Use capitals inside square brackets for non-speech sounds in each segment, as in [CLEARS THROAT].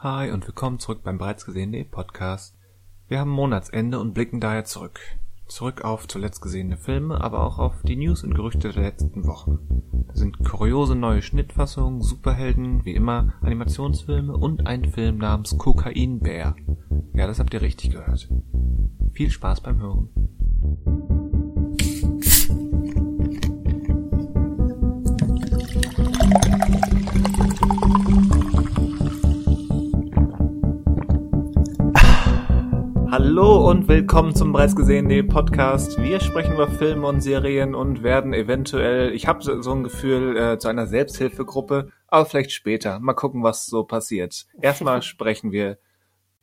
Hi und willkommen zurück beim bereits gesehenen Podcast. Wir haben Monatsende und blicken daher zurück. Zurück auf zuletzt gesehene Filme, aber auch auf die News und Gerüchte der letzten Wochen. Da sind kuriose neue Schnittfassungen, Superhelden, wie immer Animationsfilme und ein Film namens Kokainbär. Ja, das habt ihr richtig gehört. Viel Spaß beim Hören. Hallo und willkommen zum bereits gesehenen Podcast. Wir sprechen über Filme und Serien und werden eventuell, ich habe so ein Gefühl, äh, zu einer Selbsthilfegruppe, aber vielleicht später. Mal gucken, was so passiert. Erstmal [LAUGHS] sprechen wir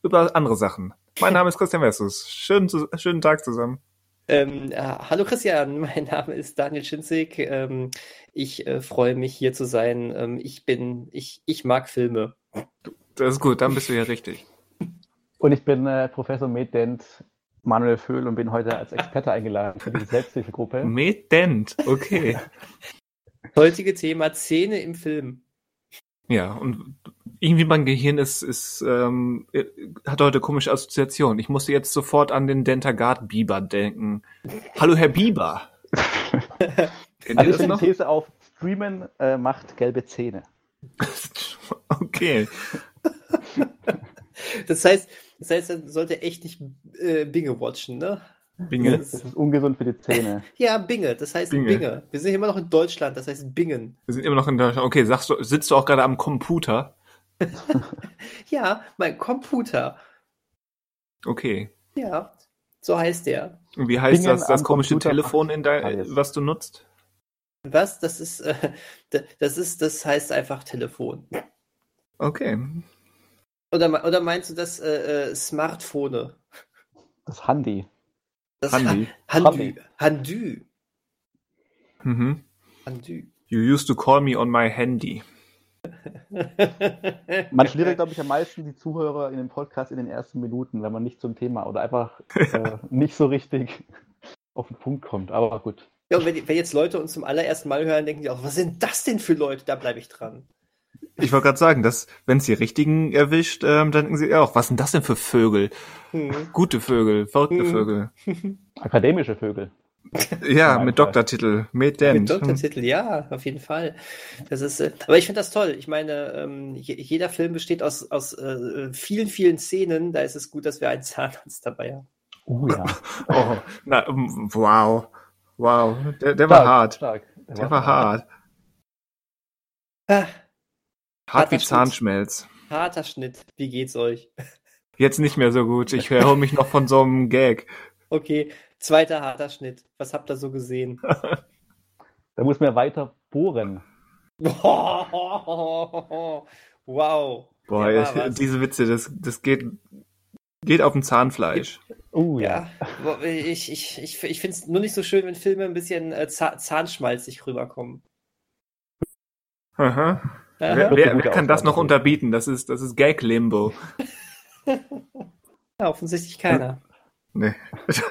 über andere Sachen. Mein Name ist Christian Versus. Schönen, schönen Tag zusammen. Ähm, äh, hallo Christian, [LAUGHS] mein Name ist Daniel Schinzig. Ähm, ich äh, freue mich hier zu sein. Ähm, ich bin, ich, ich mag Filme. Das ist gut, dann bist du ja richtig. Und ich bin äh, Professor Medent Manuel Föhl und bin heute als Experte eingeladen für die Selbsthilfegruppe. Medent, okay. [LAUGHS] Heutige Thema Szene im Film. Ja, und irgendwie mein Gehirn ist, ist ähm, hat heute komische Assoziation. Ich musste jetzt sofort an den Dentagard Biber denken. Hallo Herr Biber. [LAUGHS] also ich finde These auf Streamen äh, macht gelbe Zähne. [LAUGHS] okay. Das heißt, das heißt, er sollte echt nicht äh, Binge watchen, ne? Binge? Das ist ungesund für die Zähne. [LAUGHS] Ja, Binge, das heißt Binge. Binge. Wir sind immer noch in Deutschland, das heißt Bingen. Wir sind immer noch in Deutschland. Okay, sagst du, sitzt du auch gerade am Computer? [LAUGHS] ja, mein Computer. Okay. Ja, so heißt der. Und wie heißt Bingen das, das komische Computer Telefon, in dein, was du nutzt? Was? Das ist, äh, [LAUGHS] das ist, das heißt einfach Telefon. Okay. Oder, oder meinst du das äh, äh, Smartphone? Das Handy. Das Handy. Ha Handü. Handü. Mhm. Handü. You used to call me on my handy. [LAUGHS] man schlägt, glaube ich, am meisten die Zuhörer in dem Podcast in den ersten Minuten, wenn man nicht zum Thema oder einfach [LAUGHS] äh, nicht so richtig auf den Punkt kommt. Aber gut. Ja, und wenn, wenn, jetzt Leute uns zum allerersten Mal hören, denken die auch, was sind das denn für Leute? Da bleibe ich dran. Ich wollte gerade sagen, dass wenn es die richtigen erwischt, ähm, dann denken sie auch, was sind das denn für Vögel? Hm. Gute Vögel, verrückte hm. Vögel. [LAUGHS] Akademische Vögel. Ja, mit Doktortitel, mit Doktortitel, ja, auf jeden Fall. Das ist, äh, aber ich finde das toll. Ich meine, ähm, jeder Film besteht aus, aus äh, vielen, vielen Szenen. Da ist es gut, dass wir einen Zahnarzt dabei haben. Oh ja. [LAUGHS] oh, na, wow. Wow. Der, der stark, war hart. Stark. Der, der war, war hart. hart. Ah. Hart wie Zahnschmelz. Harter Schnitt. Wie geht's euch? Jetzt nicht mehr so gut. Ich erhole mich noch von so einem Gag. Okay, zweiter harter Schnitt. Was habt ihr so gesehen? [LAUGHS] da muss man weiter bohren. [LAUGHS] wow. Boah, ja, diese Witze, das, das geht, geht auf dem Zahnfleisch. Oh ja. ja. Ich, ich, ich, ich finde es nur nicht so schön, wenn Filme ein bisschen äh, zahnschmalzig rüberkommen. Aha. Wer, wer, wer kann das noch unterbieten? Das ist, das ist Gag-Limbo. [LAUGHS] ja, offensichtlich keiner. [LAUGHS] Nee.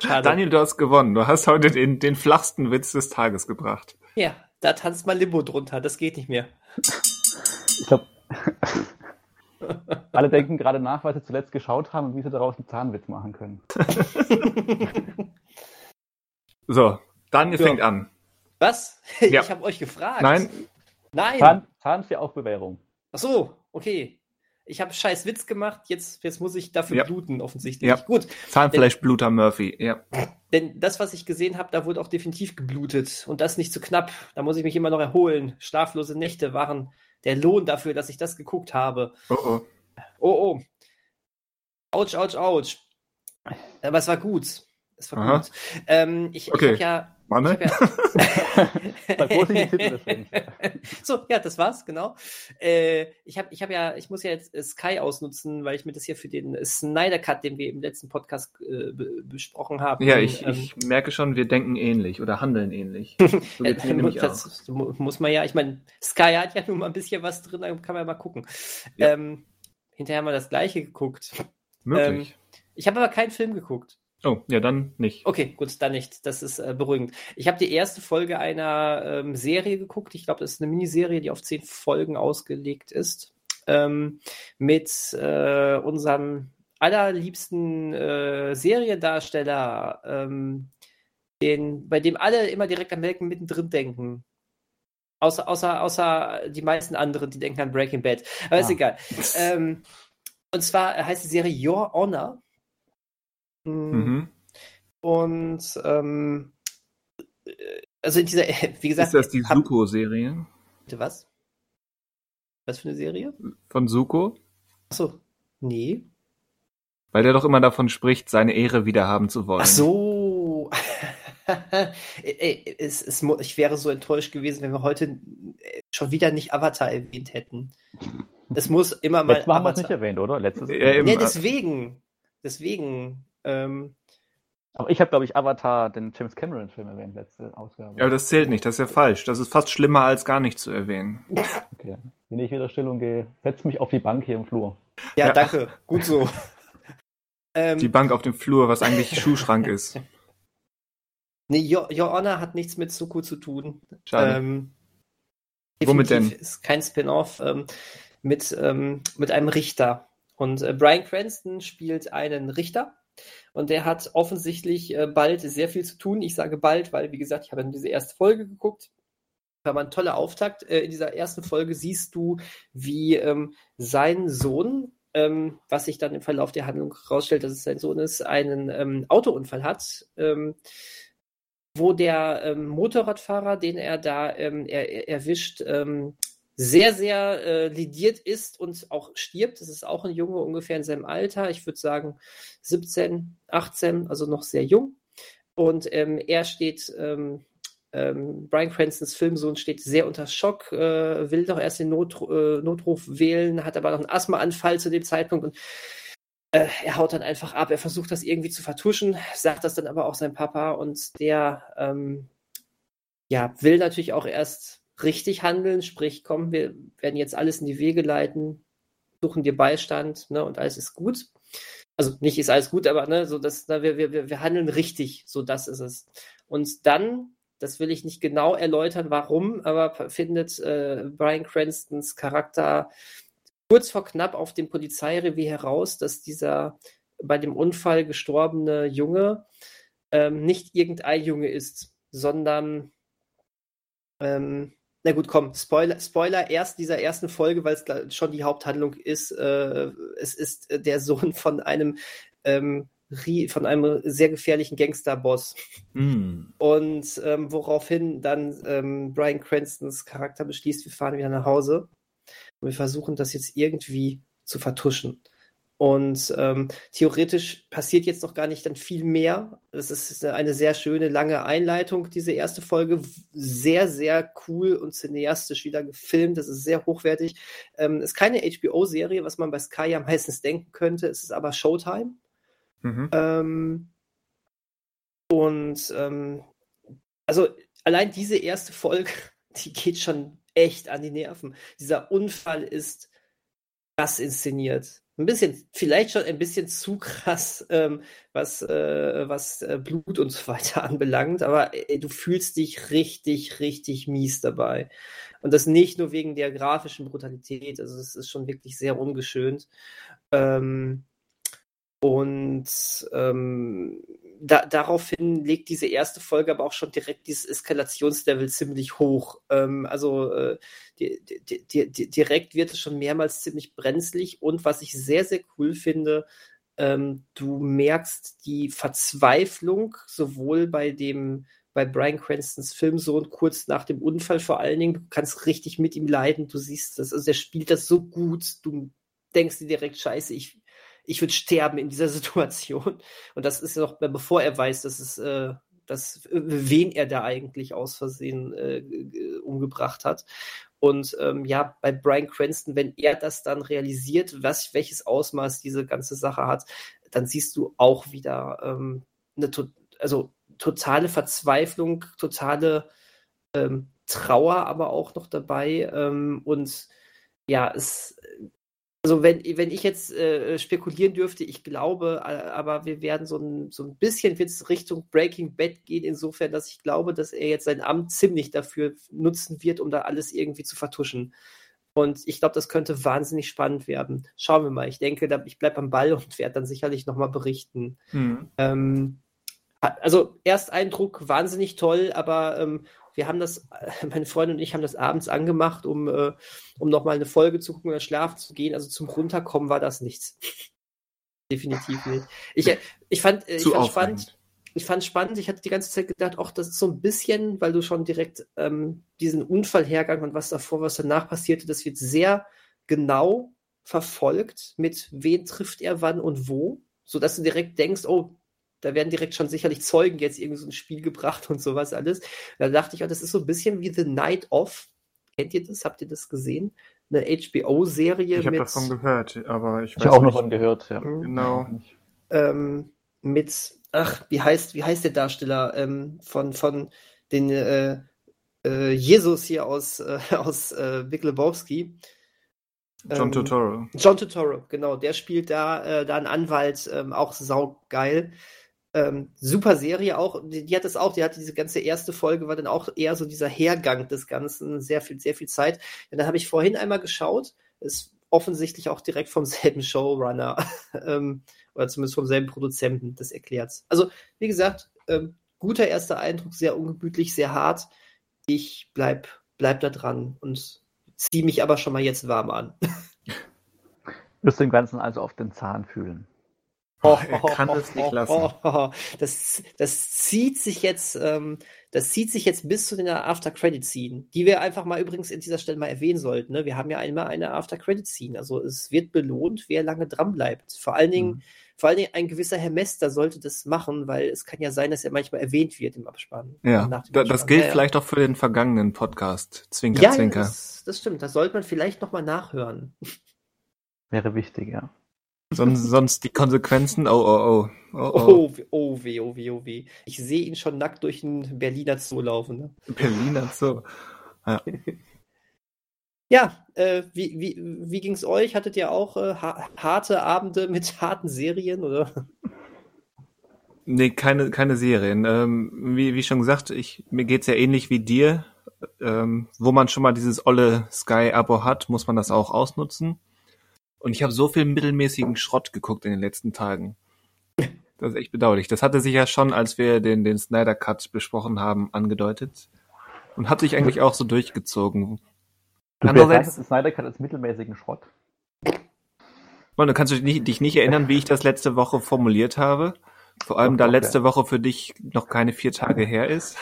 Daniel, du hast gewonnen. Du hast heute den, den flachsten Witz des Tages gebracht. Ja, da tanzt mal Limbo drunter. Das geht nicht mehr. Ich glaube, [LAUGHS] alle denken gerade nach, was sie zuletzt geschaut haben und wie sie daraus einen Zahnwitz machen können. so, Daniel ja. fängt an. Was? Ja. Ich habe euch gefragt. Nein, Nein. Zahn, Zahn für Aufbewährung. Ach so, okay. Ich habe scheiß Witz gemacht, jetzt, jetzt muss ich dafür ja. bluten, offensichtlich. Ja. Gut. Zahnfleischbluter Murphy, ja. Denn das, was ich gesehen habe, da wurde auch definitiv geblutet. Und das nicht zu knapp. Da muss ich mich immer noch erholen. Schlaflose Nächte waren der Lohn dafür, dass ich das geguckt habe. Oh oh. Oh oh. Autsch, autsch, autsch. Aber es war gut. Es war Aha. gut. Ähm, ich okay. ich habe ja Manne? Ja [LAUGHS] so, ja, das war's, genau. Äh, ich habe ich hab ja, ich muss ja jetzt Sky ausnutzen, weil ich mir das hier für den Snyder Cut, den wir im letzten Podcast äh, besprochen haben. Ja, ich, ähm, ich merke schon, wir denken ähnlich oder handeln ähnlich. [LAUGHS] So das muss man ja, ich meine, Sky hat ja nun mal ein bisschen was drin, da kann man ja mal gugucken. Ja. Ähm, hinterher haben wir das gleiche geguckt. Möglich. Ähm, ich habe aber keinen Film geguckt. Oh, ja, dann nicht. Okay, gut, dann nicht. Das ist äh, beruhigend. Ich habe die erste Folge einer ähm, Serie geguckt. Ich glaube, das ist eine Miniserie, die auf zehn Folgen ausgelegt ist. ähm, mit äh, unserem allerliebsten äh, Seriendarsteller, ähm, den, bei dem alle immer direkt an Melken mittendrin denken. Außer, außer, außer die meisten anderen, die denken an Breaking Bad. Aber ah. ist egal. Ähm, und zwar heißt die Serie Your Honor. Mm. Mhm. Und ähm, also in dieser, [LAUGHS] wie gesagt. Ist das die Suko-Serie? Bitte was? Was für eine Serie? Von Suko? Achso, nee. Weil der doch immer davon spricht, seine Ehre wiederhaben zu wollen. Ach so. [LAUGHS] Es, es, ich wäre so enttäuscht gewesen, wenn wir heute schon wieder nicht Avatar erwähnt hätten. Es muss immer mal. Letztes Mal haben wir es nicht erwähnt, oder? Letztes Mal. Ja, nee, deswegen. Deswegen. Ähm, aber ich habe, glaube ich, Avatar, den James Cameron-Film erwähnt, letzte Ausgabe. Ja, aber das zählt nicht, das ist ja falsch. Das ist fast schlimmer, als gar nicht zu erwähnen. Okay. Wenn ich wieder still und gehe, setz mich auf die Bank hier im Flur. Ja, ja. danke. Gut so. [LAUGHS] Ähm, die Bank auf dem Flur, was eigentlich Schuhschrank ist. [LAUGHS] Nee, Your, Your, Honor hat nichts mit Suku zu tun. Schade. Ähm, Womit denn? Ist kein Spin-off ähm, mit, ähm, mit einem Richter. Und äh, Brian Cranston spielt einen Richter. Und der hat offensichtlich äh, bald sehr viel zu tun. Ich sage bald, weil, wie gesagt, ich habe diese erste Folge geguckt. War mal ein toller Auftakt. Äh, in dieser ersten Folge siehst du, wie ähm, sein Sohn, ähm, was sich dann im Verlauf der Handlung herausstellt, dass es sein Sohn ist, einen ähm, Autounfall hat, ähm, wo der ähm, Motorradfahrer, den er da ähm, er, er erwischt, sehr, sehr äh, lidiert ist und auch stirbt. Das ist auch ein Junge ungefähr in seinem Alter. Ich würde sagen 17, 18, also noch sehr jung. Und ähm, er steht, ähm, ähm, Brian Cranstons Filmsohn steht sehr unter Schock, äh, will doch erst den Not, äh, Notruf wählen, hat aber noch einen Asthmaanfall zu dem Zeitpunkt und äh, er haut dann einfach ab. Er versucht das irgendwie zu vertuschen, sagt das dann aber auch sein Papa und der ähm, ja, will natürlich auch erst richtig handeln, sprich, komm, wir werden jetzt alles in die Wege leiten, suchen dir Beistand, ne, und alles ist gut. Also nicht ist alles gut, aber ne, so dass na, wir, wir, wir handeln richtig, so das ist es. Und dann, das will ich nicht genau erläutern, warum, aber findet äh, Brian Cranstons Charakter kurz vor knapp auf dem Polizeirevier heraus, dass dieser bei dem Unfall gestorbene Junge ähm, nicht irgendein Junge ist, sondern ähm, na gut, komm, Spoiler, Spoiler erst dieser ersten Folge, weil es schon die Haupthandlung ist. Äh, es ist äh, der Sohn von einem ähm, von einem sehr gefährlichen Gangsterboss. Mm. Und ähm, woraufhin dann ähm, Brian Cranstons Charakter beschließt, wir fahren wieder nach Hause und wir versuchen das jetzt irgendwie zu vertuschen. Und ähm, theoretisch passiert jetzt noch gar nicht dann viel mehr. Es ist eine sehr schöne, lange Einleitung, diese erste Folge. Sehr, sehr cool und cineastisch wieder gefilmt. Das ist sehr hochwertig. Ähm, ist keine HBO-Serie, was man bei Sky ja meistens denken könnte. Es ist aber Showtime. Mhm. Ähm, und ähm, also allein diese erste Folge, [LAUGHS] die geht schon echt an die Nerven. Dieser Unfall ist krass inszeniert ein bisschen, vielleicht schon ein bisschen zu krass, ähm, was, äh, was äh, Blut und so weiter [LAUGHS] anbelangt, aber äh, du fühlst dich richtig, richtig mies dabei. Und das nicht nur wegen der grafischen Brutalität, also es ist schon wirklich sehr ungeschönt. Ähm, und ähm, da, daraufhin legt diese erste Folge aber auch schon direkt dieses Eskalationslevel ziemlich hoch. Ähm, also äh, die, die, die, direkt wird es schon mehrmals ziemlich brenzlig und was ich sehr, sehr cool finde, ähm, du merkst die Verzweiflung sowohl bei dem bei Brian Cranstons Filmsohn kurz nach dem Unfall vor allen Dingen. Du kannst richtig mit ihm leiden. Du siehst das, also er spielt das so gut. Du denkst dir direkt, scheiße, ich, ich würde sterben in dieser [LAUGHS] Situation. Und das ist noch, bevor er weiß, dass es, äh, dass, wen er da eigentlich aus Versehen äh, umgebracht hat. Und ähm, ja, bei Brian Cranston, wenn er das dann realisiert, was, welches Ausmaß diese ganze Sache hat, dann siehst du auch wieder ähm, eine to also totale Verzweiflung, totale ähm, Trauer aber auch noch dabei. Ähm, und ja, es also wenn, wenn ich jetzt äh, spekulieren dürfte, ich glaube, äh, aber wir werden so ein, so ein bisschen jetzt Richtung Breaking Bad gehen, insofern, dass ich glaube, dass er jetzt sein Amt ziemlich dafür nutzen wird, um da alles irgendwie zu vertuschen. Und ich glaube, das könnte wahnsinnig spannend werden. Schauen wir mal. Ich denke, ich bleibe am Ball und werde dann sicherlich nochmal berichten. Mhm. Ähm, also Ersteindruck wahnsinnig toll, aber ähm, wir haben das, [LAUGHS] meine Freundin und ich haben das abends angemacht, um, äh, um nochmal eine Folge zu gucken oder schlafen zu gehen. Also zum Runterkommen war das nichts. [LAUGHS] Definitiv nicht. Ich, ich fand, äh, ich fand spannend. Ich fand spannend, ich hatte die ganze Zeit gedacht, ach, das ist so ein bisschen, weil du schon direkt ähm, diesen Unfallhergang und was davor, was danach passierte, das wird sehr genau verfolgt, mit wen trifft er wann und wo, sodass du direkt denkst, oh, da werden direkt schon sicherlich Zeugen jetzt irgendwie so ein Spiel gebracht und sowas alles. Da dachte ich, oh, das ist so ein bisschen wie The Night of. Kennt ihr das? Habt ihr das gesehen? Eine HBO-Serie. Ich habe davon gehört, aber ich weiß Ich auch noch davon gehört, ja. Mhm. Genau. Ähm, mit, ach, wie heißt, wie heißt der Darsteller ähm, von, von den äh, äh, Jesus hier aus, äh, aus äh, Big Lebowski? John ähm, Turturro. John Turturro, genau. Der spielt da, äh, da einen Anwalt, ähm, auch saugeil. Ähm, super Serie auch. Die, die, hat das auch, die hat diese ganze erste Folge, war dann auch eher so dieser Hergang des Ganzen, sehr viel, sehr viel Zeit. Und dann habe ich vorhin einmal geschaut, ist offensichtlich auch direkt vom [LAUGHS] selben Showrunner ähm, oder zumindest vom selben Produzenten, das erklärt's. Also, wie gesagt, ähm, guter erster Eindruck, sehr ungemütlich, sehr hart. Ich bleib, bleib da dran und ziehe mich aber schon mal jetzt warm an. [LAUGHS] Wirst dem Ganzen also auf den Zahn fühlen. Oh, er kann es nicht lassen. Oh, [LAUGHS] das, das zieht sich jetzt, ähm, das zieht sich jetzt bis zu den After Credit Scene, die wir einfach mal übrigens in dieser Stelle mal erwähnen sollten. Ne? Wir haben ja einmal eine After Credit Scene, also es wird belohnt, wer lange dran bleibt. Vor allen Dingen, mhm. vor allen Dingen ein gewisser Herr Mester sollte das machen, weil es kann ja sein, dass er manchmal erwähnt wird im Abspann. Ja, da, Abspann. das gilt ja, vielleicht auch für den vergangenen Podcast. Zwinker, ja, Zwinker. Das, das stimmt. Das sollte man vielleicht noch mal nachhören. Wäre wichtig, ja. Sonst, [LAUGHS] sonst die Konsequenzen, oh, oh, oh. Oh, oh. oh weh, oh weh, oh weh. Ich sehe ihn schon nackt durch den Berliner Zoo laufen. Ne? [LAUGHS] Berliner Zoo. Ja. [LAUGHS] ja, äh, wie, wie, wie ging es euch? Hattet ihr auch äh, harte Abende mit harten Serien, oder? Nee, keine, keine Serien. Ähm, wie, wie schon gesagt, ich, mir geht's ja ähnlich wie dir. Ähm, wo man schon mal dieses olle Sky-Abo hat, muss man das auch ausnutzen. Und ich habe so viel mittelmäßigen Schrott geguckt in den letzten Tagen. Das ist echt bedauerlich. Das hatte sich ja schon, als wir den, den Snyder Cut besprochen haben, angedeutet. Und hat sich eigentlich auch so durchgezogen. Du Andererseits, den Snyder Cut als mittelmäßigen Schrott. Man, du kannst dich nicht, dich nicht erinnern, wie ich das letzte Woche formuliert habe. Vor allem, da letzte Woche für dich noch keine vier Tage her ist.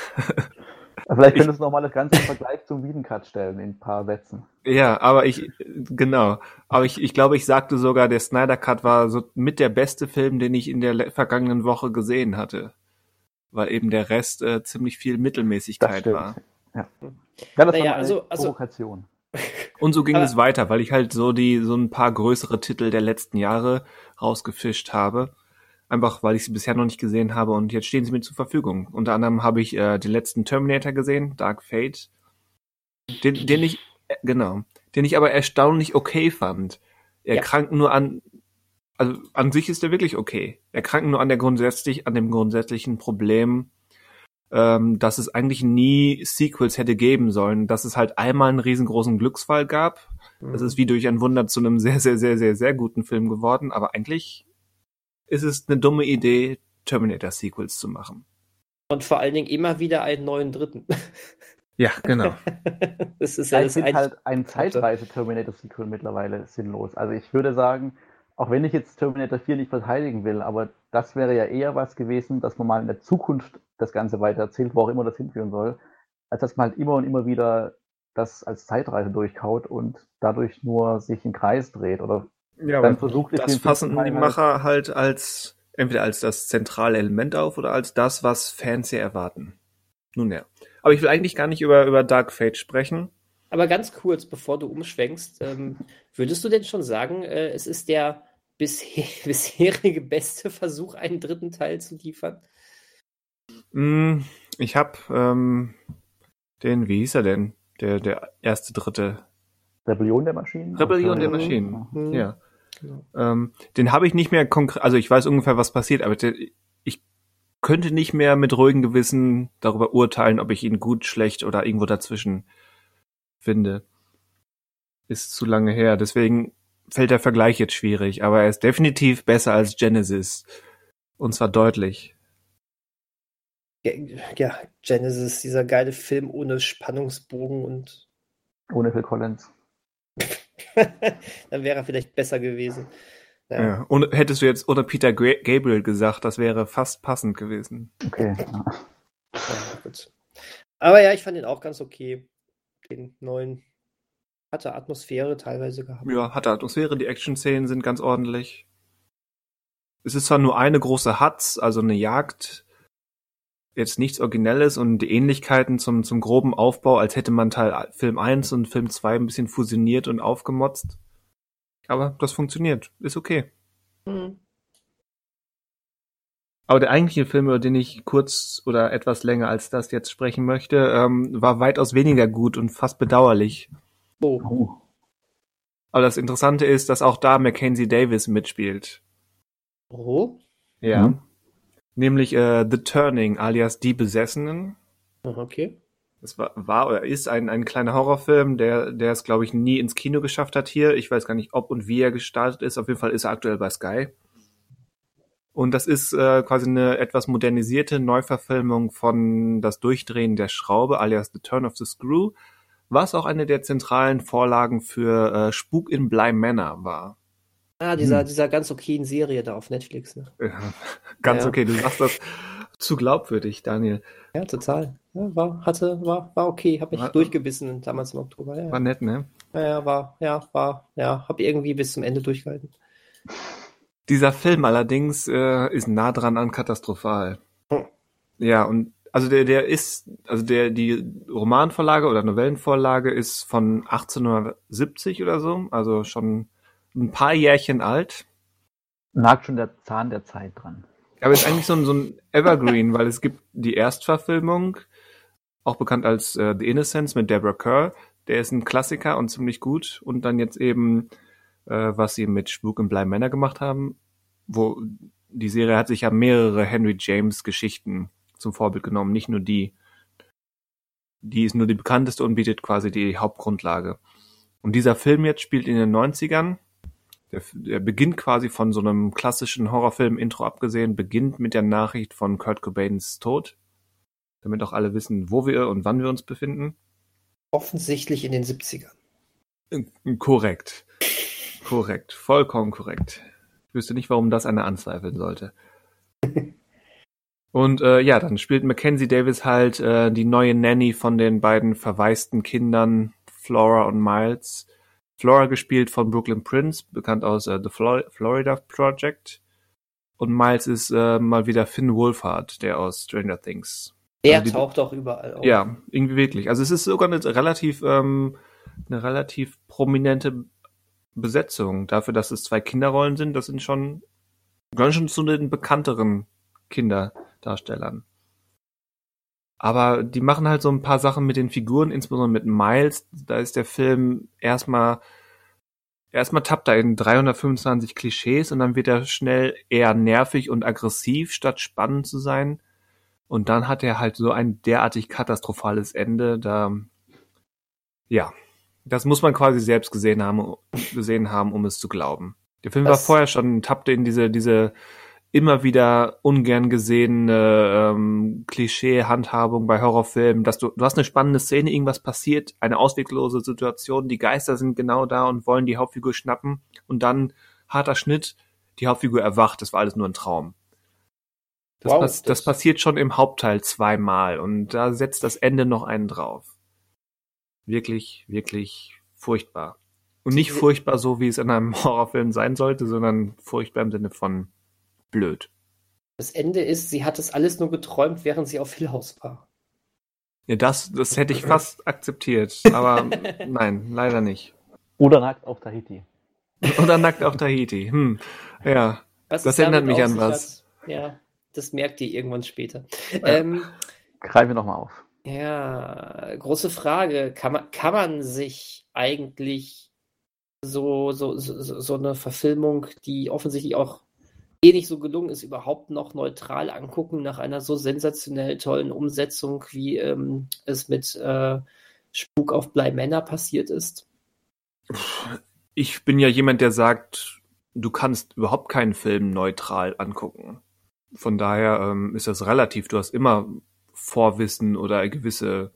Vielleicht könntest du nochmal das Ganze im Vergleich zum Wiedencut stellen in ein paar Sätzen. Ja, aber ich, genau. Aber ich, ich glaube, ich sagte sogar, der Snyder Cut war so mit der beste Film, den ich in der vergangenen Woche gesehen hatte. Weil eben der Rest äh, ziemlich viel Mittelmäßigkeit war. Ja. ja, das naja, war eine also, also, Provokation. Und so ging es weiter, weil ich halt so die, so ein paar größere Titel der letzten Jahre rausgefischt habe. Einfach weil ich sie bisher noch nicht gesehen habe und jetzt stehen sie mir zur Verfügung. Unter anderem habe ich äh, den letzten Terminator gesehen, Dark Fate. Den, den ich, äh, genau, den ich aber erstaunlich okay fand. Er ja. krankt nur an, also an sich ist er wirklich okay. Er krankt nur an der grundsätzlich, an dem grundsätzlichen Problem, ähm, dass es eigentlich nie Sequels hätte geben sollen, dass es halt einmal einen riesengroßen Glücksfall gab. Mhm. Das ist wie durch ein Wunder zu einem sehr, sehr, sehr, sehr, sehr guten Film geworden, aber eigentlich ist es eine dumme Idee, Terminator-Sequels zu machen. Und vor allen Dingen immer wieder einen neuen dritten. Ja, genau. [LAUGHS] das ist ja, ich finde halt ein zeitweise Terminator-Sequel mittlerweile sinnlos. Also ich würde sagen, auch wenn ich jetzt Terminator 4 nicht verteidigen will, aber das wäre ja eher was gewesen, dass man mal in der Zukunft das Ganze weiter erzählt, wo auch immer das hinführen soll, als dass man halt immer und immer wieder das als Zeitreise durchkaut und dadurch nur sich im Kreis dreht oder ja, dann versucht das fassen die Macher halt als entweder als das zentrale Element auf oder als das, was Fans hier erwarten. Nun ja. Aber ich will eigentlich gar nicht über, über Dark Fate sprechen. Aber ganz kurz, bevor du umschwenkst, ähm, würdest du denn schon sagen, äh, es ist der bisher, [LAUGHS] bisherige beste Versuch, einen dritten Teil zu liefern? Mm, ich habe ähm, den, wie hieß er denn? Der, der erste, dritte Rebellion der Maschinen? Rebellion der Maschinen, mhm. ja. Genau. Ähm, den habe ich nicht mehr konkret, also ich weiß ungefähr, was passiert, aber der, ich könnte nicht mehr mit ruhigem Gewissen darüber urteilen, ob ich ihn gut, schlecht oder irgendwo dazwischen finde. ist zu lange her. Deswegen fällt der Vergleich jetzt schwierig, aber er ist definitiv besser als Genesis. Und zwar deutlich. Ja, Genesis, dieser geile Film ohne Spannungsbogen und. Ohne Phil Collins. [LAUGHS] Dann wäre er vielleicht besser gewesen. Ja. ja. Und hättest du jetzt oder Peter Gabriel gesagt, das wäre fast passend gewesen. Okay. Ja. Ja, gut. Aber ja, ich fand ihn auch ganz okay. Den neuen. Hatte Atmosphäre teilweise gehabt. Ja, hatte Atmosphäre. Die Action-Szenen sind ganz ordentlich. Es ist zwar nur eine große Hatz, also eine Jagd. Jetzt nichts Originelles und die Ähnlichkeiten zum, zum groben Aufbau, als hätte man Teil Film 1 und Film 2 ein bisschen fusioniert und aufgemotzt. Aber das funktioniert. Ist okay. Mhm. Aber der eigentliche Film, über den ich kurz oder etwas länger als das jetzt sprechen möchte, ähm, war weitaus weniger gut und fast bedauerlich. Oh. Aber das Interessante ist, dass auch da Mackenzie Davis mitspielt. Oh. Ja. Mhm. Nämlich äh, The Turning, alias Die Besessenen. Okay. Das war, war oder ist ein, ein kleiner Horrorfilm, der, der es, glaube ich, nie ins Kino geschafft hat hier. Ich weiß gar nicht, ob und wie er gestartet ist. Auf jeden Fall ist er aktuell bei Sky. Und das ist äh, quasi eine etwas modernisierte Neuverfilmung von Das Durchdrehen der Schraube, alias The Turn of the Screw, was auch eine der zentralen Vorlagen für äh, Spuk in Bly Manor war. Ah, dieser, hm. dieser ganz okayen Serie da auf Netflix. Ne? Ja, [LAUGHS] ganz ja. okay, du sagst das zu glaubwürdig, Daniel. Ja, total. Ja, war, hatte, war, war okay, hab mich war, durchgebissen damals im Oktober. Ja, war nett, ne? Ja, war, ja, war, ja, hab irgendwie bis zum Ende durchgehalten. Dieser Film allerdings äh, ist nah dran an katastrophal. Hm. Ja, und also der, der ist, also der, die Romanvorlage oder Novellenvorlage ist von 1870 oder so, also schon ein paar Jährchen alt. Nagt schon der Zahn der Zeit dran. Aber ist eigentlich so ein, so ein Evergreen, weil es gibt die Erstverfilmung, auch bekannt als äh, The Innocence mit Deborah Kerr. Der ist ein Klassiker und ziemlich gut. Und dann jetzt eben, äh, was sie mit Spuk und Bly Männer gemacht haben, wo die Serie hat sich ja mehrere Henry James Geschichten zum Vorbild genommen, nicht nur die. Die ist nur die bekannteste und bietet quasi die Hauptgrundlage. Und dieser Film jetzt spielt in den 90ern der, der beginnt quasi von so einem klassischen Horrorfilm-Intro abgesehen, beginnt mit der Nachricht von Kurt Cobains Tod, damit auch alle wissen, wo wir und wann wir uns befinden. Offensichtlich in den 70ern. Äh, korrekt. Korrekt. Vollkommen korrekt. Ich wüsste nicht, warum das einer anzweifeln sollte. [LAUGHS] Und äh, ja, dann spielt Mackenzie Davis halt äh, die neue Nanny von den beiden verwaisten Kindern Flora und Miles, Flora gespielt von Brooklyn Prince, bekannt aus äh, The Flor Florida Project. Und Miles ist äh, mal wieder Finn Wolfhard, der aus Stranger Things. Der also taucht doch überall auf. Ja, irgendwie wirklich. Also es ist sogar eine relativ, ähm, eine relativ prominente Besetzung. Dafür, dass es zwei Kinderrollen sind, das sind schon, gehören schon zu den bekannteren Kinderdarstellern. Aber die machen halt so ein paar Sachen mit den Figuren, insbesondere mit Miles. Da ist der Film erstmal, erstmal tappt er in 325 Klischees und dann wird er schnell eher nervig und aggressiv, statt spannend zu sein. Und dann hat er halt so ein derartig katastrophales Ende, da, ja, das muss man quasi selbst gesehen haben, gesehen haben, um es zu glauben. Der Film das war vorher schon, tappte in diese, diese immer wieder ungern gesehene ähm, Klischee-Handhabung bei Horrorfilmen, dass du, du hast eine spannende Szene, irgendwas passiert, eine ausweglose Situation, die Geister sind genau da und wollen die Hauptfigur schnappen und dann harter Schnitt, die Hauptfigur erwacht, das war alles nur ein Traum. Das, wow, pass das, das passiert schon im Hauptteil zweimal und da setzt das Ende noch einen drauf. Wirklich, wirklich furchtbar. Und nicht furchtbar so, wie es in einem [LAUGHS] Horrorfilm sein sollte, sondern furchtbar im Sinne von blöd. Das Ende ist, sie hat es alles nur geträumt, während sie auf Hill House war. Ja, das, das hätte ich fast [LAUGHS] akzeptiert, aber nein, leider nicht. Oder nackt auf Tahiti. Oder nackt auf Tahiti. Hm. Ja. Was das erinnert mich an was. Hat, ja, das merkt ihr irgendwann später. Ja. Ähm, Greifen wir nochmal auf. Ja, große Frage. Kann man, kann man sich eigentlich so, so, so, so eine Verfilmung, die offensichtlich auch eh nicht so gelungen ist, überhaupt noch neutral angucken nach einer so sensationell tollen Umsetzung, wie ähm, es mit äh, Spuk auf Bly Manor passiert ist. Ich bin ja jemand, der sagt, du kannst überhaupt keinen Film neutral angucken. Von daher ähm, ist das relativ. Du hast immer Vorwissen oder gewisse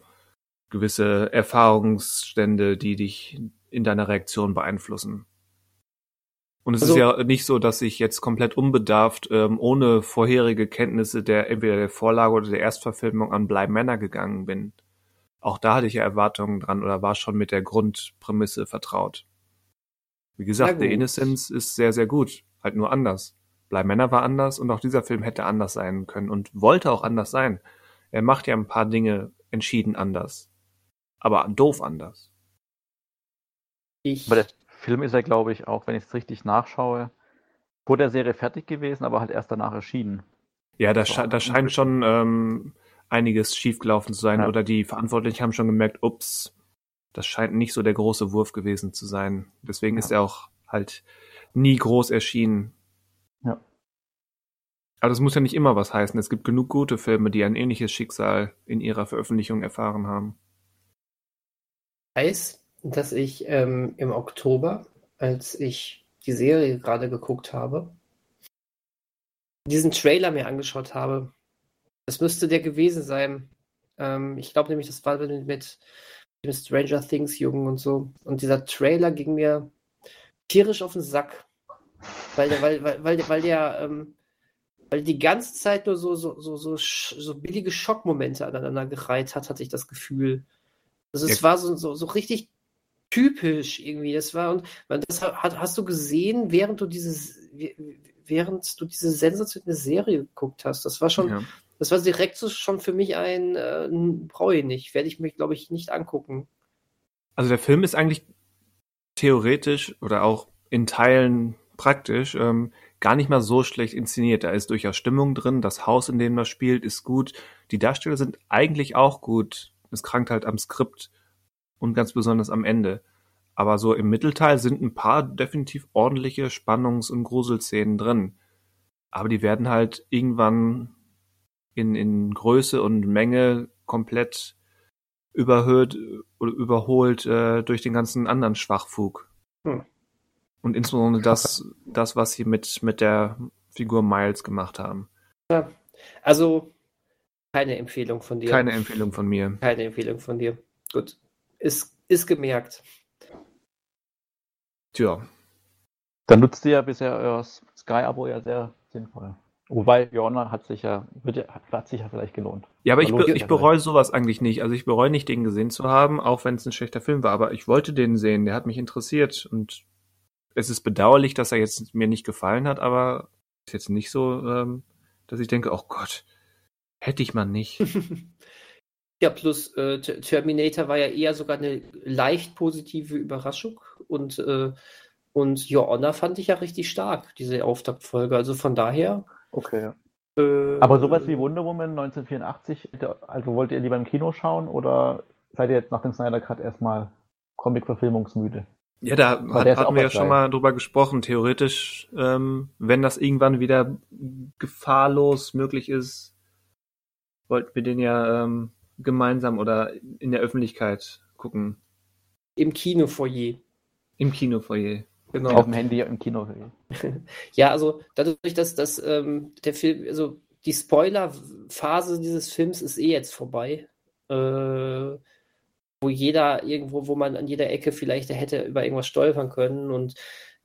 gewisse Erfahrungsstände, die dich in deiner Reaktion beeinflussen. Und es also, ist ja nicht so, dass ich jetzt komplett unbedarft, ähm, ohne vorherige Kenntnisse der entweder der Vorlage oder der Erstverfilmung an Bleib Männer gegangen bin. Auch da hatte ich ja Erwartungen dran oder war schon mit der Grundprämisse vertraut. Wie gesagt, The Innocence ist sehr, sehr gut. Halt nur anders. Bleib Männer war anders und auch dieser Film hätte anders sein können und wollte auch anders sein. Er macht ja ein paar Dinge entschieden anders. Aber doof anders. Ich. Aber der Film ist ja, glaube ich, auch, wenn ich es richtig nachschaue, vor der Serie fertig gewesen, aber halt erst danach erschienen. Ja, da, sche da scheint schon ähm, einiges schiefgelaufen zu sein ja. oder die Verantwortlichen haben schon gemerkt, ups, das scheint nicht so der große Wurf gewesen zu sein. Deswegen ja. ist er auch halt nie groß erschienen. Ja. Aber das muss ja nicht immer was heißen. Es gibt genug gute Filme, die ein ähnliches Schicksal in ihrer Veröffentlichung erfahren haben. Weiß, dass ich ähm, im Oktober, als ich die Serie gerade geguckt habe, diesen Trailer mir angeschaut habe. Das müsste der gewesen sein. Ähm, ich glaube nämlich, das war mit, mit dem Stranger Things Jungen und so. Und dieser Trailer ging mir tierisch auf den Sack. Weil der, weil, weil, weil, weil der, ähm, weil die ganze Zeit nur so, so, so, so, so billige Schockmomente aneinander gereiht hat, hatte ich das Gefühl. Also es ja. war so, so, so richtig typisch irgendwie. Das war und das hat, hast du gesehen, während du dieses, während du diese sensationelle Serie geguckt hast. Das war schon, ja. das war direkt so schon für mich ein, äh, brauche ich nicht. Werde ich mich, glaube ich, nicht angucken. Also der Film ist eigentlich theoretisch oder auch in Teilen praktisch ähm, gar nicht mal so schlecht inszeniert. Da ist durchaus Stimmung drin, das Haus, in dem man spielt, ist gut. Die Darsteller sind eigentlich auch gut. Es krankt halt am Skript und ganz besonders am Ende. Aber so im Mittelteil sind ein paar definitiv ordentliche Spannungs- und Gruselszenen drin. Aber die werden halt irgendwann in, in Größe und Menge komplett überhöht oder überholt äh, durch den ganzen anderen Schwachfug. Hm. Und insbesondere das, das, was sie mit, mit der Figur Miles gemacht haben. Ja, also keine Empfehlung von dir. Keine Empfehlung von mir. Keine Empfehlung von dir. Gut. Ist, ist gemerkt. Tja. Dann nutzt ihr ja bisher euer Sky-Abo ja sehr sinnvoll. Wobei, Jorna hat sich ja, wird ja, hat sich ja vielleicht gelohnt. Ja, aber ich, be ich bereue sowas eigentlich nicht. Also ich bereue nicht, den gesehen zu haben, auch wenn es ein schlechter Film war. Aber ich wollte den sehen, der hat mich interessiert. Und es ist bedauerlich, dass er jetzt mir nicht gefallen hat, aber ist jetzt nicht so, ähm, dass ich denke, oh Gott, hätte ich mal nicht. [LAUGHS] Ja, plus äh, Terminator war ja eher sogar eine leicht positive Überraschung und, äh, und Your Honor fand ich ja richtig stark, diese Auftaktfolge. Also von daher. Okay. Äh, Aber sowas wie Wonder Woman 1984, also wollt ihr lieber im Kino schauen oder seid ihr jetzt nach dem Snyder Cut erstmal Comic-Verfilmungsmüde? Ja, da hat, hatten wir ja schon mal drüber gesprochen. Theoretisch, ähm, wenn das irgendwann wieder gefahrlos möglich ist, wollten wir den ja ähm, gemeinsam oder in der Öffentlichkeit gucken? Im Kinofoyer. Im Kinofoyer. Genau. Auf dem Handy im Kinofoyer. [LAUGHS] ja, also dadurch, dass, dass ähm, der Film, also die Spoiler-Phase dieses Films ist eh jetzt vorbei. Äh, wo jeder irgendwo, wo man an jeder Ecke vielleicht hätte über irgendwas stolpern können und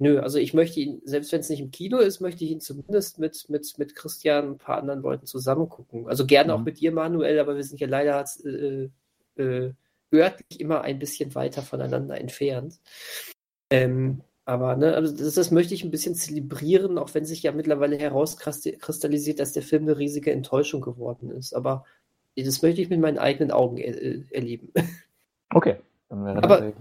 Nö, also ich möchte ihn, selbst wenn es nicht im Kino ist, möchte ich ihn zumindest mit, mit, mit Christian und ein paar anderen Leuten zusammen gucken. Also gerne mhm. auch mit dir, Manuel, aber wir sind ja leider äh, äh, örtlich immer ein bisschen weiter voneinander entfernt. Ähm, aber ne, also das, das, möchte ich ein bisschen zelebrieren, auch wenn sich ja mittlerweile herauskristallisiert, dass der Film eine riesige Enttäuschung geworden ist. Aber das möchte ich mit meinen eigenen Augen er erleben. Okay. Aber,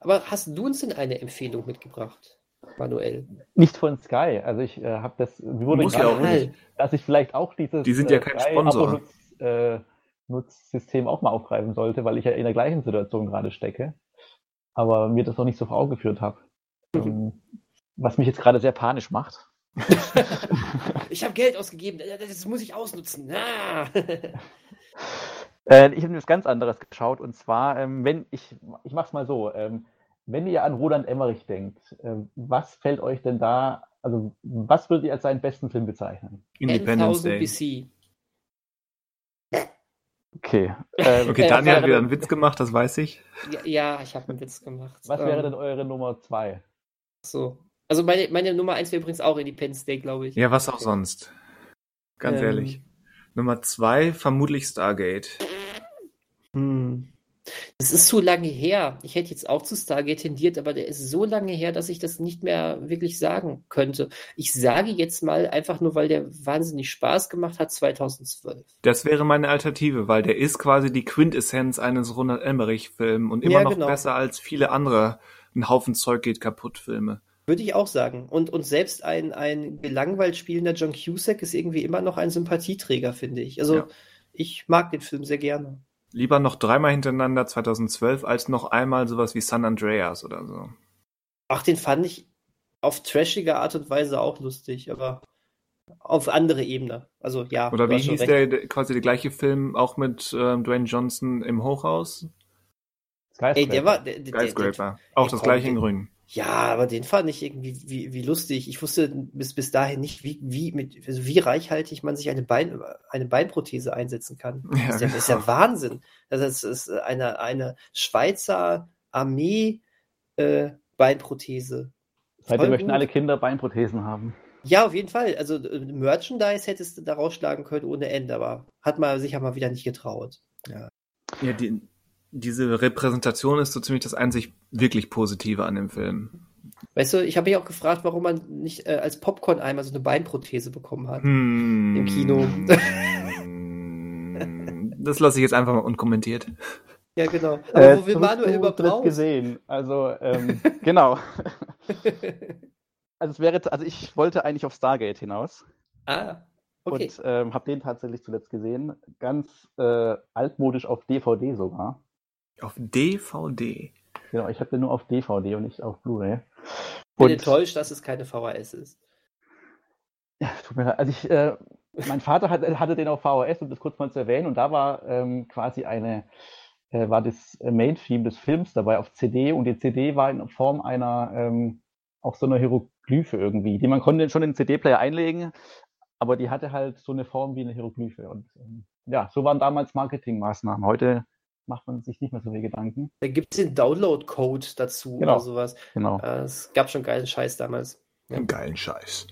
aber hast du uns denn eine Empfehlung mitgebracht? Manuell. Nicht von Sky. Also ich äh, habe das, wie wurde Muss ja auch nicht. dass ich vielleicht auch dieses Die sind ja kein Sponsor. Äh, Nutzsystem auch mal aufgreifen sollte, weil ich ja in der gleichen Situation gerade stecke, aber mir das noch nicht so vor Augen geführt habe. Mhm. Ähm, was mich jetzt gerade sehr panisch macht. [LAUGHS] ich habe Geld ausgegeben, das muss ich ausnutzen. Ah. [LAUGHS] äh, ich habe etwas ganz anderes geschaut und zwar, ähm, wenn ich, ich mache es mal so, ähm, wenn ihr an Roland Emmerich denkt, äh, was fällt euch denn da, also was würdet ihr als seinen besten Film bezeichnen? Independence Day. BC. Okay. [LAUGHS] Ähm, okay, Daniel hat wieder einen Witz gemacht, das weiß ich. Ja, ich habe einen Witz gemacht. Was wäre ähm, denn eure Nummer zwei? So. Also meine, meine Nummer eins wäre übrigens auch Independence Day, glaube ich. Ja, was auch sonst. Ganz ähm, ehrlich. Nummer zwei, vermutlich Stargate. Hm. Das ist so lange her. Ich hätte jetzt auch zu Stargate tendiert, aber der ist so lange her, dass ich das nicht mehr wirklich sagen könnte. Ich sage jetzt mal einfach nur, weil der wahnsinnig Spaß gemacht hat, 2012. Das wäre meine Alternative, weil der ist quasi die Quintessenz eines Ronald Emmerich-Films und immer ja, noch genau. besser als viele andere ein Haufen Zeug geht kaputt Filme. Würde ich auch sagen. Und, und selbst ein, ein gelangweilt spielender John Cusack ist irgendwie immer noch ein Sympathieträger, finde ich. Also ja. ich mag den Film sehr gerne. Lieber noch dreimal hintereinander 2012 als noch einmal sowas wie San Andreas oder so. Ach, den fand ich auf trashige Art und Weise auch lustig, aber auf andere Ebene. Also ja. Oder wie hieß der, der, quasi der gleiche Film auch mit ähm, Dwayne Johnson im Hochhaus? Skyscraper. Ey, der war der, der, Skyscraper. auch das gleiche in Grün. Ja, aber den fand ich irgendwie wie, wie lustig. Ich wusste bis, bis dahin nicht, wie, wie, mit, also wie reichhaltig man sich eine, Bein, eine Beinprothese einsetzen kann. Ja, das, ist ja, das ist ja genau. Wahnsinn. Das ist eine, eine Schweizer Armee äh, Beinprothese. Seitdem möchten alle Kinder Beinprothesen haben. Ja, auf jeden Fall. Also äh, Merchandise hättest du da rausschlagen können ohne Ende, aber hat man sich ja mal wieder nicht getraut. Ja, ja die, diese Repräsentation ist so ziemlich das einzig wirklich Positive an dem Film. Weißt du, ich habe mich auch gefragt, warum man nicht äh, als Popcorn-Eimer so eine Beinprothese bekommen hat hm, im Kino. [LAUGHS] das lasse ich jetzt einfach mal unkommentiert. Ja, genau. Aber äh, wo will Manuel überhaupt raus? gesehen. Also, ähm, genau. [LAUGHS] also es wäre, also ich wollte eigentlich auf Stargate hinaus. Ah, okay. Und ähm, habe den tatsächlich zuletzt gesehen. Ganz äh, altmodisch auf DVD sogar. Auf DVD. Genau, ich habe den nur auf DVD und nicht auf Blu-ray. Ich bin enttäuscht, dass es keine VHS ist. Ja, tut mir leid. Also ich, äh, mein Vater hat, hatte den auf VHS, um das kurz mal zu erwähnen, und da war ähm, quasi eine, äh, war das Main-Theme des Films dabei auf CD und die CD war in Form einer, ähm, auch so einer Hieroglyphe irgendwie, die man konnte schon in den CD-Player einlegen, aber die hatte halt so eine Form wie eine Hieroglyphe. Und ähm, ja, so waren damals Marketingmaßnahmen. Heute macht man sich nicht mehr so viel Gedanken. Da gibt es den Download-Code dazu genau. oder sowas. Genau. Äh, es gab schon geilen Scheiß damals. Ja. Geilen Scheiß.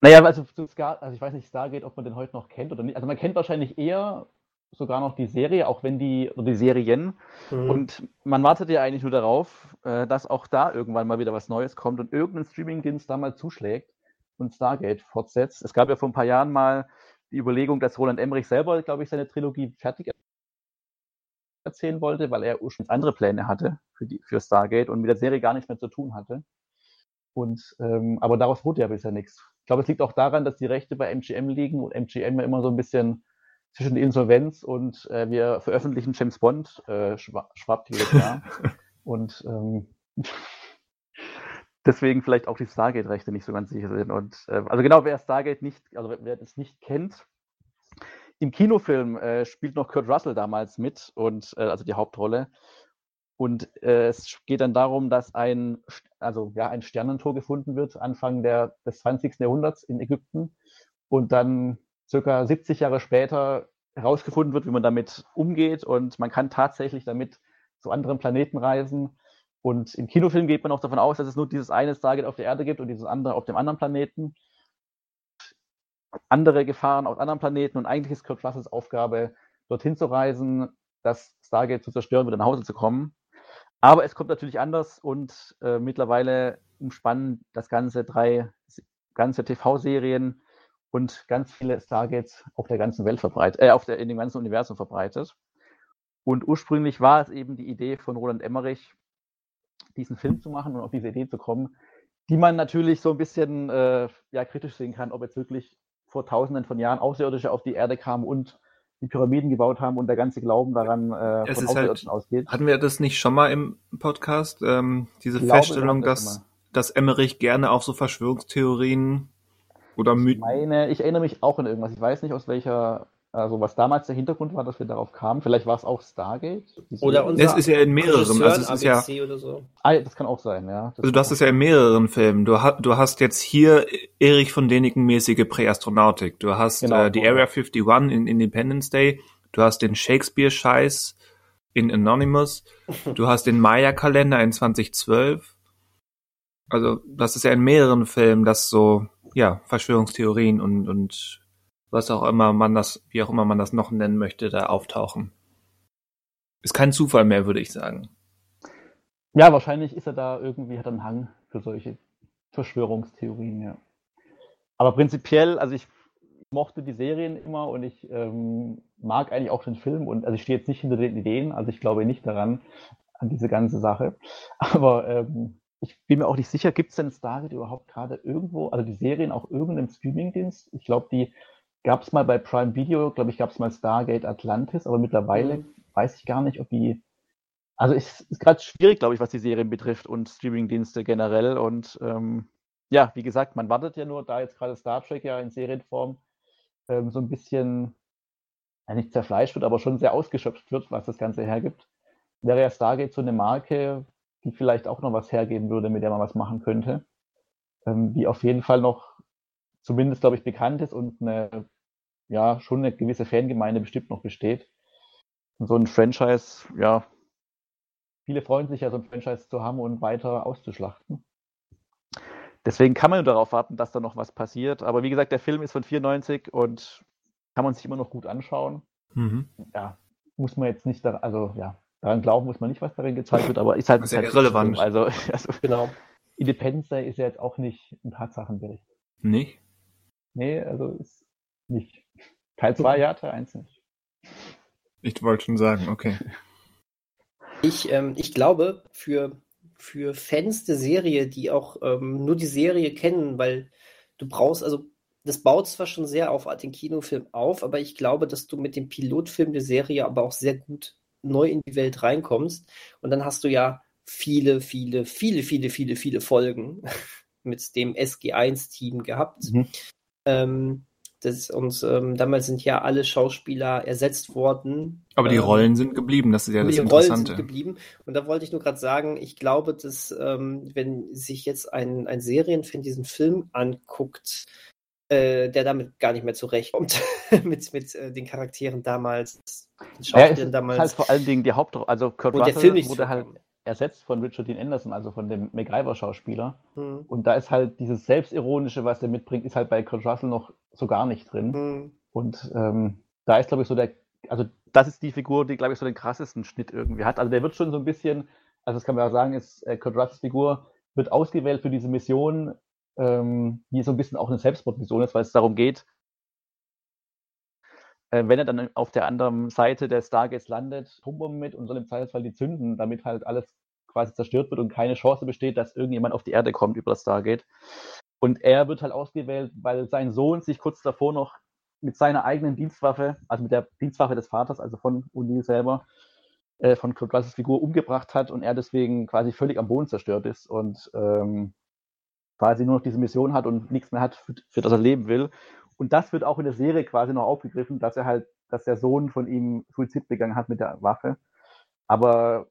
Naja, also, also ich weiß nicht, Stargate, ob man den heute noch kennt oder nicht. Also man kennt wahrscheinlich eher sogar noch die Serie, auch wenn die, oder die Serien. Mhm. Und man wartet ja eigentlich nur darauf, äh, dass auch da irgendwann mal wieder was Neues kommt und irgendein Streamingdienst da mal zuschlägt und Stargate fortsetzt. Es gab ja vor ein paar Jahren mal die Überlegung, dass Roland Emmerich selber, glaube ich, seine Trilogie fertig erzählen wollte, weil er ursprünglich andere Pläne hatte für, die, für Stargate und mit der Serie gar nichts mehr zu tun hatte. Und, ähm, aber daraus wurde ja bisher nichts. Ich glaube, es liegt auch daran, dass die Rechte bei MGM liegen und MGM ja immer so ein bisschen zwischen Insolvenz und äh, wir veröffentlichen James Bond äh, schwappt jedes [LAUGHS] Jahr. und ähm, [LAUGHS] deswegen vielleicht auch die Stargate-Rechte nicht so ganz sicher sind. Und äh, also genau, wer Stargate nicht, also wer das nicht kennt, im Kinofilm äh, spielt noch Kurt Russell damals mit und äh, also die Hauptrolle. Und äh, es geht dann darum, dass ein, also, ja, ein Sternentor gefunden wird, Anfang der, des 20. Jahrhunderts in Ägypten. Und dann circa 70 Jahre später herausgefunden wird, wie man damit umgeht. Und man kann tatsächlich damit zu anderen Planeten reisen. Und im Kinofilm geht man auch davon aus, dass es nur dieses eine Stargate auf der Erde gibt und dieses andere auf dem anderen Planeten andere Gefahren auf anderen Planeten und eigentlich ist Kurt Russells Aufgabe, dorthin zu reisen, das Stargate zu zerstören, wieder nach Hause zu kommen. Aber es kommt natürlich anders und äh, mittlerweile umspannen das Ganze drei ganze TV-Serien und ganz viele Stargates auf der ganzen Welt verbreitet, äh, auf der, in dem ganzen Universum verbreitet. Und ursprünglich war es eben die Idee von Roland Emmerich, diesen Film zu machen und auf diese Idee zu kommen, die man natürlich so ein bisschen äh, ja, kritisch sehen kann, ob jetzt wirklich vor tausenden von Jahren Außerirdische auf die Erde kamen und die Pyramiden gebaut haben und der ganze Glauben daran äh, es von Außerirdischen halt, ausgeht. Hatten wir das nicht schon mal im Podcast? Ähm, diese glaube, Feststellung, dass, dass Emmerich gerne auch so Verschwörungstheorien oder Mythen. Ich meine, ich erinnere mich auch an irgendwas. Ich weiß nicht aus welcher also was damals der Hintergrund war, dass wir darauf kamen. Vielleicht war es auch Stargate. Oder unser Es ist ja in mehreren. Also es ist ja, so. ah, das kann auch sein, ja. Das also du hast es ja in mehreren Filmen. Du, ha du hast jetzt hier Erich von Däniken mäßige Präastronautik. Du hast genau, äh, die Area 51 in Independence Day. Du hast den Shakespeare-Scheiß in Anonymous. [LAUGHS] Du hast den Maya-Kalender in 2012. Also das ist ja in mehreren Filmen, dass so ja Verschwörungstheorien und und was auch immer man das, wie auch immer man das noch nennen möchte, da auftauchen. Ist kein Zufall mehr, würde ich sagen. Ja, wahrscheinlich ist er da irgendwie, hat er einen Hang für solche Verschwörungstheorien, ja. Aber prinzipiell, also ich mochte die Serien immer und ich ähm, mag eigentlich auch den Film und also ich stehe jetzt nicht hinter den Ideen, also ich glaube nicht daran, an diese ganze Sache. [LAUGHS] Aber ähm, ich bin mir auch nicht sicher, gibt es denn Stargate überhaupt gerade irgendwo, also die Serien auch irgendeinem Streamingdienst? Ich glaube, die gab es mal bei Prime Video, glaube ich, gab es mal Stargate Atlantis, aber mittlerweile mhm. weiß ich gar nicht, ob die. Also es ist gerade schwierig, glaube ich, was die Serien betrifft und Streamingdienste generell. Und ähm, ja, wie gesagt, man wartet ja nur, da jetzt gerade Star Trek ja in Serienform ähm, so ein bisschen, ja, nicht zerfleischt wird, aber schon sehr ausgeschöpft wird, was das Ganze hergibt. Wäre ja Stargate so eine Marke, die vielleicht auch noch was hergeben würde, mit der man was machen könnte. Ähm, die auf jeden Fall noch zumindest, glaube ich, bekannt ist und eine, ja, schon eine gewisse Fangemeinde bestimmt noch besteht. Und so ein Franchise, ja, viele freuen sich ja, so ein Franchise zu haben und weiter auszuschlachten. Deswegen kann man nur darauf warten, dass da noch was passiert. Aber wie gesagt, der Film ist von 94 und kann man sich immer noch gut anschauen. Mhm. Ja, muss man jetzt nicht, da, also ja, daran glauben muss man nicht, was darin gezeigt wird, aber ist halt, ist halt irrelevant. Also, [LAUGHS] also, genau. Independence Day ist ja jetzt auch nicht ein Tatsachenbericht. Nicht? Nee, also ist nicht. Teil 2 ja, Teil 1 nicht. Ich wollte schon sagen, okay. [LAUGHS] Ich, ähm, ich glaube, für, für Fans der Serie, die auch ähm, nur die Serie kennen, weil du brauchst, also das baut zwar schon sehr auf den Kinofilm auf, aber ich glaube, dass du mit dem Pilotfilm der Serie aber auch sehr gut neu in die Welt reinkommst. Und dann hast du ja viele, viele, viele, viele, viele, viele Folgen [LAUGHS] mit dem SG1-Team gehabt. Mhm. Ähm, das, und ähm, damals sind ja alle Schauspieler ersetzt worden. Aber die ähm, Rollen sind geblieben, das ist ja das die Interessante. Rollen sind geblieben. Und da wollte ich nur gerade sagen, ich glaube, dass ähm, wenn sich jetzt ein, ein Serienfan diesen Film anguckt, äh, der damit gar nicht mehr zurechtkommt [LAUGHS] mit, mit äh, den Charakteren damals, den Schauspielern ja, damals. Halt vor allen Dingen die Hauptrolle, also Kurt und Russell der Film nicht wurde halt ersetzt von Richard Dean Anderson, also von dem MacGyver-Schauspieler. Mhm. Und da ist halt dieses Selbstironische, was er mitbringt, ist halt bei Kurt Russell noch so gar nicht drin. Mhm. Und ähm, da ist, glaube ich, so der, also das ist die Figur, die, glaube ich, so den krassesten Schnitt irgendwie hat. Also der wird schon so ein bisschen, also das kann man ja sagen, ist äh, Kurt Russells Figur wird ausgewählt für diese Mission, ähm, die so ein bisschen auch eine Selbstmordmission ist, weil es darum geht, wenn er dann auf der anderen Seite der Stargates landet, Atombomben mit und soll im Zweifelsfall die zünden, damit halt alles quasi zerstört wird und keine Chance besteht, dass irgendjemand auf die Erde kommt über das Stargate. Und er wird halt ausgewählt, weil sein Sohn sich kurz davor noch mit seiner eigenen Dienstwaffe, also mit der Dienstwaffe des Vaters, also von O'Neill selber, äh, von Kurt Russells Figur umgebracht hat und er deswegen quasi völlig am Boden zerstört ist und ähm, quasi nur noch diese Mission hat und nichts mehr hat, für, für das er leben will. Und das wird auch in der Serie quasi noch aufgegriffen, dass er halt, dass der Sohn von ihm Suizid begangen hat mit der Waffe. Aber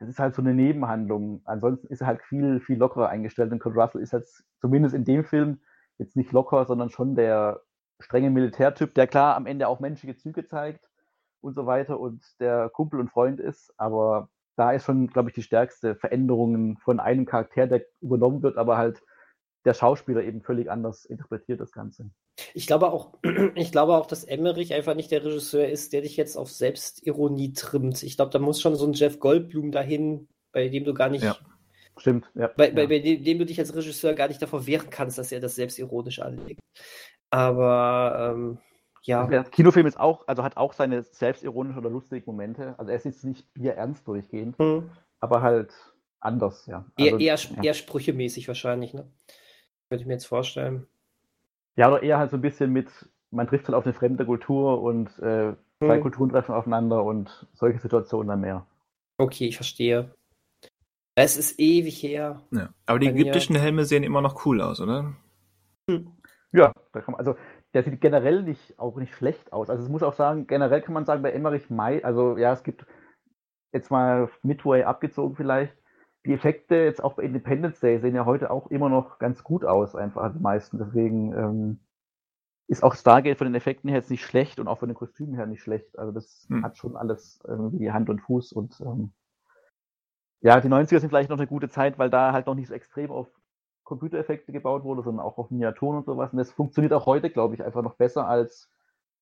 das ist halt so eine Nebenhandlung. Ansonsten ist er halt viel, viel lockerer eingestellt. Und Kurt Russell ist jetzt zumindest in dem Film jetzt nicht locker, sondern schon der strenge Militärtyp, der klar am Ende auch menschliche Züge zeigt und so weiter und der Kumpel und Freund ist. Aber da ist schon, glaube ich, die stärkste Veränderung von einem Charakter, der übernommen wird, aber halt der Schauspieler eben völlig anders interpretiert das Ganze. Ich glaube auch, [CLEARS THROAT] ich glaube auch, dass Emmerich einfach nicht der Regisseur ist, der dich jetzt auf Selbstironie trimmt. Ich glaube, da muss schon so ein Jeff Goldblum dahin, bei dem du gar nicht. Ja. Stimmt, ja. Bei, bei, bei dem, dem, du dich als Regisseur gar nicht davor wehren kannst, dass er das selbstironisch anlegt. Aber ähm, ja. Der Kinofilm ist auch, also hat auch seine selbstironischen oder lustigen Momente. Also er ist jetzt nicht ernst durchgehend, hm. aber halt anders, ja. Also, eher, eher, ja. eher sprüchemäßig wahrscheinlich, ne? Könnte ich mir jetzt vorstellen. Ja, oder eher halt so ein bisschen mit, man trifft halt auf eine fremde Kultur und äh, zwei hm. Kulturen treffen aufeinander und solche Situationen dann mehr. Okay, ich verstehe. Es ist ewig her. Ja. Aber die ägyptischen Helme sehen immer noch cool aus, oder? Hm. Ja, da kann man, also der sieht generell nicht, auch nicht schlecht aus. Also es muss auch sagen, generell kann man sagen, bei Emmerich Mai, also ja, es gibt jetzt mal Midway abgezogen vielleicht, die Effekte jetzt auch bei Independence Day sehen ja heute auch immer noch ganz gut aus, einfach die meisten. Deswegen ähm, ist auch Stargate von den Effekten her jetzt nicht schlecht und auch von den Kostümen her nicht schlecht. Also das hm. hat schon alles irgendwie Hand und Fuß und ähm, ja, die 90er sind vielleicht noch eine gute Zeit, weil da halt noch nicht so extrem auf Computereffekte gebaut wurde, sondern auch auf Miniaturen und sowas. Und das funktioniert auch heute, glaube ich, einfach noch besser als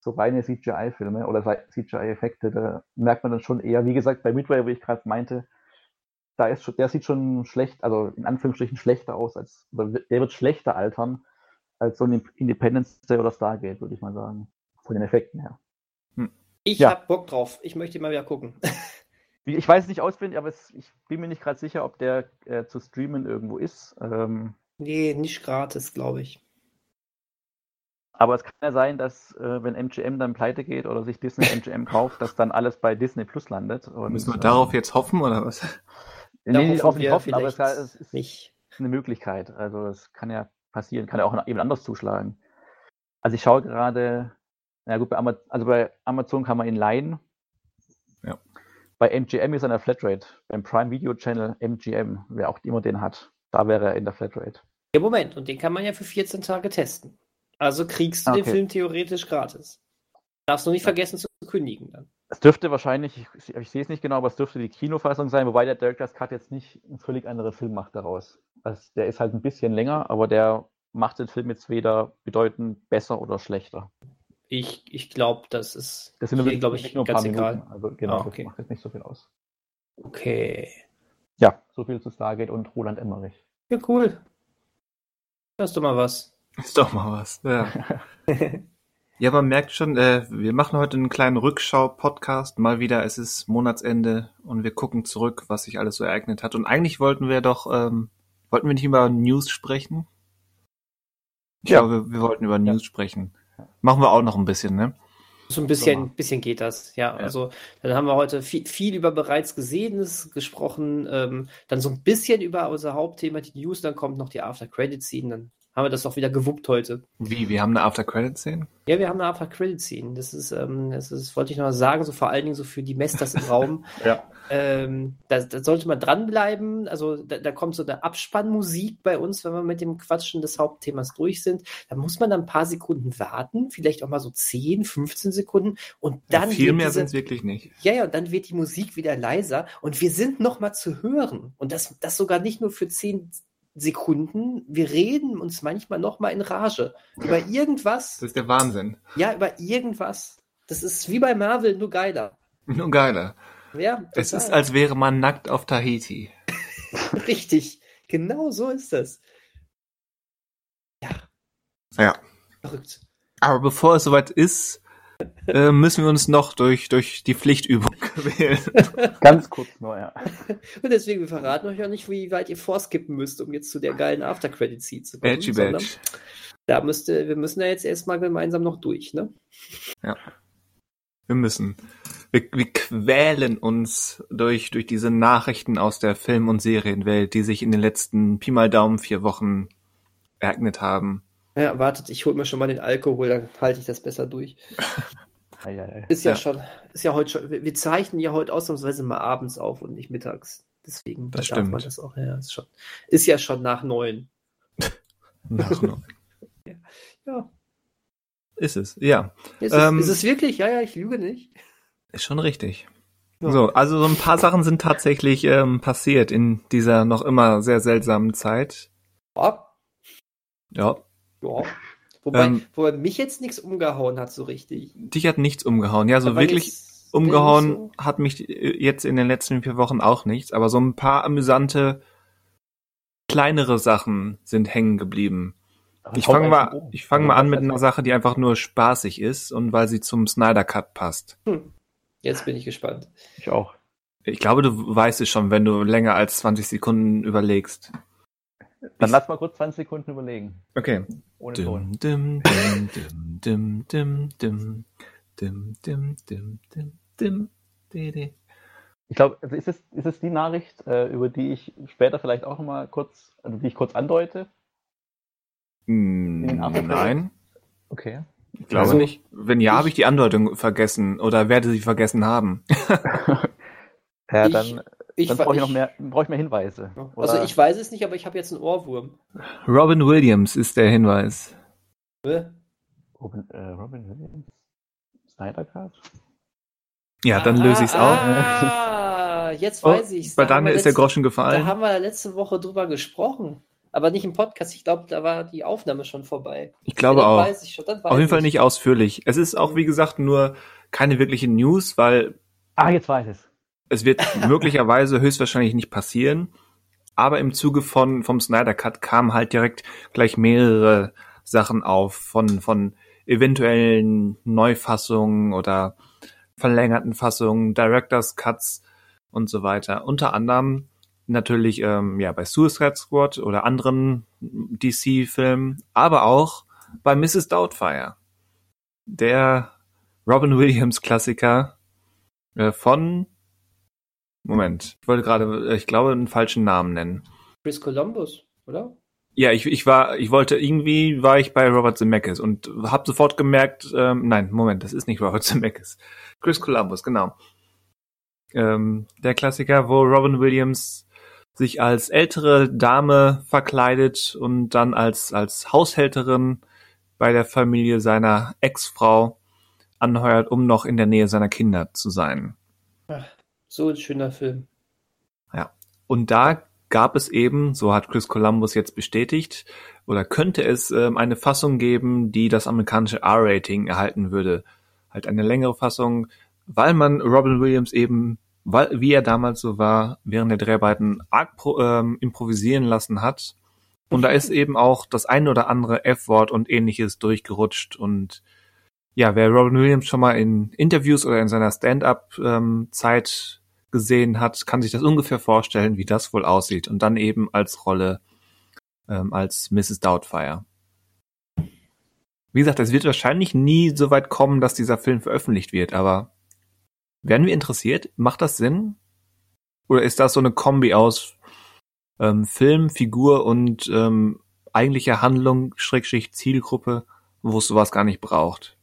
so reine CGI-Filme oder CGI-Effekte. Da merkt man dann schon eher, wie gesagt, bei Midway, wie ich gerade meinte, da ist schon, der sieht schon schlecht, also in Anführungsstrichen schlechter aus, als der wird schlechter altern als so ein Independence Day oder Stargate, würde ich mal sagen. Von den Effekten her. Hm. Ich ja. habe Bock drauf. Ich möchte mal wieder gucken. [LAUGHS] Ich weiß es nicht auswendig, aber es, ich bin mir nicht gerade sicher, ob der äh, zu streamen irgendwo ist. Ähm, nee, nicht gratis, glaube ich. Aber es kann ja sein, dass äh, wenn MGM dann pleite geht oder sich Disney MGM kauft, dass dann alles bei Disney Plus landet. Und, Müssen wir darauf äh, jetzt hoffen oder was? Nee, nicht hoffen, hoffen aber es, es ist nicht. eine Möglichkeit. Also es kann ja passieren, kann ja auch jemand anders zuschlagen. Also ich schaue gerade, na gut, bei Amazon, also bei Amazon kann man ihn leihen. Ja. Bei MGM ist er in der Flatrate. Beim Prime Video Channel MGM, wer auch immer den hat, da wäre er in der Flatrate. Ja, Moment, und den kann man ja für 14 Tage testen. Also kriegst du okay. den Film theoretisch gratis. Darfst du nicht vergessen zu kündigen dann. Es dürfte wahrscheinlich, ich, ich, sehe es nicht genau, aber es dürfte die Kinofassung sein, wobei der Director's Cut jetzt nicht einen völlig anderen Film macht daraus. Also der ist halt ein bisschen länger, aber der macht den Film jetzt weder bedeutend besser oder schlechter. Ich, ich glaube, das ist, das sind glaube ich, nur ganz egal. Minuten. Also genau, ah, okay. das macht jetzt nicht so viel aus. Okay. Ja, so viel zu Stargate und Roland Emmerich. Ja, cool. Das ist doch mal was. Ist doch mal was, ja. [LAUGHS] Ja, man merkt schon, äh, wir machen heute einen kleinen Rückschau-Podcast. Mal wieder, es ist Monatsende und wir gucken zurück, was sich alles so ereignet hat. Und eigentlich wollten wir doch, ähm, wollten wir nicht über News sprechen? Ich ja. glaube, wir, wir wollten über News sprechen. Machen wir auch noch ein bisschen, ne? So ein bisschen, bisschen geht das, ja. ja. Also dann haben wir heute viel, viel über bereits Gesehenes gesprochen, ähm, dann so ein bisschen über unser Hauptthema, die News, dann kommt noch die After-Credit-Scene, dann haben wir das doch wieder gewuppt heute. Wie? Wir haben eine After-Credit-Szene? Ja, wir haben eine After-Credit-Szene. Das ist, ähm, das ist, wollte ich noch mal sagen, so vor allen Dingen so für die Mesters im Raum. [LAUGHS] ja. Ähm, da, da, sollte man dranbleiben. Also da, da, kommt so eine Abspannmusik bei uns, wenn wir mit dem Quatschen des Hauptthemas durch sind. Da muss man dann ein paar Sekunden warten, vielleicht auch mal so 10, 15 Sekunden und dann. Ja, viel mehr sind es wirklich nicht. Ja, ja, und dann wird die Musik wieder leiser und wir sind noch mal zu hören. Und das, das sogar nicht nur für 10, Sekunden. Wir reden uns manchmal noch mal in Rage über irgendwas. Das ist der Wahnsinn. Ja, über irgendwas. Das ist wie bei Marvel, nur geiler. Nur geiler. Ja. Total. Es ist, als wäre man nackt auf Tahiti. [LAUGHS] Richtig. Genau so ist das. Ja. Ja. Verrückt. Aber bevor es soweit ist, äh, müssen wir uns noch durch, durch die Pflichtübung wählen. [LAUGHS] Ganz kurz nur, ja. Und deswegen, wir verraten euch auch nicht, wie weit ihr vorskippen müsst, um jetzt zu der geilen After-Credit-Seat zu kommen. Badgy Badge. Da müsste, wir müssen ja jetzt erstmal gemeinsam noch durch, ne? Ja. Wir müssen. Wir, wir quälen uns durch, durch diese Nachrichten aus der Film- und Serienwelt, die sich in den letzten Pi mal Daumen vier Wochen ereignet haben. Ja, wartet, ich hole mir schon mal den Alkohol, dann halte ich das besser durch. [LAUGHS] ist ja, ja, schon, ist ja heute schon, wir zeichnen ja heute ausnahmsweise mal abends auf und nicht mittags. Deswegen das darf stimmt. man das auch, ja, ist schon, ist ja schon nach neun. [LAUGHS] nach neun. [LAUGHS] ja. ja. Ist es, ja. Ist, ähm, es, ist es wirklich? Ja, ja, ich lüge nicht. Ist schon richtig. Ja. So, also so ein paar Sachen sind tatsächlich ähm, passiert in dieser noch immer sehr seltsamen Zeit. Ja. Ja. Ja. Wobei, ähm, wobei mich jetzt nichts umgehauen hat, so richtig. Dich hat nichts umgehauen. Ja, so aber wirklich umgehauen so. hat mich jetzt in den letzten vier Wochen auch nichts, aber so ein paar amüsante kleinere Sachen sind hängen geblieben. ich fange mal, um. ich fange mal an mit einer Sache, die einfach nur spaßig ist und weil sie zum Snyder Cut passt. Hm. Jetzt bin ich gespannt. Ich auch. Ich glaube, du weißt es schon, wenn du länger als 20 Sekunden überlegst. Dann lass mal kurz 20 Sekunden überlegen. Okay. Ohne Ton. Dim, dim, dim, dim, dim, dim, dim, dim, dim, dim, dim, ich glaube, also ist, es, ist es die Nachricht, äh, über die ich später vielleicht auch nochmal kurz, also die ich kurz andeute? Mm, nein. Okay. Ich glaube also, nicht. Wenn ja, habe ich die Andeutung vergessen oder werde sie vergessen haben. ja, dann, ich, dann brauche ich, noch mehr, brauche ich mehr Hinweise. Oder? Also ich weiß es nicht, aber ich habe jetzt einen Ohrwurm. Robin Williams ist der Hinweis. Robin, äh, Robin Williams? Snyder Cut? Ja, dann ah, löse ich es auch. Ah, jetzt weiß oh, ich's. Bei Daniel ist der Groschen gefallen. Da haben wir letzte Woche drüber gesprochen. Aber nicht im Podcast. Ich glaube, da war die Aufnahme schon vorbei. Ich glaube ja, auch. Ich schon, Auf jeden Fall nicht ausführlich. Es ist auch, wie gesagt, nur keine wirkliche News, weil. Ah, jetzt weiß ich es. Es wird [LAUGHS] möglicherweise höchstwahrscheinlich nicht passieren. Aber im Zuge von, vom Snyder Cut kamen halt direkt gleich mehrere Sachen auf von, von eventuellen Neufassungen oder verlängerten Fassungen, Director's Cuts und so weiter. Unter anderem natürlich ähm, ja bei Suicide Squad oder anderen DC-Filmen, aber auch bei Mrs. Doubtfire, der Robin Williams Klassiker äh, von Moment, ich wollte gerade, äh, ich glaube, einen falschen Namen nennen. Chris Columbus, oder? Ja, ich, ich war, ich wollte irgendwie war ich bei Robert Zemeckis und habe sofort gemerkt, ähm, nein, Moment, das ist nicht Robert [LAUGHS] Zemeckis, Chris Columbus, genau. Ähm, der Klassiker, wo Robin Williams sich als ältere Dame verkleidet und dann als als Haushälterin bei der Familie seiner Ex-Frau anheuert, um noch in der Nähe seiner Kinder zu sein. So ein schöner Film. Ja, und da gab es eben, so hat Chris Columbus jetzt bestätigt, oder könnte es ähm, eine Fassung geben, die das amerikanische R-Rating erhalten würde. Halt eine längere Fassung, weil man Robin Williams eben, weil, wie er damals so war, während der Dreharbeiten arg pro, ähm, improvisieren lassen hat. Und da ist eben auch das ein oder andere F-Wort und ähnliches durchgerutscht. Und ja, wer Robin Williams schon mal in Interviews oder in seiner Stand-up-Zeit ähm, gesehen hat, kann sich das ungefähr vorstellen, wie das wohl aussieht. Und dann eben als Rolle ähm, als Mrs. Doubtfire. Wie gesagt, es wird wahrscheinlich nie so weit kommen, dass dieser Film veröffentlicht wird, aber werden wir interessiert? Macht das Sinn? Oder ist das so eine Kombi aus ähm, Film, Figur und ähm, eigentlicher Handlung, Schrägschicht, Zielgruppe, wo es sowas gar nicht braucht?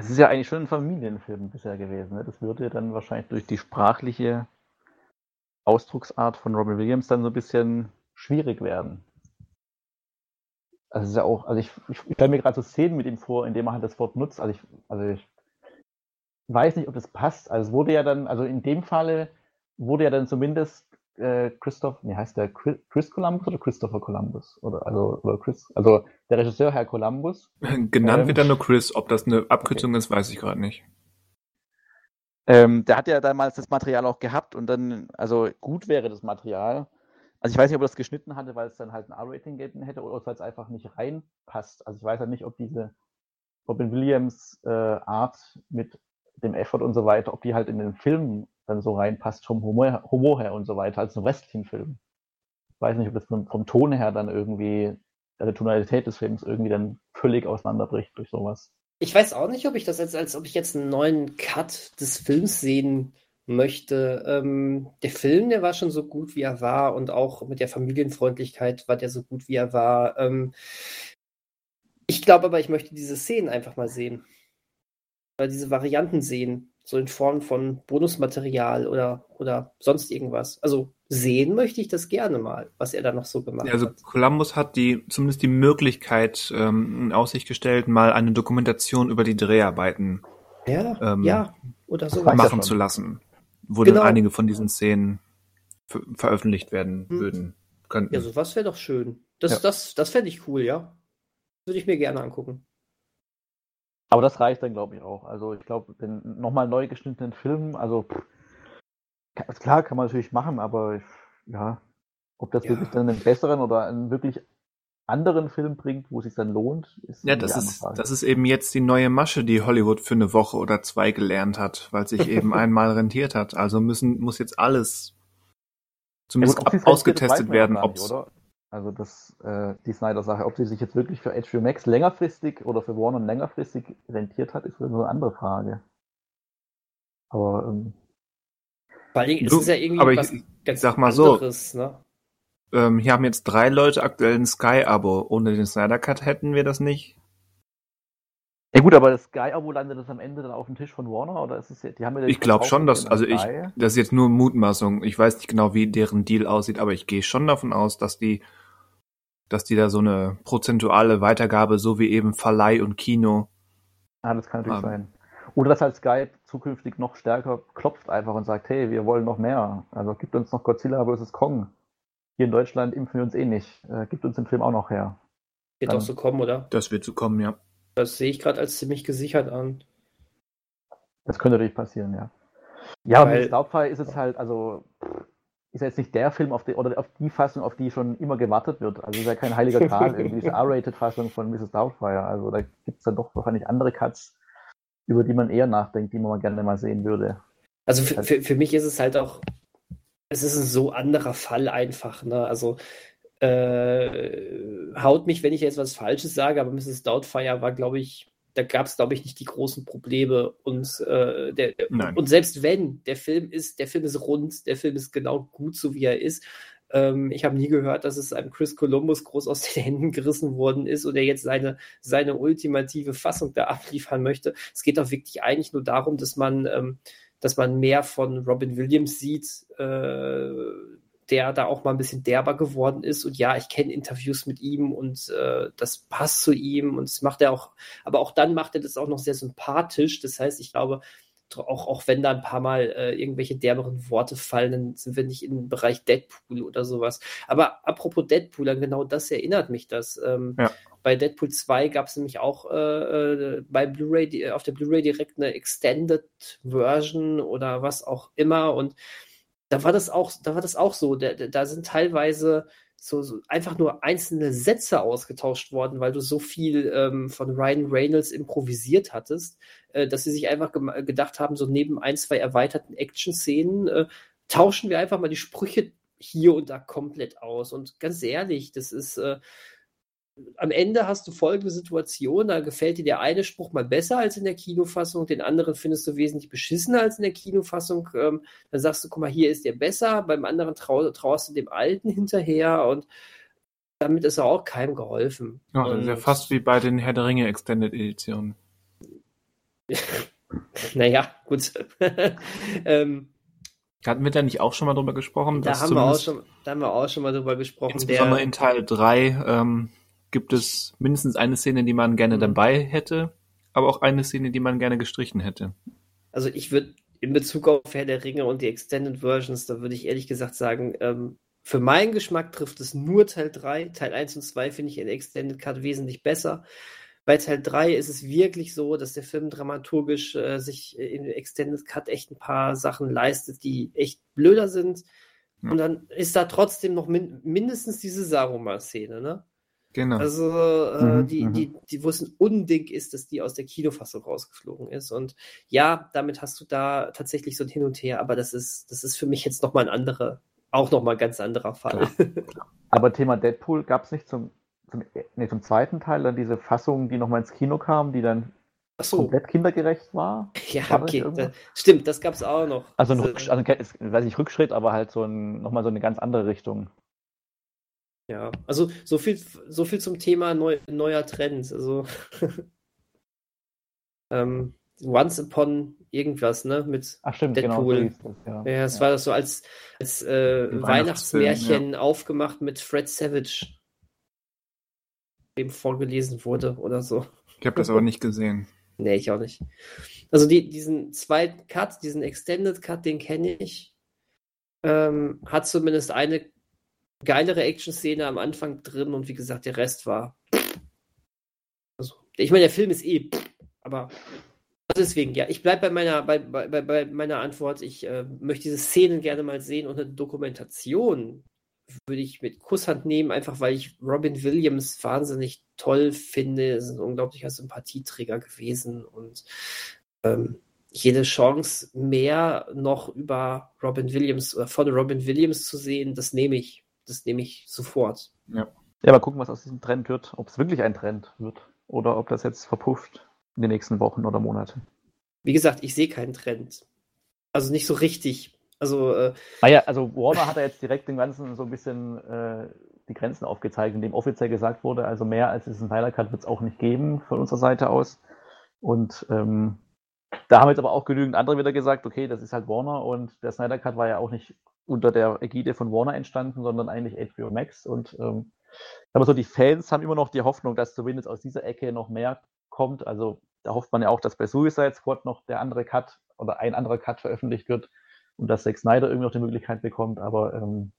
Es ist ja eigentlich schon ein Familienfilm bisher gewesen. Ne? Das würde dann wahrscheinlich durch die sprachliche Ausdrucksart von Robin Williams dann so ein bisschen schwierig werden. Also ist ja auch, also ich, ich, ich stelle mir gerade so Szenen mit ihm vor, in denen er halt das Wort nutzt. Also ich, also ich weiß nicht, ob das passt. Also es wurde ja dann, also in dem Falle wurde ja dann zumindest äh, Christoph, wie heißt der, Chris Columbus oder Christopher Columbus? Oder, also, oder Chris, also der Regisseur Herr Columbus. [LAUGHS] Genannt ähm, wird er nur Chris, ob das eine Abkürzung okay. ist, weiß ich gerade nicht. Ähm, der hat ja damals das Material auch gehabt und dann, also gut wäre das Material. Also ich weiß nicht, ob er das geschnitten hatte, weil es dann halt ein R-Rating gegeben hätte oder weil es einfach nicht reinpasst. Also ich weiß ja nicht, ob diese Robin Williams äh, Art mit dem Effort und so weiter, ob die halt in den Film dann so reinpasst vom Humor, Humor her und so weiter, als ein Wrestling-Film. Ich weiß nicht, ob das vom, vom Ton her dann irgendwie, der Tonalität des Films irgendwie dann völlig auseinanderbricht durch sowas. Ich weiß auch nicht, ob ich das jetzt, als ob ich jetzt einen neuen Cut des Films sehen möchte. Ähm, der Film, der war schon so gut, wie er war und auch mit der Familienfreundlichkeit war der so gut, wie er war. Ähm, ich glaube aber, ich möchte diese Szenen einfach mal sehen. Oder diese Varianten sehen. So in Form von Bonusmaterial oder, oder sonst irgendwas. Also sehen möchte ich das gerne mal, was er da noch so gemacht also, hat. Also Columbus hat die zumindest die Möglichkeit ähm, in Aussicht gestellt, mal eine Dokumentation über die Dreharbeiten ja, ähm, ja, oder so machen zu lassen, wo genau. dann einige von diesen Szenen veröffentlicht werden hm. würden könnten. Ja, sowas wäre doch schön. Das, ja. das, das fände ich cool, ja. Würde ich mir gerne angucken. Aber das reicht dann, glaube ich, auch. Also ich glaube, den nochmal neu geschnittenen Film, also pff, Klar, kann man natürlich machen, aber ich, ja, ob das ja. wirklich dann einen besseren oder einen wirklich anderen Film bringt, wo es sich dann lohnt, ist Ja, das ist, das ist eben jetzt die neue Masche, die Hollywood für eine Woche oder zwei gelernt hat, weil sich [LAUGHS] eben einmal rentiert hat. Also müssen, muss jetzt alles zumindest ja, gut, ausgetestet werden, ob Also das, äh, die Snyder-Sache, ob sie sich jetzt wirklich für HBO Max längerfristig oder für Warner längerfristig rentiert hat, ist so eine andere Frage. Aber ähm, vor allem ist es ja irgendwie aber was ich, ganz sag mal anderes, so, ne? Ähm, hier haben jetzt drei Leute aktuell ein Sky-Abo. Ohne den Snyder Cut hätten wir das nicht. Ja gut, aber Sky-Abo landet das am Ende dann auf dem Tisch von Warner oder ist es die haben ja Ich glaube schon, dass also ich das ist jetzt nur Mutmaßung. Ich weiß nicht genau, wie deren Deal aussieht, aber ich gehe schon davon aus, dass die dass die da so eine prozentuale Weitergabe so wie eben Verleih und Kino. Ah, das kann natürlich haben. sein. Oder dass halt Sky zukünftig noch stärker klopft einfach und sagt, hey, wir wollen noch mehr. Also gibt uns noch Godzilla vs. Kong. Hier in Deutschland impfen wir uns eh nicht. Äh, gibt uns den Film auch noch her. Wird auch so kommen, oder? Das wird so kommen, ja. Das sehe ich gerade als ziemlich gesichert an. Das könnte natürlich passieren, ja. Ja, Weil, mit Doubtfire ist es halt, also ist ja jetzt nicht der Film auf die, oder auf die Fassung, auf die schon immer gewartet wird. Also ist ja kein heiliger Kral, irgendwie diese [LAUGHS] R-Rated-Fassung von Mrs. Doubtfire. Also da gibt es dann doch wahrscheinlich andere Cuts, über die man eher nachdenkt, die man gerne mal sehen würde. Also für, für, für mich ist es halt auch, es ist ein so anderer Fall einfach. Ne? Also äh, haut mich, wenn ich jetzt was Falsches sage, aber Mrs. Doubtfire war, glaube ich, da gab es, glaube ich, nicht die großen Probleme. Und, äh, der, und selbst wenn, der Film ist, der Film ist rund, der Film ist genau gut, so wie er ist. Ähm, ich habe nie gehört, dass es einem Chris Columbus groß aus den Händen gerissen worden ist und er jetzt seine, seine ultimative Fassung da abliefern möchte. Es geht doch wirklich eigentlich nur darum, dass man, ähm, dass man mehr von Robin Williams sieht, äh, der da auch mal ein bisschen derber geworden ist. Und ja, ich kenne Interviews mit ihm und äh, das passt zu ihm und das macht er auch, aber auch dann macht er das auch noch sehr sympathisch. Das heißt, ich glaube, auch, auch wenn da ein paar Mal äh, irgendwelche derberen Worte fallen, dann sind wir nicht im Bereich Deadpool oder sowas. Aber apropos Deadpool, an genau das erinnert mich das. Ähm, ja. Bei Deadpool 2 gab es nämlich auch äh, äh, bei Blu-ray, auf der Blu-ray direkt eine Extended Version oder was auch immer und da war das auch, da war das auch so. Da, da sind teilweise so, so, einfach nur einzelne Sätze ausgetauscht worden, weil du so viel ähm, von Ryan Reynolds improvisiert hattest, äh, dass sie sich einfach gedacht haben, so neben ein, zwei erweiterten Action-Szenen äh, tauschen wir einfach mal die Sprüche hier und da komplett aus. Und ganz ehrlich, das ist, äh, am Ende hast du folgende Situation, da gefällt dir der eine Spruch mal besser als in der Kinofassung, den anderen findest du wesentlich beschissener als in der Kinofassung. Ähm, dann sagst du, guck mal, hier ist der besser, beim anderen trau traust du dem Alten hinterher und damit ist auch keinem geholfen. Ja, das ist ja fast wie bei den Herr der Ringe Extended Editionen. [LAUGHS] naja, gut. [LAUGHS] ähm, hatten wir da nicht auch schon mal drüber gesprochen? Da, haben wir, auch schon, da haben wir auch schon mal drüber gesprochen. Insbesondere der, in Teil 3 ähm, gibt es mindestens eine Szene, die man gerne mhm. dabei hätte, aber auch eine Szene, die man gerne gestrichen hätte. Also ich würde in Bezug auf Herr der Ringe und die Extended Versions, da würde ich ehrlich gesagt sagen, ähm, für meinen Geschmack trifft es nur Teil 3. Teil 1 und 2 finde ich in Extended Cut wesentlich besser. Bei Teil 3 ist es wirklich so, dass der Film dramaturgisch äh, sich in Extended Cut echt ein paar Sachen leistet, die echt blöder sind. Ja. Und dann ist da trotzdem noch min mindestens diese Saruman-Szene, ne? Genau. Also, äh, mhm, die, mhm. die, die, wo es ein Unding ist, dass die aus der Kinofassung rausgeflogen ist. Und ja, damit hast du da tatsächlich so ein Hin und Her, aber das ist, das ist für mich jetzt nochmal ein anderer, auch nochmal ein ganz anderer Fall. aber Thema Deadpool gab es nicht zum, zum, nee, zum zweiten Teil dann diese Fassung, die nochmal ins Kino kam, die dann so. komplett kindergerecht war? Ja, war okay. Das stimmt, das gab es auch noch. Also, ein Rücksch also, weiß ich, Rückschritt, aber halt so ein, nochmal so eine ganz andere Richtung. Ja, also so viel, so viel zum Thema neu, neuer Trends. Also [LAUGHS] ähm, Once Upon irgendwas, ne? Mit Ach, stimmt, genau, Deadpool. Genau, das, ja. ja, es ja. war das so als, als äh, Weihnachtsmärchen ja. aufgemacht mit Fred Savage, dem vorgelesen wurde oder so. Ich habe das aber nicht gesehen. [LAUGHS] Nee, ich auch nicht. Also die, diesen zweiten Cut, diesen Extended Cut, den kenne ich. Ähm, hat zumindest eine geilere Action-Szene am Anfang drin und wie gesagt, der Rest war. Also, ich meine, der Film ist eh, aber deswegen, ja, ich bleibe bei meiner, bei, bei, bei meiner Antwort. Ich äh, möchte diese Szenen gerne mal sehen und eine Dokumentation würde ich mit Kusshand nehmen, einfach weil ich Robin Williams wahnsinnig toll finde. Er ist ein unglaublicher Sympathieträger gewesen und ähm, jede Chance mehr noch über Robin Williams oder von Robin Williams zu sehen, das nehme ich das nehme ich sofort. Ja. Ja, mal gucken, was aus diesem Trend wird, ob es wirklich ein Trend wird oder ob das jetzt verpufft in den nächsten Wochen oder Monaten. Wie gesagt, ich sehe keinen Trend. Also nicht so richtig. Also, äh, naja, also Warner hat ja jetzt direkt den Ganzen so ein bisschen äh, die Grenzen aufgezeigt, indem offiziell gesagt wurde, also mehr als diesen Tyler Cut wird es auch nicht geben von unserer Seite aus. Und ähm, da haben jetzt aber auch genügend andere wieder gesagt, okay, das ist halt Warner und der Snyder Cut war ja auch nicht unter der Ägide von Warner entstanden, sondern eigentlich HBO Max. Und ähm, aber so die Fans haben immer noch die Hoffnung, dass zumindest aus dieser Ecke noch mehr kommt. Also da hofft man ja auch, dass bei Suicide Squad noch der andere Cut oder ein anderer Cut veröffentlicht wird und dass Zack Snyder irgendwie noch die Möglichkeit bekommt. Aber ähm,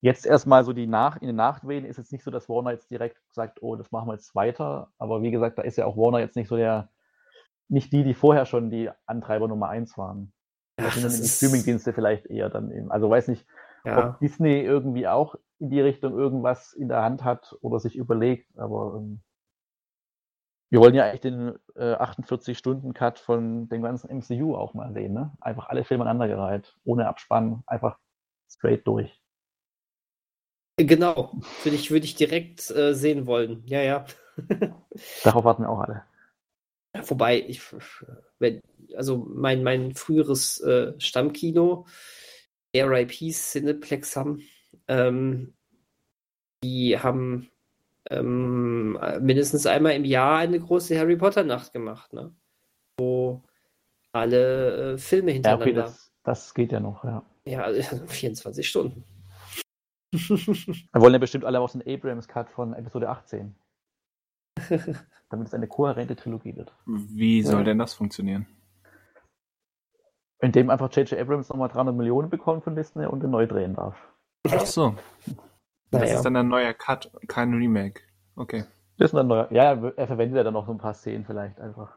jetzt erstmal so die Nach in den Nachwehen ist es nicht so, dass Warner jetzt direkt sagt, oh, das machen wir jetzt weiter. Aber wie gesagt, da ist ja auch Warner jetzt nicht so der, nicht die, die vorher schon die Antreiber Nummer eins waren. Ach, das sind dann die Streamingdienste vielleicht eher dann eben. Also weiß nicht, ja. ob Disney irgendwie auch in die Richtung irgendwas in der Hand hat oder sich überlegt, aber ähm, wir wollen ja eigentlich den äh, 48-Stunden-Cut von dem ganzen MCU auch mal sehen, ne? Einfach alle Filme aneinandergereiht, ohne Abspann, einfach straight durch. Genau, würde ich, würd ich direkt äh, sehen wollen. Ja, ja. [LAUGHS] Darauf warten wir auch alle. Ja, wobei, ich, wenn, also mein, mein früheres äh, Stammkino, RIP Cineplex haben, ähm, die haben ähm, mindestens einmal im Jahr eine große Harry Potter Nacht gemacht, ne? Wo alle äh, Filme hintereinander. Ja, okay, das, das, geht ja noch, ja. Ja, also 24 [LAUGHS] Stunden. Wir wollen ja bestimmt alle aus dem Abrams Cut von Episode 18. [LAUGHS] Damit es eine kohärente Trilogie wird. Wie soll ja. denn das funktionieren? Indem einfach J.J. Abrams nochmal 300 Millionen bekommt von Disney und den neu drehen darf. Ach so. Das naja. ist dann ein neuer Cut, kein Remake. Okay. Das ist ein neuer. Ja, er verwendet ja dann noch so ein paar Szenen vielleicht einfach.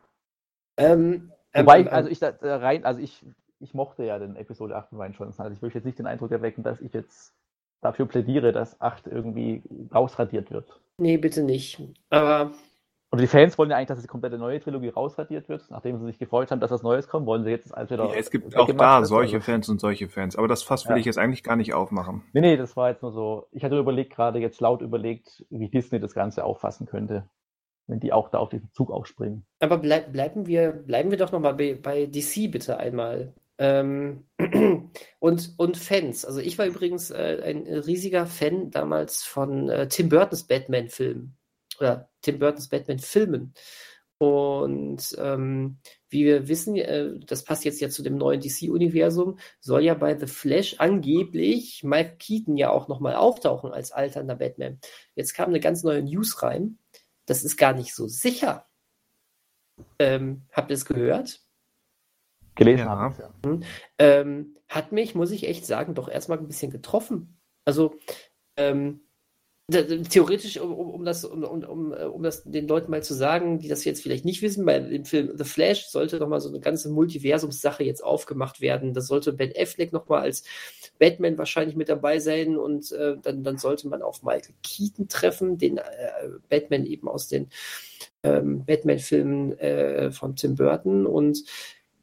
Ähm, Wobei, ähm, also ich da, rein, also ich, ich mochte ja den Episode 8 von Ryan Johnson. Also ich möchte jetzt nicht den Eindruck erwecken, dass ich jetzt dafür plädiere, dass 8 irgendwie rausradiert wird. Nee, bitte nicht. Aber und die Fans wollen ja eigentlich, dass die komplette neue Trilogie rausradiert wird. Nachdem sie sich gefreut haben, dass was Neues kommt, wollen sie jetzt das alte wieder. Ja, es gibt auch da solche also. Fans und solche Fans. Aber das Fass will ja. ich jetzt eigentlich gar nicht aufmachen. Nee, nee, das war jetzt nur so. Ich hatte überlegt, gerade jetzt laut überlegt, wie Disney das Ganze auffassen könnte. Wenn die auch da auf diesen Zug aufspringen. Aber bleib, bleiben, wir, bleiben wir doch nochmal bei, bei DC bitte einmal. Ähm, [CLEARS THROAT] und, und Fans. Also ich war übrigens äh, ein riesiger Fan damals von äh, Tim Burtons Batman-Film oder Tim Burtons Batman-Filmen. Und ähm, wie wir wissen, äh, das passt jetzt ja zu dem neuen DC-Universum, soll ja bei The Flash angeblich Mike Keaton ja auch nochmal auftauchen als alternder Batman. Jetzt kam eine ganz neue News rein. Das ist gar nicht so sicher. Ähm, habt ihr es gehört? Gelesen ja. haben. Ja. Hm. Ähm, hat mich, muss ich echt sagen, doch erstmal ein bisschen getroffen. Also, ähm, theoretisch, um, um, das, um, um, um das den Leuten mal zu sagen, die das jetzt vielleicht nicht wissen, bei dem Film The Flash sollte nochmal so eine ganze Multiversumssache jetzt aufgemacht werden. Da sollte Ben Affleck nochmal als Batman wahrscheinlich mit dabei sein und äh, dann, dann sollte man auf Michael Keaton treffen, den äh, Batman eben aus den ähm, Batman-Filmen äh, von Tim Burton und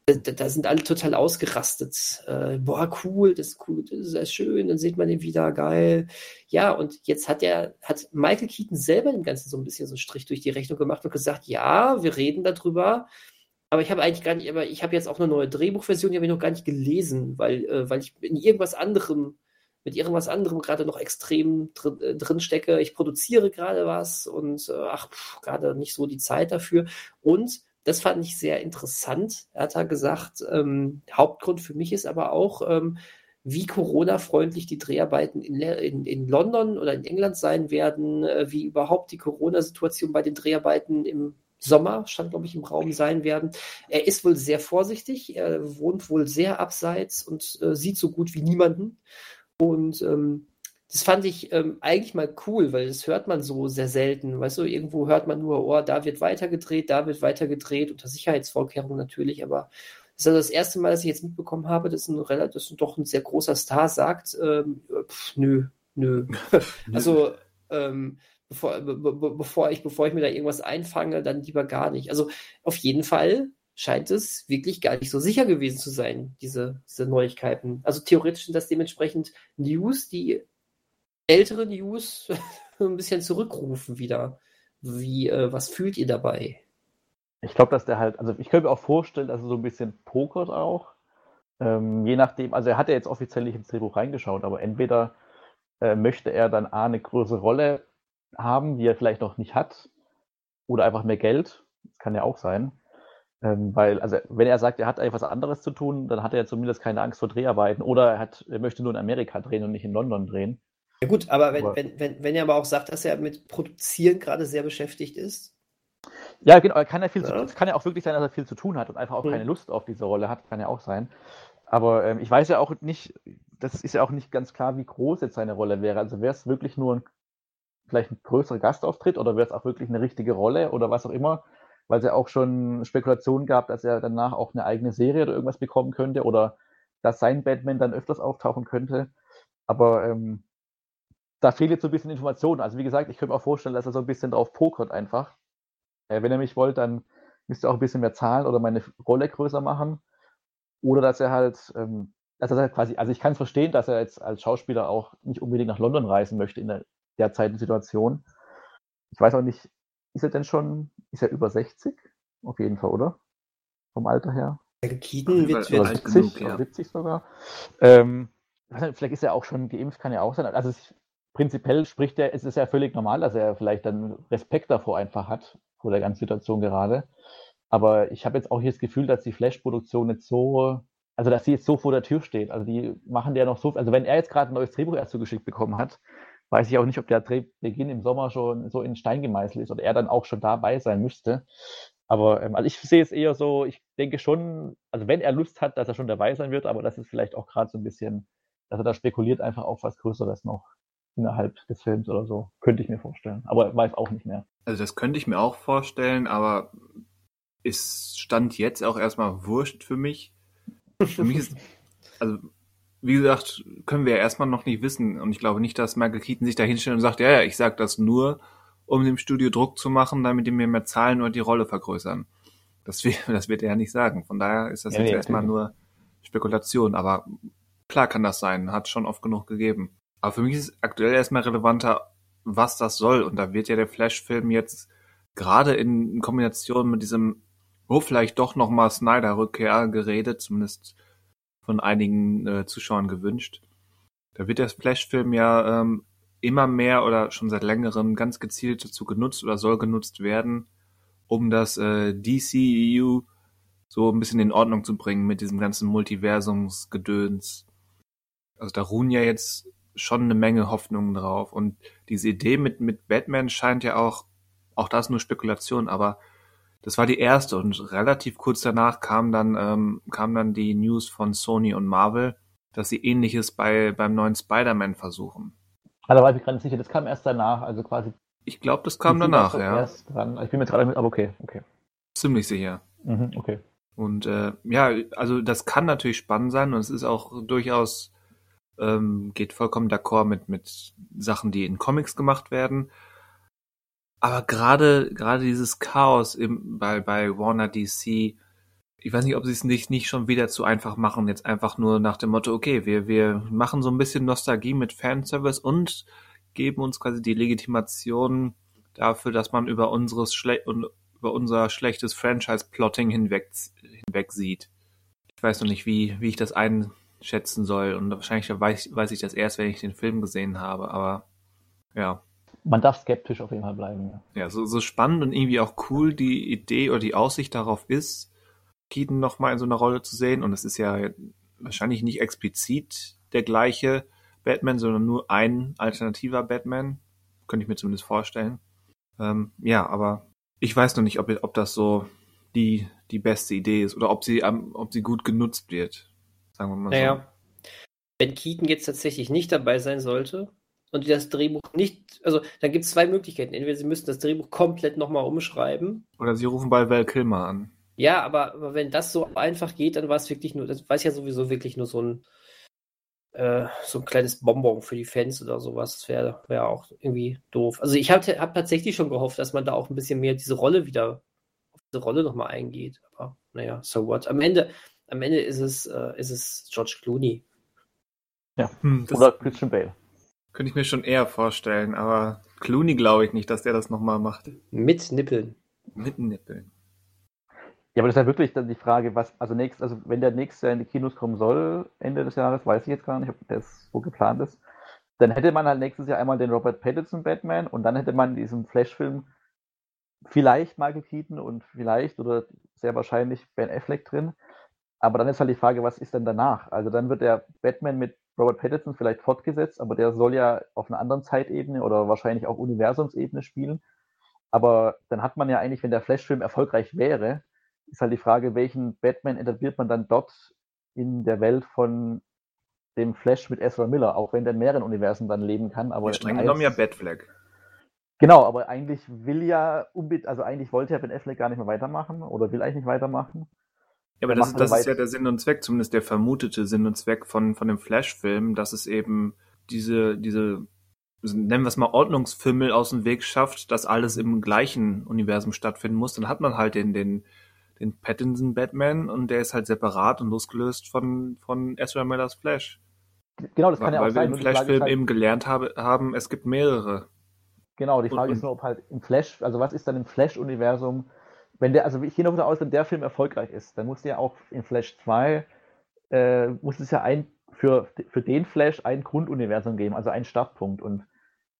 da, da, sind alle total ausgerastet. Äh, boah, cool, das ist cool, das ist schön, dann sieht man den wieder, geil. Ja, und jetzt hat er, hat Michael Keaton selber dem Ganzen so ein bisschen so einen Strich durch die Rechnung gemacht und gesagt, ja, wir reden darüber, aber ich habe eigentlich gar nicht, aber ich habe jetzt auch eine neue Drehbuchversion, die habe ich noch gar nicht gelesen, weil, äh, weil ich in irgendwas anderem, mit irgendwas anderem gerade noch extrem drin, äh, drin stecke. Ich produziere gerade was und äh, ach, gerade nicht so die Zeit dafür. Und das fand ich sehr interessant. Er hat da gesagt, ähm, Hauptgrund für mich ist aber auch, ähm, wie Corona-freundlich die Dreharbeiten in, in, in, London oder in England sein werden, äh, wie überhaupt die Corona-Situation bei den Dreharbeiten im Sommer, stand glaube ich im Raum sein werden. Er ist wohl sehr vorsichtig, er wohnt wohl sehr abseits und äh, sieht so gut wie niemanden. Und ähm, das fand ich ähm, eigentlich mal cool, weil das hört man so sehr selten. Weißt du, irgendwo hört man nur, oh, da wird weitergedreht, da wird weitergedreht, unter Sicherheitsvorkehrungen natürlich, aber das ist also das erste Mal, dass ich jetzt mitbekommen habe, dass ein relativ, dass doch ein sehr großer Star sagt, ähm, pff, nö, nö. [LAUGHS] [LAUGHS] also, ähm, bevor, be, bevor, ich, bevor ich mir da irgendwas einfange, dann lieber gar nicht. Also auf jeden Fall scheint es wirklich gar nicht so sicher gewesen zu sein, diese, diese Neuigkeiten. Also theoretisch sind das dementsprechend News, die ältere News [LAUGHS] ein bisschen zurückrufen wieder. Wie, äh, was fühlt ihr dabei? Ich glaube, dass der halt, also ich könnte mir auch vorstellen, dass er so ein bisschen pokert auch. Ähm, je nachdem, also er hat ja jetzt offiziell nicht ins Drehbuch reingeschaut, aber entweder äh, möchte er dann A, eine größere Rolle haben, die er vielleicht noch nicht hat, oder einfach mehr Geld. Das kann ja auch sein. Ähm, weil, also wenn er sagt, er hat etwas anderes zu tun, dann hat er zumindest keine Angst vor Dreharbeiten. Oder er, hat, er möchte nur in Amerika drehen und nicht in London drehen. Ja gut, aber wenn, aber, wenn, wenn, wenn er aber auch sagt, dass er mit Produzieren gerade sehr beschäftigt ist. Ja, genau, kann ja viel ja. Zu, es kann ja auch wirklich sein, dass er viel zu tun hat und einfach auch mhm. keine Lust auf diese Rolle hat, kann ja auch sein. Aber ähm, ich weiß ja auch nicht, das ist ja auch nicht ganz klar, wie groß jetzt seine Rolle wäre. Also wäre es wirklich nur ein, vielleicht ein größerer Gastauftritt oder wäre es auch wirklich eine richtige Rolle oder was auch immer, weil es ja auch schon Spekulationen gab, dass er danach auch eine eigene Serie oder irgendwas bekommen könnte oder dass sein Batman dann öfters auftauchen könnte. Aber ähm, da fehlt jetzt so ein bisschen Information. Also wie gesagt, ich könnte mir auch vorstellen, dass er so ein bisschen drauf pokert einfach. Äh, wenn er mich wollt, dann müsst ihr auch ein bisschen mehr zahlen oder meine Rolle größer machen. Oder dass er halt, ähm, dass er halt quasi, also ich kann es verstehen, dass er jetzt als Schauspieler auch nicht unbedingt nach London reisen möchte in der derzeitigen Situation. Ich weiß auch nicht, ist er denn schon, ist er über 60? Auf jeden Fall, oder? Vom Alter her. Keaton wird, wird 70, genug, ja. 70 sogar. Ähm, vielleicht ist er auch schon geimpft, kann ja auch sein. Also es, prinzipiell spricht er, es ist ja völlig normal, dass er vielleicht dann Respekt davor einfach hat, vor der ganzen Situation gerade. Aber ich habe jetzt auch hier das Gefühl, dass die Flash-Produktion jetzt so, also dass sie jetzt so vor der Tür steht. Also die machen der noch so, also wenn er jetzt gerade ein neues Drehbuch erst zugeschickt bekommen hat, weiß ich auch nicht, ob der Drehbeginn im Sommer schon so in Stein gemeißelt ist oder er dann auch schon dabei sein müsste. Aber ähm, also ich sehe es eher so, ich denke schon, also wenn er Lust hat, dass er schon dabei sein wird, aber das ist vielleicht auch gerade so ein bisschen, dass er da spekuliert einfach auf was Größeres noch innerhalb des Films oder so. Könnte ich mir vorstellen. Aber weiß auch nicht mehr. Also das könnte ich mir auch vorstellen, aber ist Stand jetzt auch erstmal wurscht für mich. Für mich ist, [LAUGHS] also wie gesagt, können wir ja erstmal noch nicht wissen. Und ich glaube nicht, dass Michael Keaton sich da hinstellt und sagt, ja, ja, ich sag das nur, um dem Studio Druck zu machen, damit die mir mehr zahlen oder die Rolle vergrößern. Das, wird, [LAUGHS] das wird er ja nicht sagen. Von daher ist das ja, jetzt ja, erstmal nur Spekulation. Aber klar kann das sein. Hat schon oft genug gegeben. Aber für mich ist aktuell erstmal relevanter, was das soll. Und da wird ja der Flash-Film jetzt gerade in Kombination mit diesem, oh, vielleicht doch nochmal Snyder-Rückkehr geredet, zumindest von einigen äh, Zuschauern gewünscht. Da wird der Flash-Film ja ähm, immer mehr oder schon seit längerem ganz gezielt dazu genutzt oder soll genutzt werden, um das äh, DCEU so ein bisschen in Ordnung zu bringen mit diesem ganzen Multiversumsgedöns. Also da ruhen ja jetzt schon eine Menge Hoffnungen drauf. Und diese Idee mit, mit Batman scheint ja auch, auch das nur Spekulation, aber das war die erste und relativ kurz danach kam dann, ähm, kam dann die News von Sony und Marvel, dass sie ähnliches bei, beim neuen Spider-Man versuchen. Also weiß ich gerade nicht sicher, das kam erst danach, also quasi. Ich glaube, das kam danach, ja. Erst dran. Ich bin mir gerade mit, aber okay, okay. Ziemlich sicher. Mhm, okay. Und äh, ja, also das kann natürlich spannend sein und es ist auch durchaus ähm, geht vollkommen d'accord mit, mit Sachen, die in Comics gemacht werden. Aber gerade, gerade dieses Chaos im, bei, bei Warner DC, ich weiß nicht, ob sie es nicht, nicht schon wieder zu einfach machen, jetzt einfach nur nach dem Motto, okay, wir, wir machen so ein bisschen Nostalgie mit Fanservice und geben uns quasi die Legitimation dafür, dass man über unseres Schle über unser schlechtes Franchise-Plotting hinweg, hinweg sieht. Ich weiß noch nicht, wie, wie ich das ein, schätzen soll. Und wahrscheinlich weiß, weiß ich das erst, wenn ich den Film gesehen habe. Aber ja. Man darf skeptisch auf jeden Fall bleiben. Ja, ja so, so spannend und irgendwie auch cool die Idee oder die Aussicht darauf ist, Keaton nochmal in so einer Rolle zu sehen. Und es ist ja wahrscheinlich nicht explizit der gleiche Batman, sondern nur ein alternativer Batman. Könnte ich mir zumindest vorstellen. Ähm, ja, aber ich weiß noch nicht, ob, ob das so die, die beste Idee ist oder ob sie, ob sie gut genutzt wird. Sagen wir mal naja, so. Wenn Keaton jetzt tatsächlich nicht dabei sein sollte und das Drehbuch nicht, also dann gibt es zwei Möglichkeiten. Entweder sie müssen das Drehbuch komplett nochmal umschreiben. Oder sie rufen bei Val Kilmer an. Ja, aber, aber wenn das so einfach geht, dann war es wirklich nur, das war ja sowieso wirklich nur so ein, äh, so ein kleines Bonbon für die Fans oder sowas. Das wäre wär auch irgendwie doof. Also ich habe hab tatsächlich schon gehofft, dass man da auch ein bisschen mehr diese Rolle wieder, auf diese Rolle nochmal eingeht. Aber naja, so what. Am Ende, am Ende ist es, äh, ist es George Clooney. Ja, hm, oder Christian Bale. Könnte ich mir schon eher vorstellen, aber Clooney glaube ich nicht, dass der das nochmal macht. Mit Nippeln. Mit Nippeln. Ja, aber das ist ja wirklich dann die Frage, was, also nächst, also wenn der nächste in die Kinos kommen soll, Ende des Jahres, weiß ich jetzt gar nicht, ob das so geplant ist, dann hätte man halt nächstes Jahr einmal den Robert Pattinson Batman und dann hätte man diesen Flash-Film vielleicht Michael Keaton und vielleicht oder sehr wahrscheinlich Ben Affleck drin. Aber dann ist halt die Frage, was ist denn danach? Also dann wird der Batman mit Robert Pattinson vielleicht fortgesetzt, aber der soll ja auf einer anderen Zeitebene oder wahrscheinlich auch Universumsebene spielen. Aber dann hat man ja eigentlich, wenn der Flash-Film erfolgreich wäre, ist halt die Frage, welchen Batman etabliert man dann dort in der Welt von dem Flash mit Ezra Miller, auch wenn der in mehreren Universen dann leben kann. Aber streng genommen ja Batfleck. Genau, aber eigentlich will ja, also eigentlich wollte ja Ben Affleck gar nicht mehr weitermachen oder will eigentlich nicht weitermachen. Ja, aber das, das ist ja der Sinn und Zweck, zumindest der vermutete Sinn und Zweck von, von dem Flash-Film, dass es eben diese, diese, nennen wir es mal Ordnungsfimmel aus dem Weg schafft, dass alles im gleichen Universum stattfinden muss. Dann hat man halt den, den, den Pattinson Batman und der ist halt separat und losgelöst von, von Ezra Millers Flash. Genau, das kann ja auch Weil sein. Weil wir im Flash-Film halt, eben gelernt habe, haben, es gibt mehrere. Genau, die Frage und, ist nur, ob halt im Flash, also was ist dann im Flash-Universum, wenn der, also ich gehe noch davon aus, wenn der Film erfolgreich ist, dann muss der auch in Flash 2, äh, muss es ja ein, für, für den Flash ein Grunduniversum geben, also einen Startpunkt. Und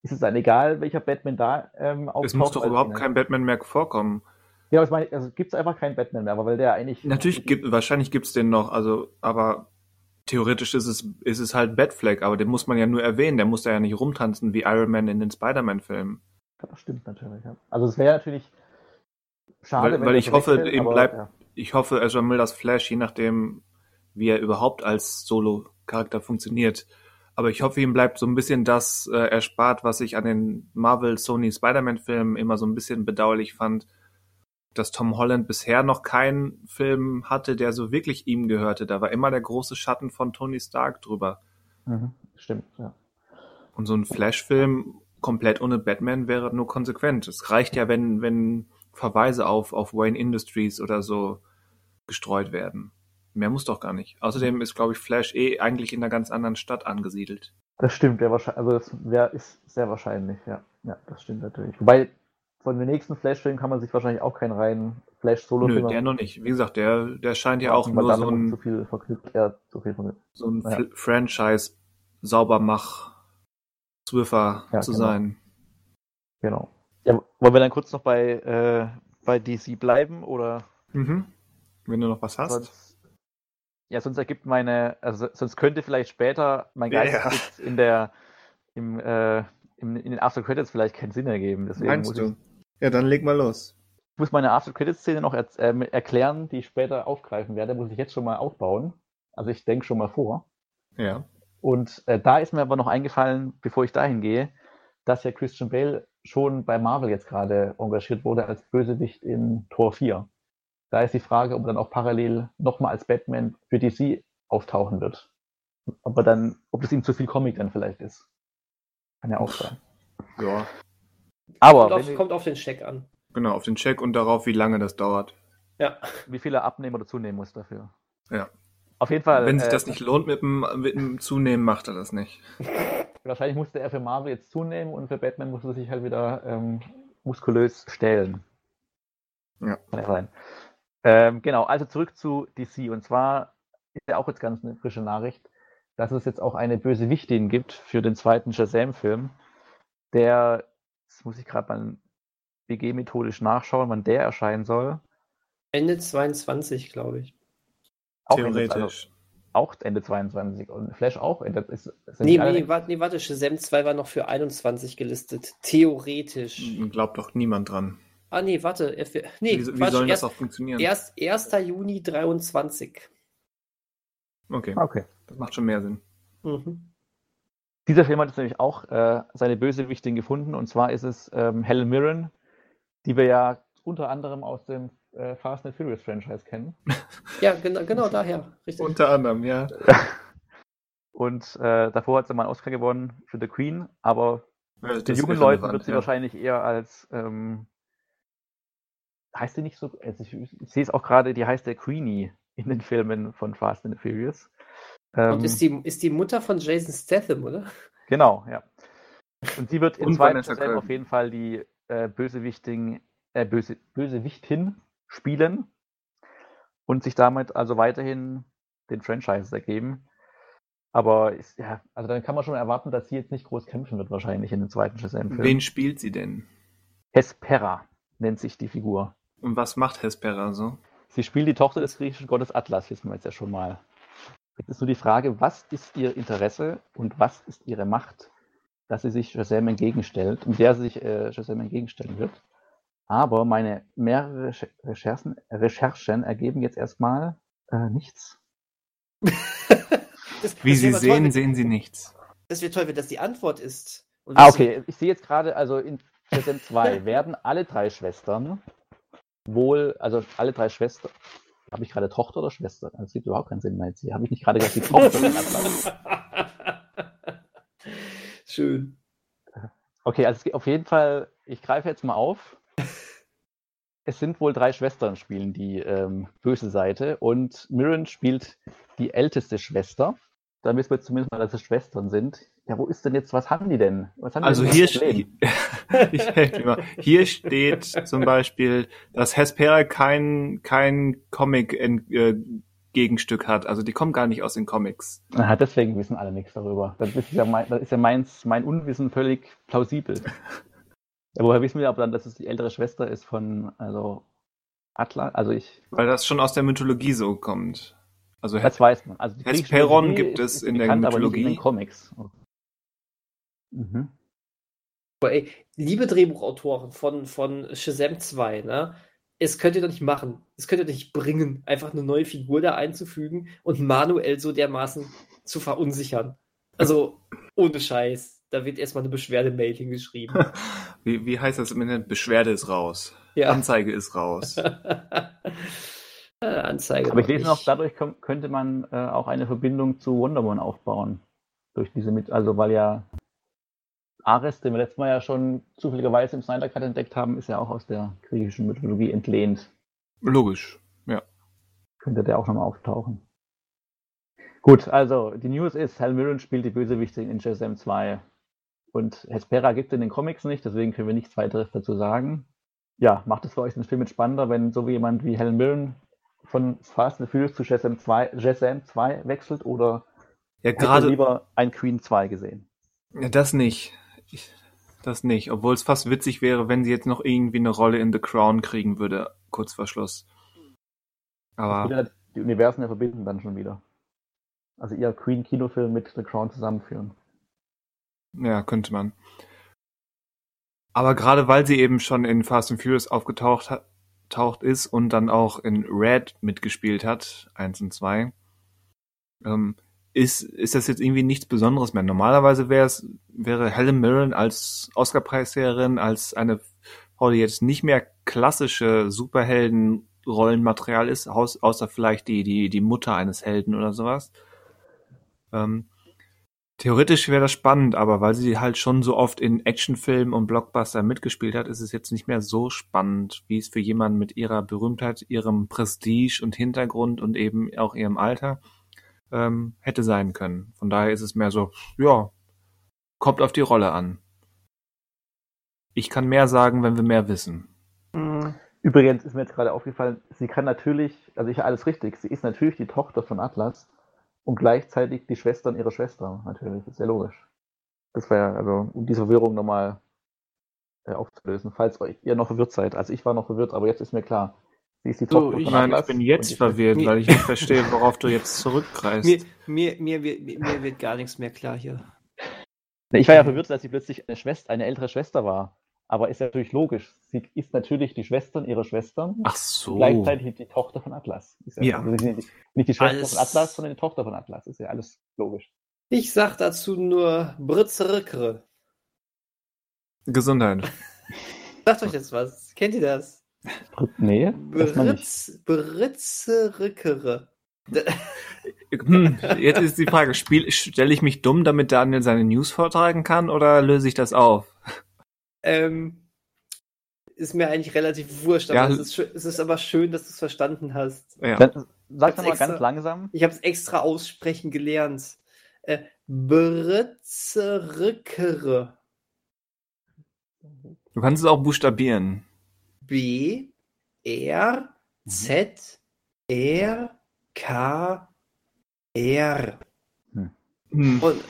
ist es dann egal, welcher Batman da ähm, auftaucht? Es muss doch überhaupt kein Batman mehr vorkommen. Ja, aber ich meine, also gibt es einfach keinen Batman mehr, weil der eigentlich. Natürlich gibt, wahrscheinlich gibt es den noch, also, aber theoretisch ist es, ist es halt Batfleck, aber den muss man ja nur erwähnen, der muss da ja nicht rumtanzen wie Iron Man in den Spider-Man-Filmen. Das stimmt natürlich, ja. Also es wäre natürlich schade, weil, weil ich hoffe, will, eben bleibt, ja. ich hoffe, Ezra Millers Flash, je nachdem, wie er überhaupt als Solo-Charakter funktioniert, aber ich hoffe, ihm bleibt so ein bisschen das äh, erspart, was ich an den Marvel, Sony, Spider-Man-Filmen immer so ein bisschen bedauerlich fand, dass Tom Holland bisher noch keinen Film hatte, der so wirklich ihm gehörte. Da war immer der große Schatten von Tony Stark drüber. Mhm, stimmt, ja. Und so ein Flash-Film komplett ohne Batman wäre nur konsequent. Es reicht ja, wenn, wenn Verweise auf, auf Wayne Industries oder so gestreut werden. Mehr muss doch gar nicht. Außerdem ist, glaube ich, Flash eh eigentlich in einer ganz anderen Stadt angesiedelt. Das stimmt, ja, wahrscheinlich, also das wär, ist sehr wahrscheinlich, ja. Ja, das stimmt natürlich. Wobei von den nächsten Flash-Filmen kann man sich wahrscheinlich auch keinen reinen Flash-Solo-Film Nö, der noch nicht. Wie gesagt, der, der scheint ja auch nur so ein, viel verknüpft, ja, zu viel verknüpft. so ein ja. Franchise-Saubermach-Zwiffer ja, zu genau. sein. Genau. Ja, wollen wir dann kurz noch bei, äh, bei DC bleiben, oder? Mhm. Wenn du noch was hast. Sonst, ja, sonst ergibt meine, also sonst könnte vielleicht später mein Geist ja. in der, im, äh, in, in den After Credits vielleicht keinen Sinn ergeben. Deswegen Meinst du? Ja, dann leg mal los. Ich muss meine After-Credit-Szene noch er äh, erklären, die ich später aufgreifen werde, muss ich jetzt schon mal aufbauen. Also ich denke schon mal vor. Ja. Und äh, da ist mir aber noch eingefallen, bevor ich dahin gehe, dass ja Christian Bale schon bei Marvel jetzt gerade engagiert wurde als Bösewicht in Tor 4. Da ist die Frage, ob er dann auch parallel nochmal als Batman für DC auftauchen wird. Aber dann, ob das ihm zu viel Comic dann vielleicht ist. Kann ja auch sein. Ja. Aber kommt auf, kommt auf den Check an. Genau, auf den Check und darauf, wie lange das dauert. Ja. Wie viel er abnehmen oder zunehmen muss dafür. Ja. Auf jeden Fall. Wenn sich äh, das nicht lohnt mit dem, mit dem Zunehmen, macht er das nicht. [LAUGHS] Wahrscheinlich musste er für Marvel jetzt zunehmen und für Batman musste er sich halt wieder ähm, muskulös stellen. Ja. Kann ja sein. Ähm, genau, also zurück zu DC. Und zwar ist ja auch jetzt ganz eine frische Nachricht, dass es jetzt auch eine böse Wichtin gibt für den zweiten Shazam-Film, der, das muss ich gerade mal BG-methodisch nachschauen, wann der erscheinen soll. Ende 22, glaube ich. Auch Theoretisch. Auch Ende 22 und Flash auch. Ende, ist, nee, nee, warte, nee, warte, Shazam 2 war noch für 21 gelistet. Theoretisch. Hm, glaubt doch niemand dran. Ah, nee, warte. Nee, wie, wie soll das auch funktionieren? Erst 1. Juni 23. Okay. okay. Das macht schon mehr Sinn. Mhm. Dieser Film hat jetzt nämlich auch äh, seine Bösewichtin gefunden und zwar ist es ähm, Helen Mirren, die wir ja unter anderem aus dem äh, Fast and Furious Franchise kennen. [LAUGHS] Ja, genau, genau daher. Richtig. Unter anderem, ja. [LAUGHS] und äh, davor hat sie mal einen Oscar gewonnen für The Queen, aber ja, den jungen Leuten wird sie ja. wahrscheinlich eher als ähm, heißt sie nicht so, also ich, ich sehe es auch gerade, die heißt der Queenie in den Filmen von Fast and Furious. Ähm, und ist die, ist die Mutter von Jason Statham, oder? Genau, ja. Und sie wird im zweiten Film auf jeden Fall die äh, Bösewichtin, äh, Böse, Bösewichtin spielen und sich damit also weiterhin den Franchises ergeben. Aber ist, ja, also dann kann man schon erwarten, dass sie jetzt nicht groß kämpfen wird, wahrscheinlich in den zweiten Shazam-Film. Wen spielt sie denn? Hespera. nennt sich die Figur. Und was macht Hespera so? Sie spielt die Tochter des griechischen Gottes Atlas, wissen wir jetzt ja schon mal. Jetzt ist nur die Frage, was ist ihr Interesse und was ist ihre Macht, dass sie sich Shazam entgegenstellt, und der sich äh, Shazam entgegenstellen wird. Aber meine mehrere Recherchen, Recherchen ergeben jetzt erstmal äh, nichts. [LAUGHS] das, Wie das Sie sehen, toll, sehen Sie nichts. Das wäre toll, wenn das die Antwort ist. ah, okay. Ich sehe jetzt gerade, also in Shazam [LAUGHS] 2 werden alle drei Schwestern wohl, also alle drei Schwestern, habe ich gerade Tochter oder Schwester? Das gibt überhaupt keinen Sinn mehr jetzt hier. Habe ich nicht gerade gesagt, die Tochter [LAUGHS] Schön. Okay, also auf jeden Fall, ich greife jetzt mal auf. Es sind wohl drei Schwestern spielen die ähm, böse Seite und Mirren spielt die älteste Schwester. Da wissen wir zumindest mal, dass es Schwestern sind. Ja, wo ist denn jetzt, was haben die denn? Haben also denn hier, [LAUGHS] hier steht zum Beispiel, dass Hespera kein, kein Comic in, äh, hat. Also die kommen gar nicht aus den Comics. Aha, deswegen wissen alle nichts darüber. Das ist ja mein, das ist ja meins, mein Unwissen völlig plausibel. [LAUGHS] ja, woher wissen wir aber dann, dass es die ältere Schwester ist von, also Atlas, also ich. Weil das schon aus der Mythologie so kommt. Also das weiß man. Also Hesperon gibt es in bekannt, der Mythologie. in den Comics. Mhm. Aber ey, liebe Drehbuchautoren von, von Shazam 2, ne? es könnt ihr doch nicht machen. Es könnt ihr doch nicht bringen, einfach eine neue Figur da einzufügen und manuell so dermaßen zu verunsichern. Also, ohne Scheiß. Da wird erstmal eine Beschwerdemail hingeschrieben. [LAUGHS] Wie, wie heißt das im Internet? Beschwerde ist raus. Ja. Anzeige ist raus. [LAUGHS] Anzeige. Aber ich lese noch, dadurch könnte man äh, auch eine Verbindung zu Wonder Woman aufbauen. Durch diese mit, also weil ja Ares, den wir letztes Mal ja schon zufälligerweise im Snyder Cut entdeckt haben, ist ja auch aus der griechischen Mythologie entlehnt. Logisch, ja. Könnte der auch nochmal auftauchen. Gut, also die News ist, Hal Mirren spielt die Bösewichtin in Shazam 2. Und Hespera gibt es in den Comics nicht, deswegen können wir nichts weiteres dazu sagen. Ja, macht es für euch den Film mit spannender, wenn so jemand wie Helen Mirren von Fast and Furious zu Shazam 2, Shazam 2 wechselt oder ja, gerade lieber ein Queen 2 gesehen? Ja, das nicht. Ich, das nicht, obwohl es fast witzig wäre, wenn sie jetzt noch irgendwie eine Rolle in The Crown kriegen würde, kurz vor Schluss. Aber. Die Universen ja verbinden dann schon wieder. Also ihr Queen-Kinofilm mit The Crown zusammenführen. Ja, könnte man. Aber gerade weil sie eben schon in Fast and Furious aufgetaucht hat, taucht ist und dann auch in Red mitgespielt hat, eins und zwei, ähm, ist, ist das jetzt irgendwie nichts Besonderes mehr. Normalerweise wäre wäre Helen Mirren als Oscar-Preisträgerin, als eine Frau, die jetzt nicht mehr klassische Superhelden-Rollenmaterial ist, außer vielleicht die, die, die Mutter eines Helden oder sowas. Ähm, theoretisch wäre das spannend, aber weil sie halt schon so oft in Actionfilmen und Blockbuster mitgespielt hat, ist es jetzt nicht mehr so spannend, wie es für jemanden mit ihrer Berühmtheit, ihrem Prestige und Hintergrund und eben auch ihrem Alter ähm, hätte sein können. Von daher ist es mehr so, ja, kommt auf die Rolle an. Ich kann mehr sagen, wenn wir mehr wissen. Mhm. Übrigens ist mir jetzt gerade aufgefallen, sie kann natürlich, also ich alles richtig, sie ist natürlich die Tochter von Atlas und gleichzeitig die Schwestern ihrer Schwester, natürlich, das ist ja logisch. Das war ja, also, um diese Verwirrung nochmal äh, aufzulösen, falls ihr noch verwirrt seid. Also ich war noch verwirrt, aber jetzt ist mir klar. Sie ist die so, ich meine, ich bin jetzt verwirrt, weil ich nicht verstehe, worauf du jetzt zurückgreifst. Mir, mir, mir, mir, wird gar nichts mehr klar hier. Ich war ja verwirrt, dass sie plötzlich eine Schwester, eine ältere Schwester war. Aber ist natürlich logisch. Sie ist natürlich die Schwestern ihrer Schwestern. Ach so. Gleichzeitig die Tochter von Atlas. Ist ja, ja. Also nicht, nicht, die Schwester alles... von Atlas, sondern die Tochter von Atlas. Ist ja alles logisch. Ich sag dazu nur Britzerückere. Gesundheit. [LAUGHS] Sagt euch jetzt was. Kennt ihr das? Nee. Britz, Britzerickere. [LAUGHS] Hm, jetzt ist die Frage, stelle ich mich dumm, damit Daniel seine News vortragen kann oder löse ich das auf? Ähm, ist mir eigentlich relativ wurscht, aber ja, es, ist, es, ist, aber schön, dass du es verstanden hast. Ja. Dann, sag nochmal ganz langsam. Ich habe es extra aussprechen gelernt. Äh, Britzerickere. Du kannst es auch buchstabieren. B R Z R K R. Hm. Und,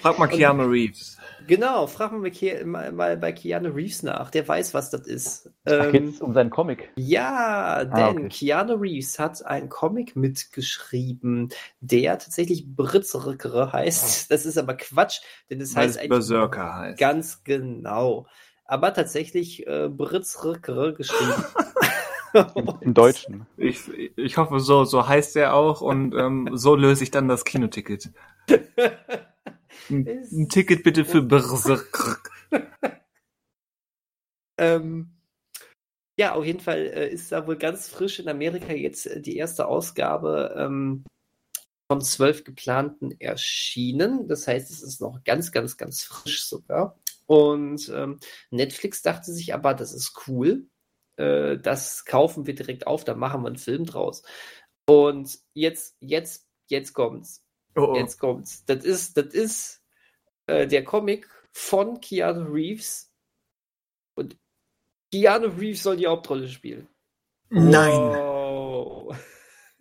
Frag mal [LAUGHS] Keanu Reeves. Genau, frag mal, mal, mal, bei Keanu Reeves nach. Der weiß, was das ist. Ach, ähm, um seinen Comic? Ja, ah, denn ah, okay. Keanu Reeves hat einen Comic mitgeschrieben, der tatsächlich Britzrückere heißt. Das ist aber Quatsch, denn das Weil heißt eigentlich Berserker heißt. Ganz genau. Aber tatsächlich äh, Britzrückere geschrieben. [LAUGHS] Im, Im, Deutschen. Ich, ich hoffe, so, so heißt er auch und ähm, so löse ich dann das Kinoticket. [LAUGHS] Ein, Ticket bitte für [LAUGHS] Berserk. ähm, ja, auf jeden Fall äh, ist da wohl ganz frisch in Amerika jetzt äh, die erste Ausgabe ähm, von zwölf geplanten erschienen. Das heißt, es ist noch ganz, ganz, ganz frisch sogar. Und ähm, Netflix dachte sich aber, das ist cool. Äh, das kaufen wir direkt auf, da machen wir einen Film draus. Und jetzt, jetzt, jetzt kommt's. Oh, oh. Jetzt kommt's. Das ist, das ist äh, der Comic von Keanu Reeves. Und Keanu Reeves soll die Hauptrolle spielen. Nein. Wow.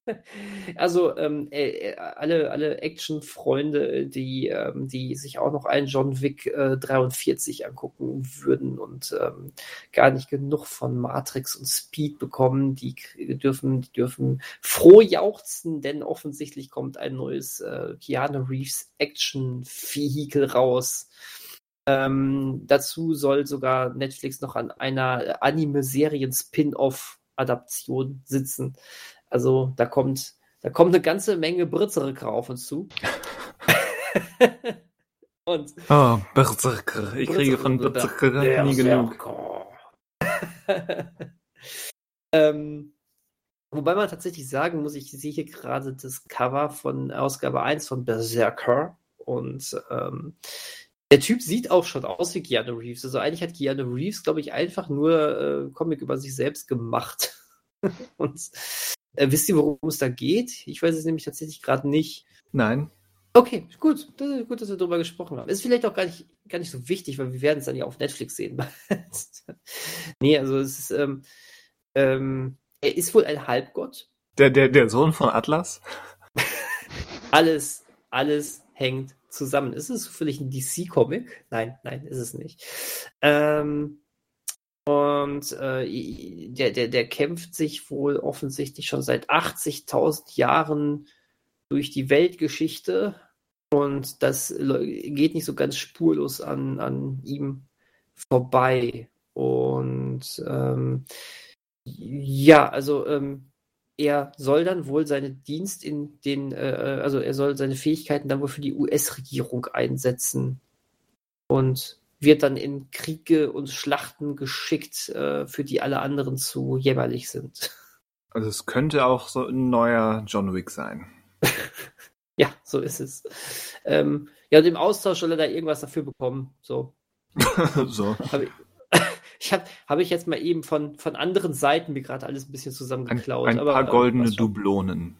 [LAUGHS] Also ähm, äh, äh, alle, alle Action-Freunde, die, ähm, die sich auch noch einen John Wick äh, 43 angucken würden und ähm, gar nicht genug von Matrix und Speed bekommen, die dürfen, die dürfen froh jauchzen, denn offensichtlich kommt ein neues äh, Keanu Reeves Action-Vehikel raus. Ähm, dazu soll sogar Netflix noch an einer Anime-Serien-Spin-Off Adaption sitzen. Also da kommt, da kommt eine ganze Menge Britzerker auf uns zu. [LAUGHS] Und oh, Berserker. Ich kriege von Berserker nie genug. [LAUGHS] ähm, wobei man tatsächlich sagen muss, ich sehe hier gerade das Cover von Ausgabe 1 von Berserker und ähm, der Typ sieht auch schon aus wie Keanu Reeves. Also eigentlich hat Keanu Reeves, glaube ich, einfach nur äh, Comic über sich selbst gemacht. [LAUGHS] und äh, wisst ihr, worum es da geht? Ich weiß es nämlich tatsächlich gerade nicht. Nein. Okay, gut. Das ist gut, dass wir darüber gesprochen haben. Ist vielleicht auch gar nicht, gar nicht so wichtig, weil wir werden es dann ja auf Netflix sehen. [LAUGHS] nee, also es ist, ähm, ähm, er ist wohl ein Halbgott. Der, der, der Sohn von Atlas? alles, alles hängt zusammen. Ist es zufällig ein DC-Comic? Nein, nein, ist es nicht. Ähm, und äh, der, der, der kämpft sich wohl offensichtlich schon seit 80.000 Jahren durch die Weltgeschichte. Und das geht nicht so ganz spurlos an, an ihm vorbei. Und ähm, ja, also ähm, er soll dann wohl seinen Dienst in den, äh, also er soll seine Fähigkeiten dann wohl für die US-Regierung einsetzen. Und wird dann in Kriege und Schlachten geschickt, äh, für die alle anderen zu jämmerlich sind. [LAUGHS] Also es könnte auch so ein neuer John Wick sein. [LAUGHS] ja, so ist es. Ähm, ja, und im Austausch soll er da irgendwas dafür bekommen. So. [LAUGHS] so. Hab ich ich habe hab ich jetzt mal eben von, von anderen Seiten mir gerade alles ein bisschen zusammengeklaut. Ein, ein paar aber, goldene Dublonen.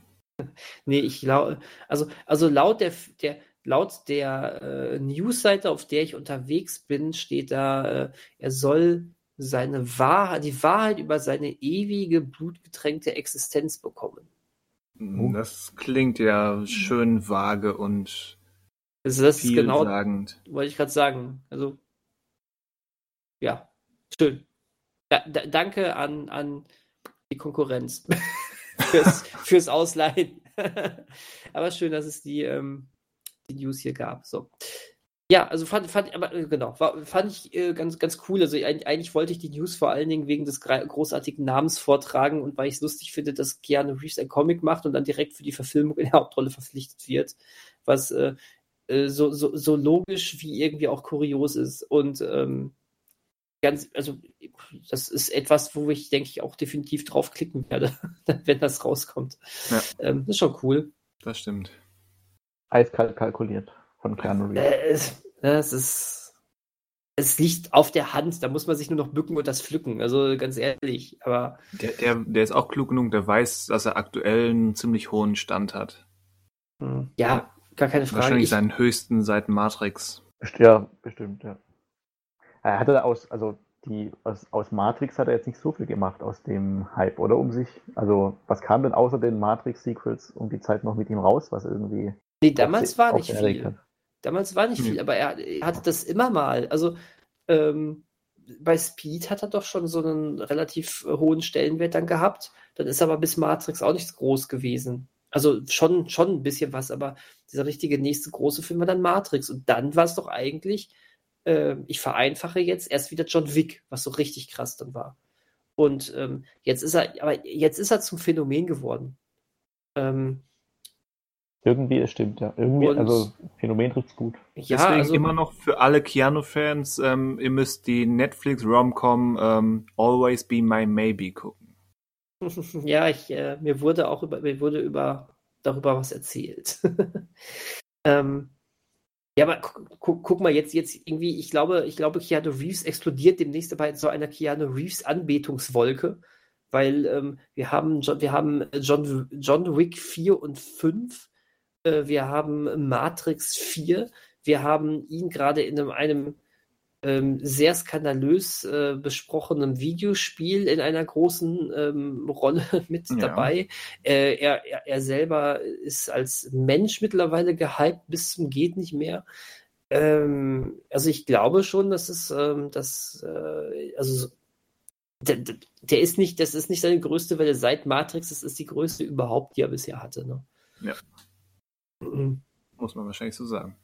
nee, ich glaube, also, also laut der, der, laut der äh, Newsseite, auf der ich unterwegs bin, steht da, äh, er soll seine Wahrheit, die Wahrheit über seine ewige, blutgetränkte Existenz bekommen. Hm, das klingt ja schön vage und also das ist genau, wollte ich gerade sagen. Also, ja, schön. Da, da, danke an, an die Konkurrenz [LAUGHS] fürs, fürs Ausleihen. [LAUGHS] Aber schön, dass es die, ähm, die News hier gab. So. Ja, also fand, fand aber äh, genau, war, fand ich äh, ganz, ganz cool. Also eigentlich wollte ich die News vor allen Dingen wegen des großartigen Namens vortragen und weil ich es lustig finde, dass Keanu Reeves ein Comic macht und dann direkt für die Verfilmung in der Hauptrolle verpflichtet wird. Was äh, äh, so, so, so logisch wie irgendwie auch kurios ist. Und ähm, ganz, also das ist etwas, wo ich, denke ich, auch definitiv draufklicken werde, [LAUGHS] wenn das rauskommt. Ja. Ähm, das ist schon cool. Das stimmt eiskalt kalkuliert von Keanu Reeves. Äh, es ist. Es liegt auf der Hand, da muss man sich nur noch bücken und das pflücken. Also ganz ehrlich, aber. Der, der, der ist auch klug genug, der weiß, dass er aktuell einen ziemlich hohen Stand hat. Hm, ja, gar keine Frage. Wahrscheinlich ich, seinen höchsten seit Matrix. Ja, bestimmt, ja. Er hatte aus, also die, aus, aus Matrix hat er jetzt nicht so viel gemacht aus dem Hype, oder um sich? Also, was kam denn außer den Matrix-Sequels um die Zeit noch mit ihm raus, was irgendwie Nee, damals war nicht viel. Damals war nicht viel, aber er, er, hatte das immer mal. Also ähm, bei Speed hat er doch schon so einen relativ hohen Stellenwert dann gehabt. Dann ist aber bis Matrix auch nichts groß gewesen. Also schon, schon ein bisschen was, aber dieser richtige nächste große Film war dann Matrix. Und dann war es doch eigentlich, äh, ich vereinfache jetzt, erst wieder John Wick, was so richtig krass dann war. Und ähm, jetzt ist er, aber jetzt ist er zum Phänomen geworden. Ähm, irgendwie, es stimmt, ja. Irgendwie, und, also Phänomen trifft's gut. Ja, Deswegen also, immer noch für alle Keanu-Fans, ähm, ihr müsst die Netflix Romcom ähm, Always Be My Maybe gucken. [LAUGHS] ja, ich, äh, mir wurde auch über, mir wurde über darüber was erzählt. [LAUGHS] ähm, ja, aber guck, guck, mal, jetzt, jetzt irgendwie, ich glaube, ich glaube, Keanu Reeves explodiert demnächst bei so einer Keanu Reeves Anbetungswolke, weil ähm, wir haben, wir haben John, John Wick 4 und 5 äh, wir haben Matrix 4, wir haben ihn gerade in einem, einem ähm, sehr skandalös äh, besprochenen Videospiel in einer großen ähm, Rolle [LAUGHS] mit ja. dabei. Äh, er, er, er, selber ist als Mensch mittlerweile gehypt bis zum geht nicht mehr. Ähm, also ich glaube schon, dass es, ähm, dass, äh, also der, der, ist nicht, das ist nicht seine größte Welle seit Matrix, das ist die größte überhaupt, die er bisher hatte. Ne? Ja. Mhm. [CLEARS THROAT] Muss man wahrscheinlich so sagen.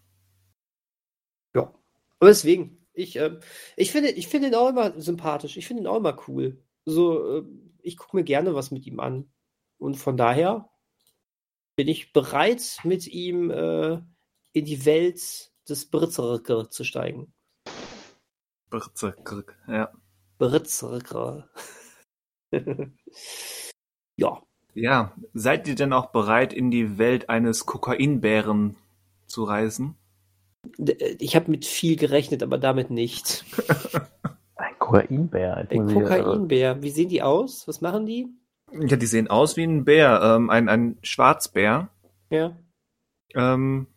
Ja. Aber deswegen, ich, äh, ich finde ich find ihn auch immer sympathisch. Ich finde ihn auch immer cool. So, äh, ich gucke mir gerne was mit ihm an. Und von daher bin ich bereit, mit ihm äh, in die Welt des Britzerker zu steigen. Britzerker, ja. Britzerker. [LAUGHS] ja. Ja, seid ihr denn auch bereit, in die Welt eines Kokainbären zu reisen? Äh, ich habe mit viel gerechnet, aber damit nicht. [LAUGHS] Ein Kokainbär. Ein Kokainbär. Wie sehen die aus? Was machen die? Ja, die sehen aus wie ein Bär, ähm, ein, ein Schwarzbär. Ja. Ähm,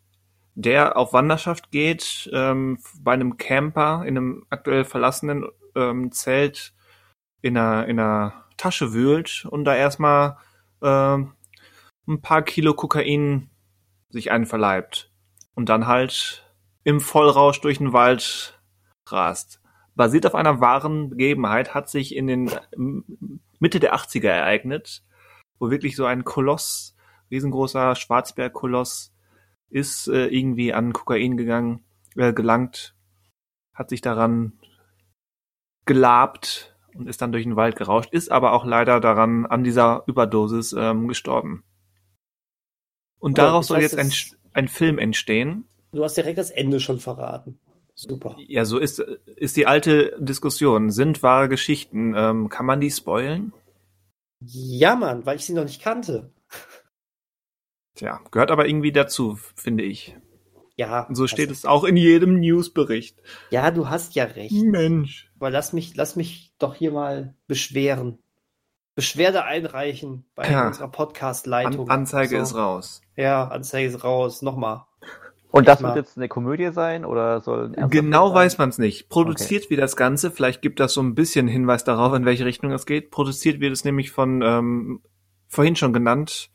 der auf Wanderschaft geht, ähm, bei einem Camper in einem aktuell verlassenen ähm, Zelt in einer, in einer Tasche wühlt und da erstmal äh, ein paar Kilo Kokain sich einverleibt und dann halt im Vollrausch durch den Wald rast. Basiert auf einer wahren Begebenheit, hat sich in den Mitte der 80er ereignet, wo wirklich so ein Koloss, riesengroßer Schwarzbär-Koloss, ist äh, irgendwie an Kokain gegangen, äh, gelangt, hat sich daran gelabt und ist dann durch den Wald gerauscht, ist aber auch leider daran an dieser Überdosis ähm, gestorben. Und daraus soll jetzt ein, ein Film entstehen. Du hast direkt das Ende schon verraten. Super. Ja, so ist, ist die alte Diskussion. Sind wahre Geschichten, ähm, kann man die spoilen? Ja, Mann, weil ich sie noch nicht kannte. Tja, gehört aber irgendwie dazu, finde ich. Ja. So steht also, es auch in jedem Newsbericht. Ja, du hast ja recht. Mensch. Aber lass mich, lass mich doch hier mal beschweren. Beschwerde einreichen bei ja. unserer Podcast-Leitung. An Anzeige so. ist raus. Ja, Anzeige ist raus. Nochmal. Und das wird jetzt eine Komödie sein oder soll Genau sein? weiß man es nicht. Produziert okay. wie das Ganze, vielleicht gibt das so ein bisschen Hinweis darauf, in welche Richtung es geht. Produziert wird es nämlich von ähm, vorhin schon genannt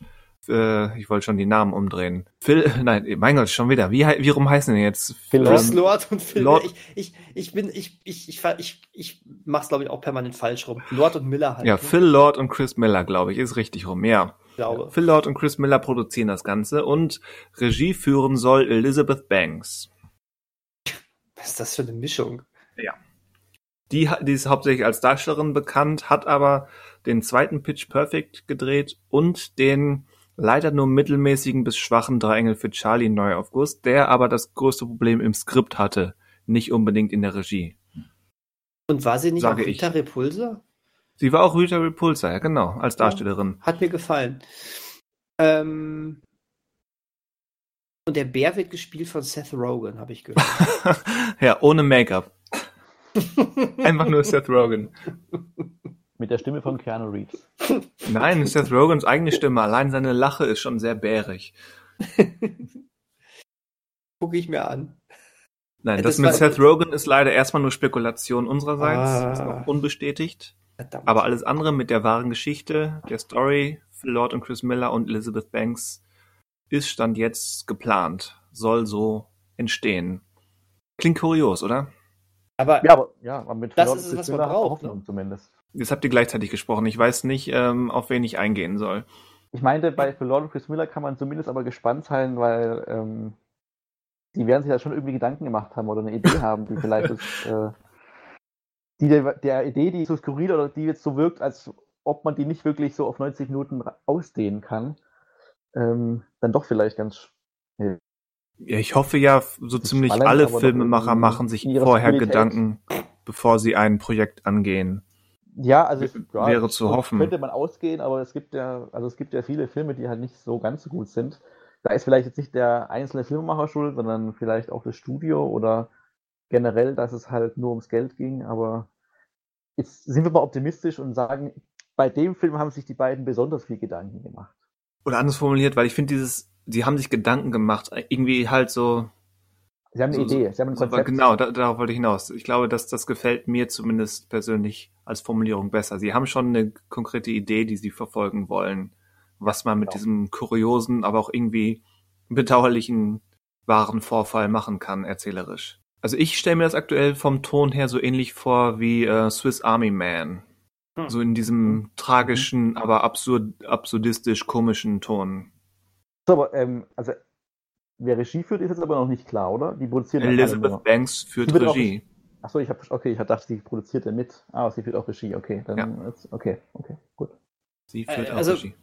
äh, ich wollte schon die Namen umdrehen. Phil, [LAUGHS] nein, mein Gott, schon wieder. Wie, wie rum heißen denn jetzt? Phil Chris Lord und Phil. Lord. Ich, ich, ich bin, ich, ich, ich, ich, ich mach's glaube ich auch permanent falsch rum. Lord und Miller halt. Ja, ne? Phil Lord und Chris Miller, glaube ich, ist richtig rum, ja. Glaube. Phil Lord und Chris Miller produzieren das Ganze und Regie führen soll Elizabeth Banks. Was ist das für eine Mischung? Ja. Die, die ist hauptsächlich als Darstellerin bekannt, hat aber den zweiten Pitch Perfect gedreht und den leider nur mittelmäßigen bis schwachen Drei für Charlie neu August, der aber das größte Problem im Skript hatte, nicht unbedingt in der Regie. Und war sie nicht auch Rita ich. Repulsa? Sie war auch Rita Repulsa, ja genau, als Darstellerin. Ja, hat mir gefallen. Ähm und der Bär wird gespielt von Seth Rogen, habe ich gehört. [LAUGHS] ja, ohne Make-up. [LAUGHS] Einfach nur Seth Rogen. Mit der Stimme von Keanu Reeves. Nein, Seth Rogans eigene Stimme. Allein seine Lache ist schon sehr bärig. [LAUGHS] Gucke ich mir an. Nein, das, das mit Seth Rogen ist leider erstmal nur Spekulation unsererseits. Ah. Ist noch unbestätigt. Verdammt. Aber alles andere mit der wahren Geschichte, der Story, Phil Lord und Chris Miller und Elizabeth Banks ist Stand jetzt geplant. Soll so entstehen. Klingt kurios, oder? Aber, ja, aber, ja, aber mit das ist es, was man braucht. Hoffnung ne? zumindest. Jetzt habt ihr gleichzeitig gesprochen. Ich weiß nicht, ähm, auf wen ich eingehen soll. Ich meinte, bei Lord of Chris Miller kann man zumindest aber gespannt sein, weil ähm, die werden sich ja schon irgendwie Gedanken gemacht haben oder eine Idee [LAUGHS] haben, die vielleicht ist, äh, die der, der, Idee, die so skurril oder die jetzt so wirkt, als ob man die nicht wirklich so auf 90 Minuten ausdehnen kann, ähm, dann doch vielleicht ganz. Ja, ich hoffe ja, so ziemlich alle Filmemacher machen sich vorher Gedanken, bevor sie ein Projekt angehen. Ja, also es, ja, wäre zu hoffen. Könnte man ausgehen, aber es gibt ja, also es gibt ja viele Filme, die halt nicht so ganz so gut sind. Da ist vielleicht jetzt nicht der einzelne Filmemacher schuld, sondern vielleicht auch das Studio oder generell, dass es halt nur ums Geld ging. Aber jetzt sind wir mal optimistisch und sagen, bei dem Film haben sich die beiden besonders viel Gedanken gemacht. Oder anders formuliert, weil ich finde dieses, sie haben sich Gedanken gemacht, irgendwie halt so. Sie haben eine so, Idee, sie haben ein Konzept. Genau, da, darauf wollte ich hinaus. Ich glaube, dass das gefällt mir zumindest persönlich als Formulierung besser. Sie haben schon eine konkrete Idee, die sie verfolgen wollen, was man mit genau. diesem kuriosen, aber auch irgendwie bedauerlichen wahren Vorfall machen kann, erzählerisch. Also ich stelle mir das aktuell vom Ton her so ähnlich vor wie äh, Swiss Army Man. Hm. So in diesem hm. tragischen, aber absurd, absurdistisch komischen Ton. So, aber ähm, also wer Regie führt, ist jetzt aber noch nicht klar, oder? Die produziert Elizabeth Banks führt Regie. Achso, ich habe okay, ich dachte, sie produziert ja mit. Ah, sie führt auch Regie, okay. Dann ja. Ist, okay, okay, gut. Sie führt äh, also, auch Regie.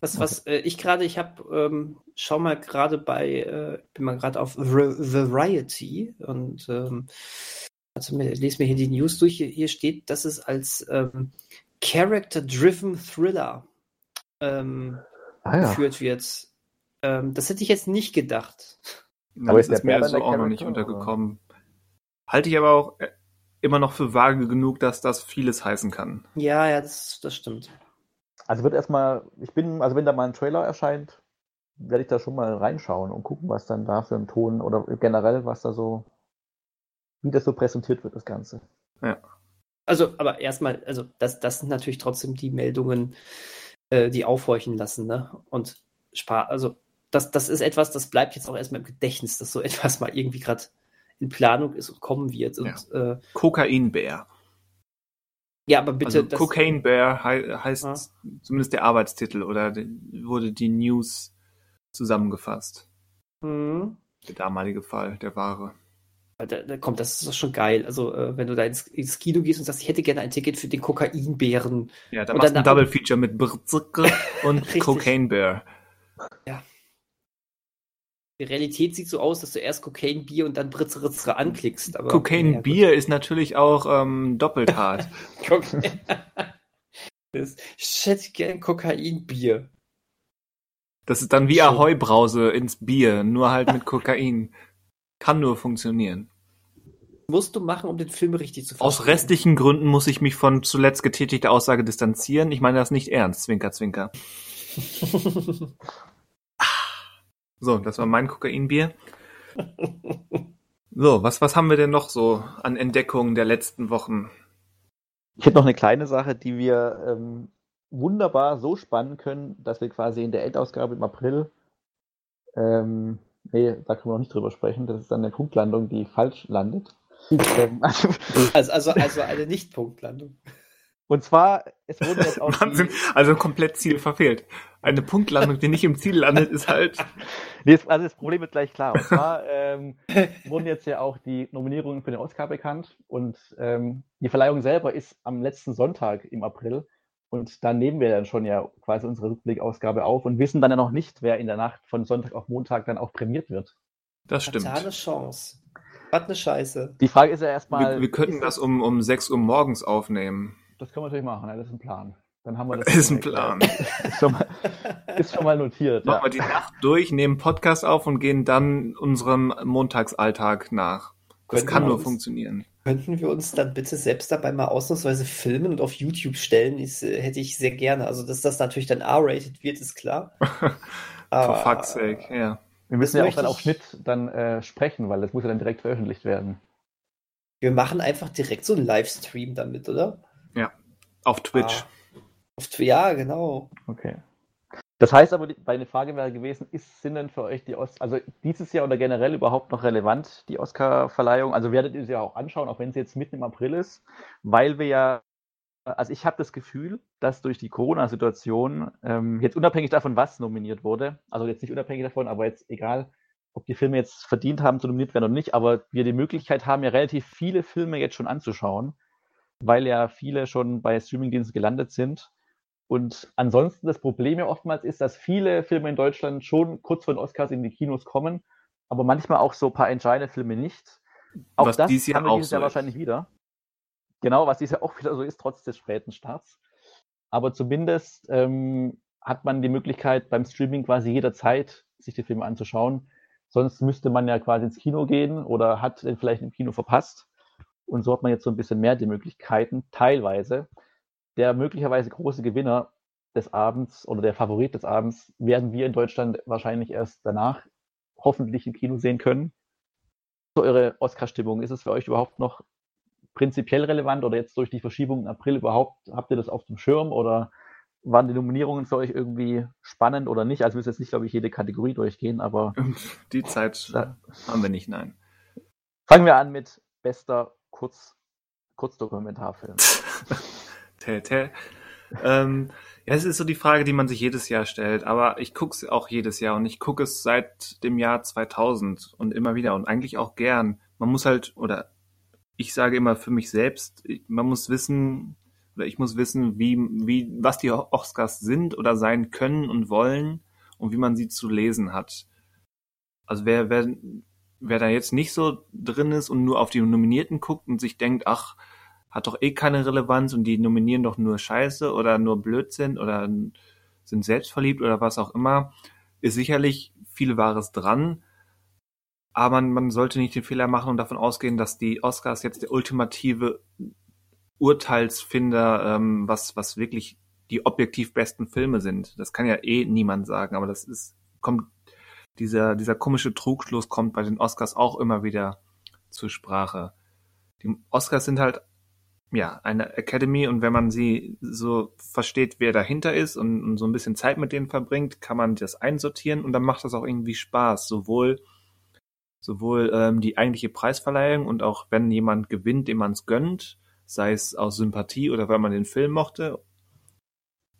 Was, was äh, ich gerade, ich habe, ähm, schau mal gerade bei, äh, bin mal gerade auf Variety und ähm, also lese mir hier die News durch. Hier, hier steht, dass es als ähm, Character-Driven Thriller ähm, ah, ja. geführt wird. Ähm, das hätte ich jetzt nicht gedacht. Aber ist, ist mir so auch noch nicht untergekommen. Oder? Halte ich aber auch äh, immer noch für vage genug, dass das vieles heißen kann. Ja, ja, das, das stimmt. Also wird erstmal, ich bin, also wenn da mal ein Trailer erscheint, werde ich da schon mal reinschauen und gucken, was dann da für ein Ton oder generell, was da so, wie das so präsentiert wird, das Ganze. Ja. Also, aber erstmal, also das, das sind natürlich trotzdem die Meldungen, äh, die aufhorchen lassen, ne? Und spar, also das, das ist etwas, das bleibt jetzt auch erstmal im Gedächtnis, dass so [LAUGHS] etwas mal irgendwie gerade in Planung ist und kommen wird. Und, ja. äh, Kokainbär. Ja, aber bitte. Also Cocaine Bear he heißt ah. zumindest der Arbeitstitel oder wurde die News zusammengefasst. Mhm. Der damalige Fall, der wahre. Da, da kommt, das ist doch schon geil. Also, äh, wenn du da ins, ins, Kino gehst und sagst, ich hätte gerne ein Ticket für den Kokainbären. Ja, dann machst du ein Double Feature mit Brzicke [LAUGHS] und Cocaine Bear. Ja. Die Realität sieht so aus, dass du erst Cocaine Bier und dann Britzeritzere anklickst. Aber, Cocaine ja, Bier ist natürlich auch ähm, doppelt [LAUGHS] hart. das, ich hätte gern Kokain Bier. Das ist dann wie Ahoi-Brause ins Bier, nur halt mit Kokain. Kann nur funktionieren. Musst du machen, um den Film richtig zu verstehen. Aus restlichen Gründen muss ich mich von zuletzt getätigter Aussage distanzieren. Ich meine das nicht ernst, Zwinker, Zwinker. [LAUGHS] So, das war mein Kokainbier. So, was, was haben wir denn noch so an Entdeckungen der letzten Wochen? Ich hätte noch eine kleine Sache, die wir ähm, wunderbar so spannen können, dass wir quasi in der Endausgabe im April, ähm, nee, da können wir noch nicht drüber sprechen, das ist dann eine Punktlandung, die falsch landet. [LAUGHS] Ähm, also, also, also, also eine Nicht-Punktlandung. Und zwar, es wurde jetzt [LAUGHS] auch. Wahnsinn, also komplett Ziel verfehlt. Eine Punktlandung, die nicht im Ziel landet, ist halt. [LAUGHS] nee, also das Problem ist gleich klar. Und zwar ähm, wurden jetzt ja auch die Nominierungen für den Oscar bekannt und ähm, die Verleihung selber ist am letzten Sonntag im April. Und dann nehmen wir dann schon ja quasi unsere Rückblickausgabe auf und wissen dann ja noch nicht, wer in der Nacht von Sonntag auf Montag dann auch prämiert wird. Das stimmt. Fatale Chance. Was eine Scheiße. Die Frage ist ja erstmal. Wir, wir könnten das um, um 6 Uhr morgens aufnehmen. Das können wir natürlich machen, ja, das ist ein Plan. Dann haben wir das. [LAUGHS] Ist ein Plan. [LAUGHS] ist, schon mal, ist schon mal notiert. Machen ja. wir die Nacht durch, nehmen Podcast auf und gehen dann unserem Montagsalltag nach. Das könnten kann nur uns, funktionieren. Könnten wir uns dann bitte selbst dabei mal ausnahmsweise filmen und auf YouTube stellen? Das äh, hätte ich sehr gerne. Also, dass das natürlich dann R-rated wird, ist klar. [LAUGHS] For fuck's sake, ja. Wir müssen ja auch dann auf Schnitt dann äh, sprechen, weil das muss ja dann direkt veröffentlicht werden. Wir machen einfach direkt so einen Livestream damit, oder? Ja, auf Twitch. Ah, auf, ja, genau. Okay. Das heißt aber, meine Frage wäre gewesen, ist, sind denn für euch die Oscars, also dieses Jahr oder generell überhaupt noch relevant, die Oscar-Verleihung? Also werdet ihr sie ja auch anschauen, auch wenn sie jetzt mitten im April ist, weil wir ja, also ich habe das Gefühl, dass durch die Corona-Situation, ähm, jetzt unabhängig davon, was nominiert wurde, also jetzt nicht unabhängig davon, aber jetzt egal, ob die Filme jetzt verdient haben zu nominiert werden oder nicht, aber wir die Möglichkeit haben, ja relativ viele Filme jetzt schon anzuschauen, weil ja viele schon bei Streamingdiensten gelandet sind und ansonsten das Problem ja oftmals ist, dass viele Filme in Deutschland schon kurz vor den Oscars in die Kinos kommen, aber manchmal auch so ein paar entscheidende Filme nicht. Auch was das dies Jahr haben wir dieses Jahr so wahrscheinlich wieder. Genau, was dieses Jahr auch wieder so ist, trotz des späten Starts. Aber zumindest ähm, hat man die Möglichkeit, beim Streaming quasi jederzeit sich die Filme anzuschauen. Sonst müsste man ja quasi ins Kino gehen oder hat den vielleicht im Kino verpasst. Und so hat man jetzt so ein bisschen mehr die Möglichkeiten, teilweise der möglicherweise große Gewinner des Abends oder der Favorit des Abends werden wir in Deutschland wahrscheinlich erst danach hoffentlich im Kino sehen können. So eure Oscar-Stimmung, ist es für euch überhaupt noch prinzipiell relevant oder jetzt durch die Verschiebung im April überhaupt, habt ihr das auf dem Schirm oder waren die Nominierungen für euch irgendwie spannend oder nicht? Also müssen jetzt nicht, glaube ich, jede Kategorie durchgehen, aber. [LAUGHS] Die Zeit da, haben wir nicht, nein. Fangen wir an mit bester Kurz, Kurzdokumentarfilm. [LAUGHS] Telltale. ähm, ja, es ist so die Frage, die man sich jedes Jahr stellt, aber ich gucke es auch jedes Jahr und ich gucke es seit dem Jahr 2000 und immer wieder und eigentlich auch gern. Man muss halt, oder ich sage immer für mich selbst, man muss wissen, oder ich muss wissen, wie, wie, was die Oscars sind oder sein können und wollen und wie man sie zu lesen hat. Also wer, wer, wer da jetzt nicht so drin ist und nur auf die Nominierten guckt und sich denkt, ach, hat doch eh keine Relevanz und die nominieren doch nur Scheiße oder nur Blödsinn oder sind selbstverliebt oder was auch immer, ist sicherlich viel Wahres dran. Aber man, man sollte nicht den Fehler machen und davon ausgehen, dass die Oscars jetzt der ultimative Urteilsfinder, ähm, was, was wirklich die objektiv besten Filme sind. Das kann ja eh niemand sagen, aber das ist, kommt, dieser, dieser komische Trugschluss kommt bei den Oscars auch immer wieder zur Sprache. Die Oscars sind halt ja, eine Academy und wenn man sie so versteht, wer dahinter ist und, und, so ein bisschen Zeit mit denen verbringt, kann man das einsortieren und dann macht das auch irgendwie Spaß. Sowohl, sowohl ähm, die eigentliche Preisverleihung und auch wenn jemand gewinnt, dem man es gönnt, sei es aus Sympathie oder weil man den Film mochte.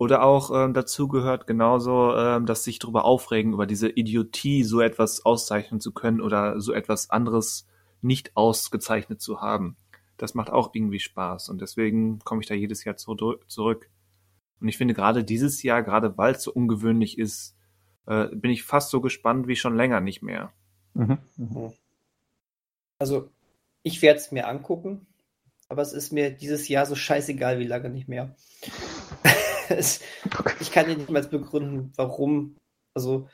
Oder auch ähm, dazu gehört genauso, ähm, dass sich darüber aufregen, über diese Idiotie, so etwas auszeichnen zu können oder so etwas anderes nicht ausgezeichnet zu haben das macht auch irgendwie Spaß und deswegen komme ich da jedes Jahr zu, zurück. Und ich finde gerade dieses Jahr, gerade weil es so ungewöhnlich ist, äh, bin ich fast so gespannt wie schon länger nicht mehr. Mhm. Mhm. Also ich werde es mir angucken, aber es ist mir dieses Jahr so scheißegal wie lange nicht mehr. Ich kann dir nicht mal begründen, warum. Also,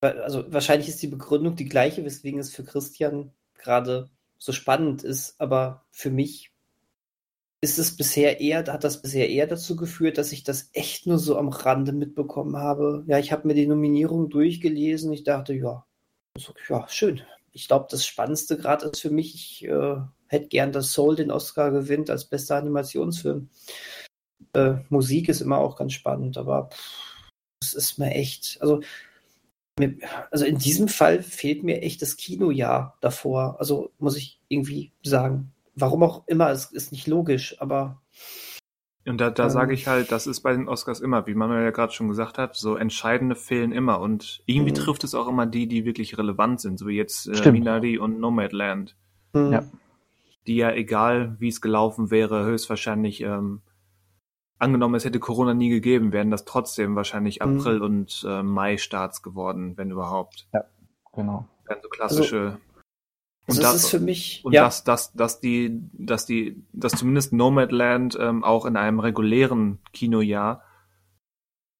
also wahrscheinlich ist die Begründung die gleiche, weswegen es für Christian gerade so spannend ist, aber für mich ist es bisher eher, hat das bisher eher dazu geführt, dass ich das echt nur so am Rande mitbekommen habe. Ja, ich habe mir die Nominierung durchgelesen. Ich dachte, ja, ja, schön. Ich glaube, das Spannendste gerade ist für mich, ich äh, hätte gern, dass Soul den Oscar gewinnt als bester Animationsfilm. Äh, Musik ist immer auch ganz spannend, aber es ist mir echt, also also in diesem Fall fehlt mir echt das Kinojahr davor. Also muss ich irgendwie sagen. Warum auch immer, es ist nicht logisch, aber. Und da, da ähm, sage ich halt, das ist bei den Oscars immer, wie Manuel ja gerade schon gesagt hat, so entscheidende fehlen immer. Und irgendwie mhm. trifft es auch immer die, die wirklich relevant sind, so wie jetzt äh, Minari und Nomadland. Mhm. Ja. Die ja, egal wie es gelaufen wäre, höchstwahrscheinlich ähm, angenommen, es hätte Corona nie gegeben, wären das trotzdem wahrscheinlich mhm. April- mhm. und äh, Mai-Starts geworden, wenn überhaupt. Ja, genau. Wären so klassische. Also, und also das, das, ist für mich. Und ja. dass, dass, dass die, dass die, dass zumindest Nomadland ähm, auch in einem regulären Kinojahr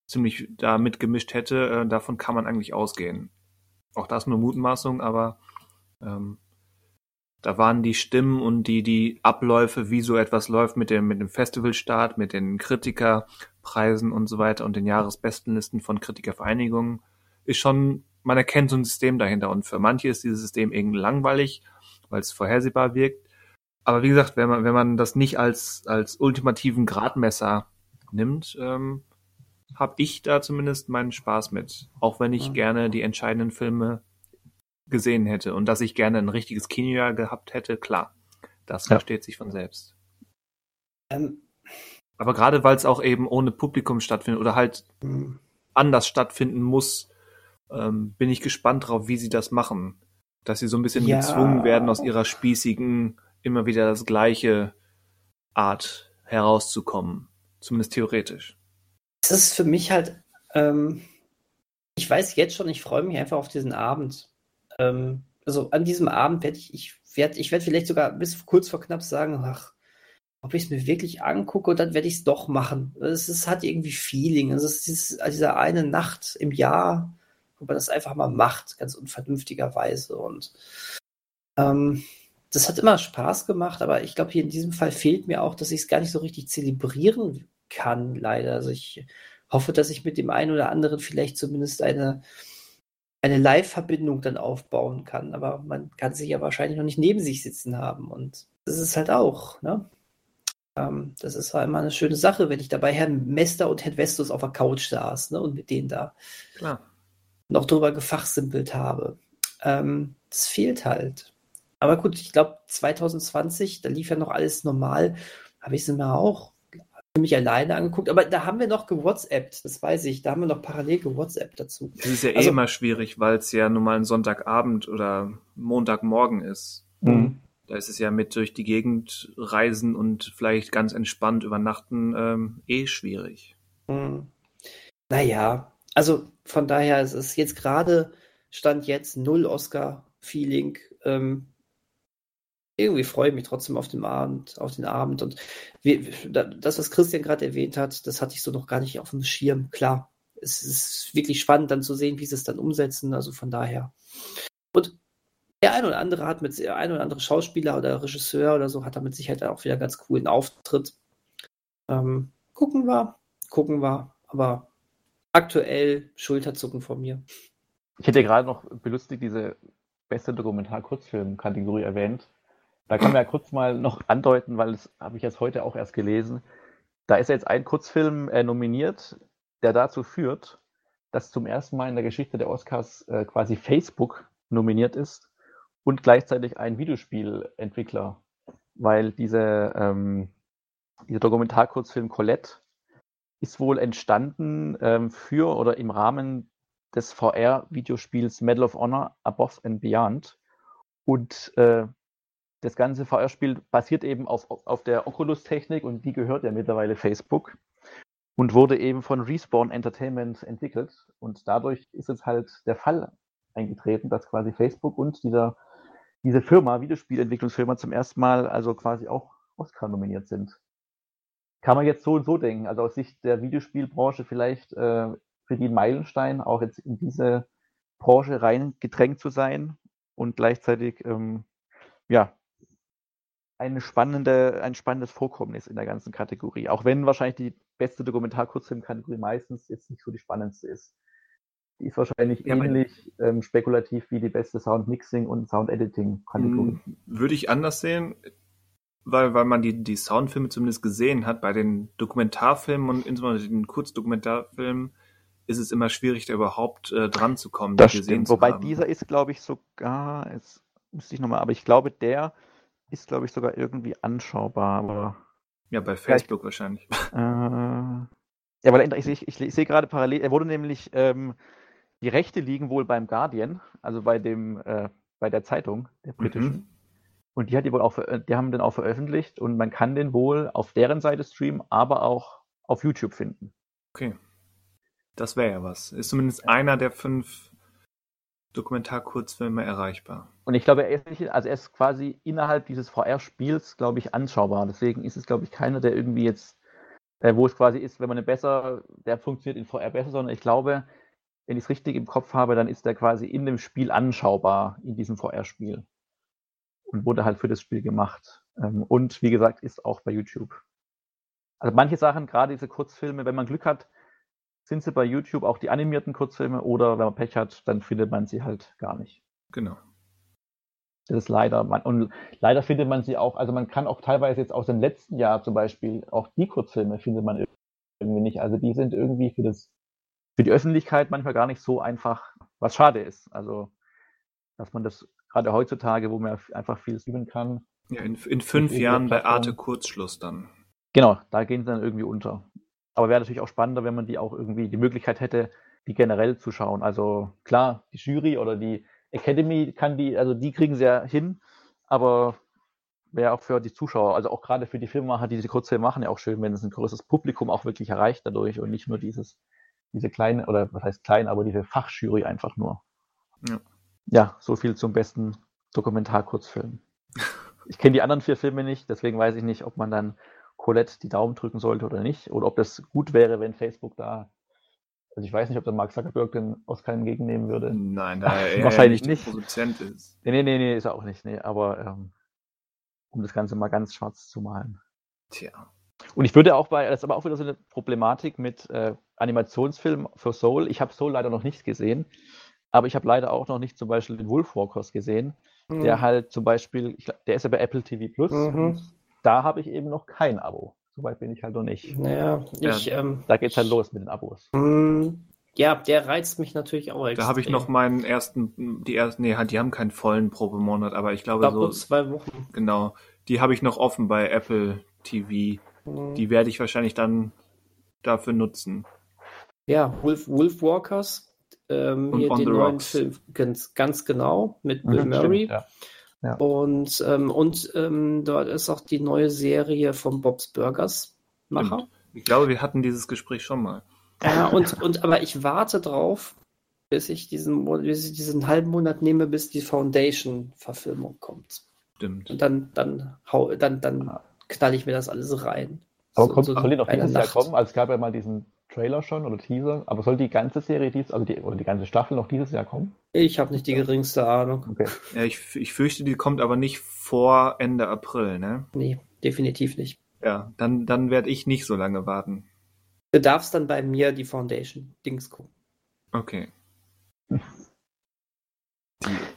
ziemlich da mitgemischt hätte, äh, davon kann man eigentlich ausgehen. Auch das nur Mutmaßung, aber ähm, da waren die Stimmen und die, die Abläufe, wie so etwas läuft mit dem, mit dem Festivalstart, mit den Kritikerpreisen und so weiter und den Jahresbestenlisten von Kritikervereinigungen, ist schon, man erkennt so ein System dahinter. Und für manche ist dieses System irgendwie langweilig, weil es vorhersehbar wirkt. Aber wie gesagt, wenn man, wenn man das nicht als, als ultimativen Gradmesser nimmt, ähm, habe ich da zumindest meinen Spaß mit. Auch wenn ich ja. gerne die entscheidenden Filme gesehen hätte und dass ich gerne ein richtiges Kinojahr gehabt hätte, klar. Das ja. versteht sich von selbst. Ähm. Aber gerade weil es auch eben ohne Publikum stattfindet oder halt mhm. anders stattfinden muss, ähm, bin ich gespannt drauf, wie sie das machen. Dass sie so ein bisschen ja. gezwungen werden, aus ihrer spießigen, immer wieder das gleiche Art herauszukommen. Zumindest theoretisch. Das ist für mich halt, ähm, ich weiß jetzt schon, ich freue mich einfach auf diesen Abend. Ähm, also an diesem Abend werde ich, ich werde ich werd vielleicht sogar bis kurz vor knapp sagen, ach, ob ich es mir wirklich angucke und dann werde ich es doch machen. Es, es hat irgendwie Feeling. Es ist diese eine Nacht im Jahr, wo man das einfach mal macht, ganz unvernünftigerweise. Und ähm, das hat immer Spaß gemacht, aber ich glaube, hier in diesem Fall fehlt mir auch, dass ich es gar nicht so richtig zelebrieren kann, leider. Also ich hoffe, dass ich mit dem einen oder anderen vielleicht zumindest eine, eine Live-Verbindung dann aufbauen kann. Aber man kann sich ja wahrscheinlich noch nicht neben sich sitzen haben. Und das ist halt auch, ne? Ähm, das ist halt immer eine schöne Sache, wenn ich dabei Herrn Mester und Herrn Vestus auf der Couch saß, ne? Und mit denen da Klar. noch drüber gefachsimpelt habe. Ähm, das fehlt halt. Aber gut, ich glaube 2020, da lief ja noch alles normal, habe ich es mir auch mich alleine angeguckt. Aber da haben wir noch gewhatsappt, das weiß ich. Da haben wir noch parallel gewhatsappt dazu. Das ist ja eh also, immer schwierig, weil es ja nun mal ein Sonntagabend oder Montagmorgen ist. Mhm. Da ist es ja mit durch die Gegend reisen und vielleicht ganz entspannt übernachten ähm, eh schwierig. Mhm. Naja, also von daher ist es jetzt gerade, stand jetzt null Oscar-Feeling. Ähm, irgendwie freue ich mich trotzdem auf den Abend, auf den Abend. Und wie, das, was Christian gerade erwähnt hat, das hatte ich so noch gar nicht auf dem Schirm. Klar, es ist wirklich spannend dann zu sehen, wie sie es dann umsetzen. Also von daher. Und der ein oder andere hat mit der ein oder andere Schauspieler oder Regisseur oder so hat damit Sicherheit auch wieder ganz coolen Auftritt. Ähm, gucken wir, gucken wir. Aber aktuell Schulterzucken von mir. Ich hätte gerade noch belustigt diese beste Dokumentar-Kurzfilm-Kategorie erwähnt. Da kann man ja kurz mal noch andeuten, weil das habe ich jetzt heute auch erst gelesen. Da ist jetzt ein Kurzfilm äh, nominiert, der dazu führt, dass zum ersten Mal in der Geschichte der Oscars äh, quasi Facebook nominiert ist und gleichzeitig ein Videospielentwickler, weil diese, ähm, dieser Dokumentarkurzfilm Colette ist wohl entstanden ähm, für oder im Rahmen des VR-Videospiels Medal of Honor Above and Beyond. Und äh, das ganze VR-Spiel basiert eben auf, auf der Oculus-Technik und die gehört ja mittlerweile Facebook und wurde eben von Respawn Entertainment entwickelt. Und dadurch ist jetzt halt der Fall eingetreten, dass quasi Facebook und dieser, diese Firma, Videospielentwicklungsfirma, zum ersten Mal also quasi auch Oscar nominiert sind. Kann man jetzt so und so denken. Also aus Sicht der Videospielbranche vielleicht äh, für die Meilenstein, auch jetzt in diese Branche reingedrängt zu sein und gleichzeitig ähm, ja, eine spannende, ein spannendes Vorkommnis in der ganzen Kategorie. Auch wenn wahrscheinlich die beste Dokumentar-Kurzfilm-Kategorie meistens jetzt nicht so die spannendste ist. Die ist wahrscheinlich ja, ähnlich ähm, spekulativ wie die beste Sound-Mixing- und Sound-Editing-Kategorie. Hm, würde ich anders sehen, weil, weil man die, die Soundfilme zumindest gesehen hat. Bei den Dokumentarfilmen und insbesondere den Kurzdokumentarfilmen ist es immer schwierig, da überhaupt äh, dran zu kommen. Das stimmt. Wobei dieser ist, glaube ich, sogar, jetzt müsste ich nochmal, aber ich glaube, der ist, glaube ich, sogar irgendwie anschaubar, aber. Ja, bei Facebook wahrscheinlich. [LAUGHS] Äh, ja, weil ich, ich, ich, ich sehe gerade parallel, er wurde nämlich, ähm, die Rechte liegen wohl beim Guardian, also bei dem, äh, bei der Zeitung, der britischen. Mhm. Und die hat die wohl auch, die haben den auch veröffentlicht und man kann den wohl auf deren Seite streamen, aber auch auf YouTube finden. Okay. Das wäre ja was. Ist zumindest einer der fünf Dokumentarkurzfilme erreichbar. Und ich glaube, er ist nicht, also er ist quasi innerhalb dieses VR-Spiels, glaube ich, anschaubar. Deswegen ist es, glaube ich, keiner, der irgendwie jetzt, äh, wo es quasi ist, wenn man eine besser, der funktioniert in VR besser, sondern ich glaube, wenn ich es richtig im Kopf habe, dann ist der quasi in dem Spiel anschaubar, in diesem VR-Spiel. Und wurde halt für das Spiel gemacht. Ähm, und wie gesagt, ist auch bei YouTube. Also manche Sachen, gerade diese Kurzfilme, wenn man Glück hat, sind sie bei YouTube auch die animierten Kurzfilme oder wenn man Pech hat, dann findet man sie halt gar nicht. Genau. Das ist leider, man, und leider findet man sie auch, also man kann auch teilweise jetzt aus dem letzten Jahr zum Beispiel, auch die Kurzfilme findet man irgendwie nicht. Also die sind irgendwie für das, für die Öffentlichkeit manchmal gar nicht so einfach, was schade ist. Also, dass man das gerade heutzutage, wo man einfach viel streamen kann. Ja, in, in fünf Jahren bei Arte Kurzschluss dann. Genau, da gehen sie dann irgendwie unter. Aber wäre natürlich auch spannender, wenn man die auch irgendwie die Möglichkeit hätte, die generell zu schauen. Also klar, die Jury oder die Academy kann die, also die kriegen sie ja hin, aber wäre auch für die Zuschauer, also auch gerade für die Filmemacher, die diese Kurzfilme machen, ja auch schön, wenn es ein größeres Publikum auch wirklich erreicht dadurch und nicht nur dieses, diese kleine, oder was heißt klein, aber diese Fachjury einfach nur. Ja, ja so viel zum besten Dokumentarkurzfilm. ich kenne die anderen vier Filme nicht, deswegen weiß ich nicht, ob man dann Colette die Daumen drücken sollte oder nicht, oder ob das gut wäre, wenn Facebook da also ich weiß nicht, ob der Mark Zuckerberg den Oscar entgegennehmen würde. Nein, [LAUGHS] er wahrscheinlich nicht. Produzent ist. Nee, nee, nee, nee, ist er auch nicht. Nee, aber ähm, um das Ganze mal ganz schwarz zu malen. Tja. Und ich würde auch bei, das ist aber auch wieder so eine Problematik mit äh, Animationsfilmen für Soul. Ich habe Soul leider noch nicht gesehen, aber ich habe leider auch noch nicht zum Beispiel den Wolfwalkers gesehen, mhm. der halt zum Beispiel, ich, der ist ja bei Apple TV Plus. Mhm. Da habe ich eben noch kein Abo. Soweit bin ich halt noch nicht. Naja, ich, ja, ähm, da geht's halt los mit den Abos. Hm, ja, der reizt mich natürlich auch extrem. Da habe ich noch meinen ersten, die ersten, nee, die haben keinen vollen Probemonat, aber ich glaube so. zwei Wochen. Genau. Die habe ich noch offen bei Apple TV. Mhm. Die werde ich wahrscheinlich dann dafür nutzen. Ja, Wolf, Wolf Walkers, ähm, hier den neuen Rocks. Film, ganz, ganz genau, mit Bill mhm, Murray. Stimmt, ja. Ja. Und, ähm, und ähm, dort ist auch die neue Serie vom Bob's Burgers Macher. Stimmt. Ich glaube, wir hatten dieses Gespräch schon mal. Ja, und, und aber ich warte drauf, bis ich diesen, bis ich diesen halben Monat nehme, bis die Foundation-Verfilmung kommt. Stimmt. Und dann, dann, hau, dann, dann knall ich mir das alles rein. Aber so, kommt, so soll die noch dieses Nacht. Jahr kommen? Also es gab ja mal diesen Trailer schon oder Teaser, aber soll die ganze Serie dies, also die, oder die ganze Staffel noch dieses Jahr kommen? Ich habe nicht die geringste Ahnung. Okay. Ja, ich, ich fürchte, die kommt aber nicht vor Ende April, ne? Nee, definitiv nicht. Ja, dann, dann werde ich nicht so lange warten. Du darfst dann bei mir die Foundation-Dings gucken. Okay. [LAUGHS]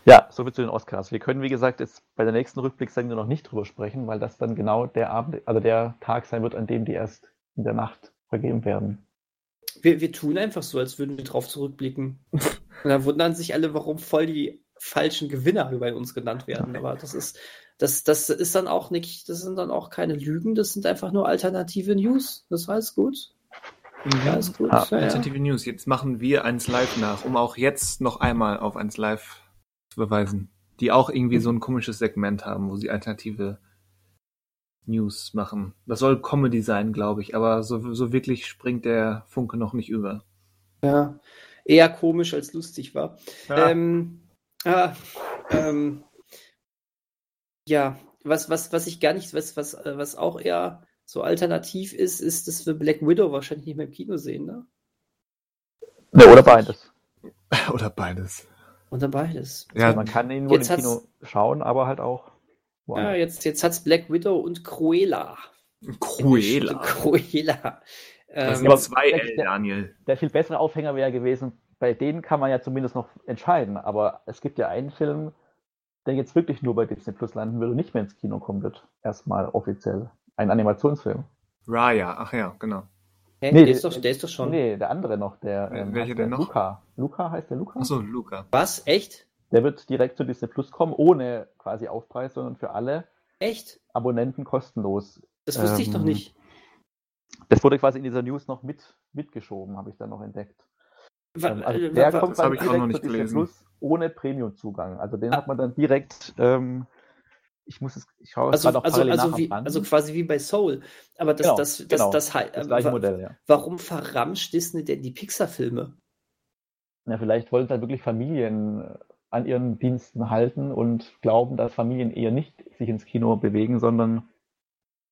Ja, soviel zu den Oscars. Wir können, wie gesagt, jetzt bei der nächsten Rückblicksendung noch nicht drüber sprechen, weil das dann genau der Abend, also der Tag sein wird, an dem die erst in der Nacht vergeben werden. Wir, wir tun einfach so, als würden wir drauf zurückblicken. Und dann wundern sich alle, warum voll die falschen Gewinner bei uns genannt werden. Aber das ist, das, das ist dann auch nicht, das sind dann auch keine Lügen, das sind einfach nur alternative News. Das war alles gut. Ja, ist gut. Ah, ja, alternative ja. News. Jetzt machen wir eins live nach, um auch jetzt noch einmal auf eins live zu beweisen. Die auch irgendwie so ein komisches Segment haben, wo sie alternative News machen. Das soll Comedy sein, glaube ich, aber so, so wirklich springt der Funke noch nicht über. Ja, eher komisch als lustig war. Ja, ähm, ah, ähm, ja was, was, was ich gar nicht, was, was, was auch eher so alternativ ist, ist, dass wir Black Widow wahrscheinlich nicht mehr im Kino sehen, ne? Ne, oder beides. [LAUGHS] oder beides. Oder beides. Ja, also man kann ihn wohl im Kino schauen, aber halt auch ja, jetzt, jetzt hat es Black Widow und Cruella. Cruella. [LAUGHS] Cruella. Das ähm, sind zwei L, Daniel. Der, der viel bessere Aufhänger wäre gewesen, bei denen kann man ja zumindest noch entscheiden, aber es gibt ja einen Film, der jetzt wirklich nur bei Disney Plus landen will und nicht mehr ins Kino kommen wird. Erstmal offiziell. Ein Animationsfilm. Raya, ach ja, genau. Hä? Nee, der, ist doch, der ist doch schon. Nee, der andere noch. Der, ähm, Welcher denn noch? Luca. Luca heißt der Luca? Achso, Luca. Was? Echt? Der wird direkt zu Disney Plus kommen, ohne quasi Aufpreis, sondern für alle Echt? Abonnenten kostenlos. Das wusste ähm, ich doch ähm, nicht. Das wurde quasi in dieser News noch mit, mitgeschoben, habe ich dann noch entdeckt. Ähm, also der kommt dann direkt zu Disney Plus ohne Premium-Zugang. Also den ah. hat man dann direkt. Ähm, ich muss es, ich schaue es also, gerade also, also, wie, also quasi wie bei Soul. Aber das, genau, das, das, genau, das, das, das gleiche Modell, ja. Warum verramscht Disney denn die Pixar-Filme? Ja, vielleicht wollten halt wirklich Familien an ihren Diensten halten und glauben, dass Familien eher nicht sich ins Kino bewegen, sondern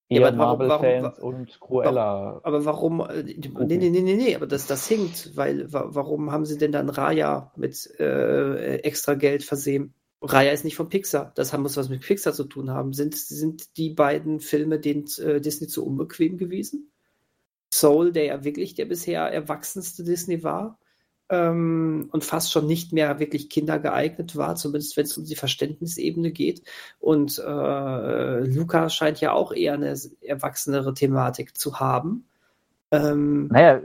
eher ja, Marvel-Fans und Cruella. Aber warum? Äh, nee, nee, nee, nee, nee, aber das, das hinkt, weil warum haben sie denn dann Raya mit äh, extra Geld versehen? Raya ist nicht von Pixar. Das muss was mit Pixar zu tun haben. Sind, sind die beiden Filme den äh, Disney zu unbequem gewesen? Soul, der ja wirklich der bisher erwachsenste Disney war, ähm, und fast schon nicht mehr wirklich kindergeeignet war, zumindest wenn es um die Verständnisebene geht. Und äh, Luca scheint ja auch eher eine erwachsenere Thematik zu haben. Ähm, naja,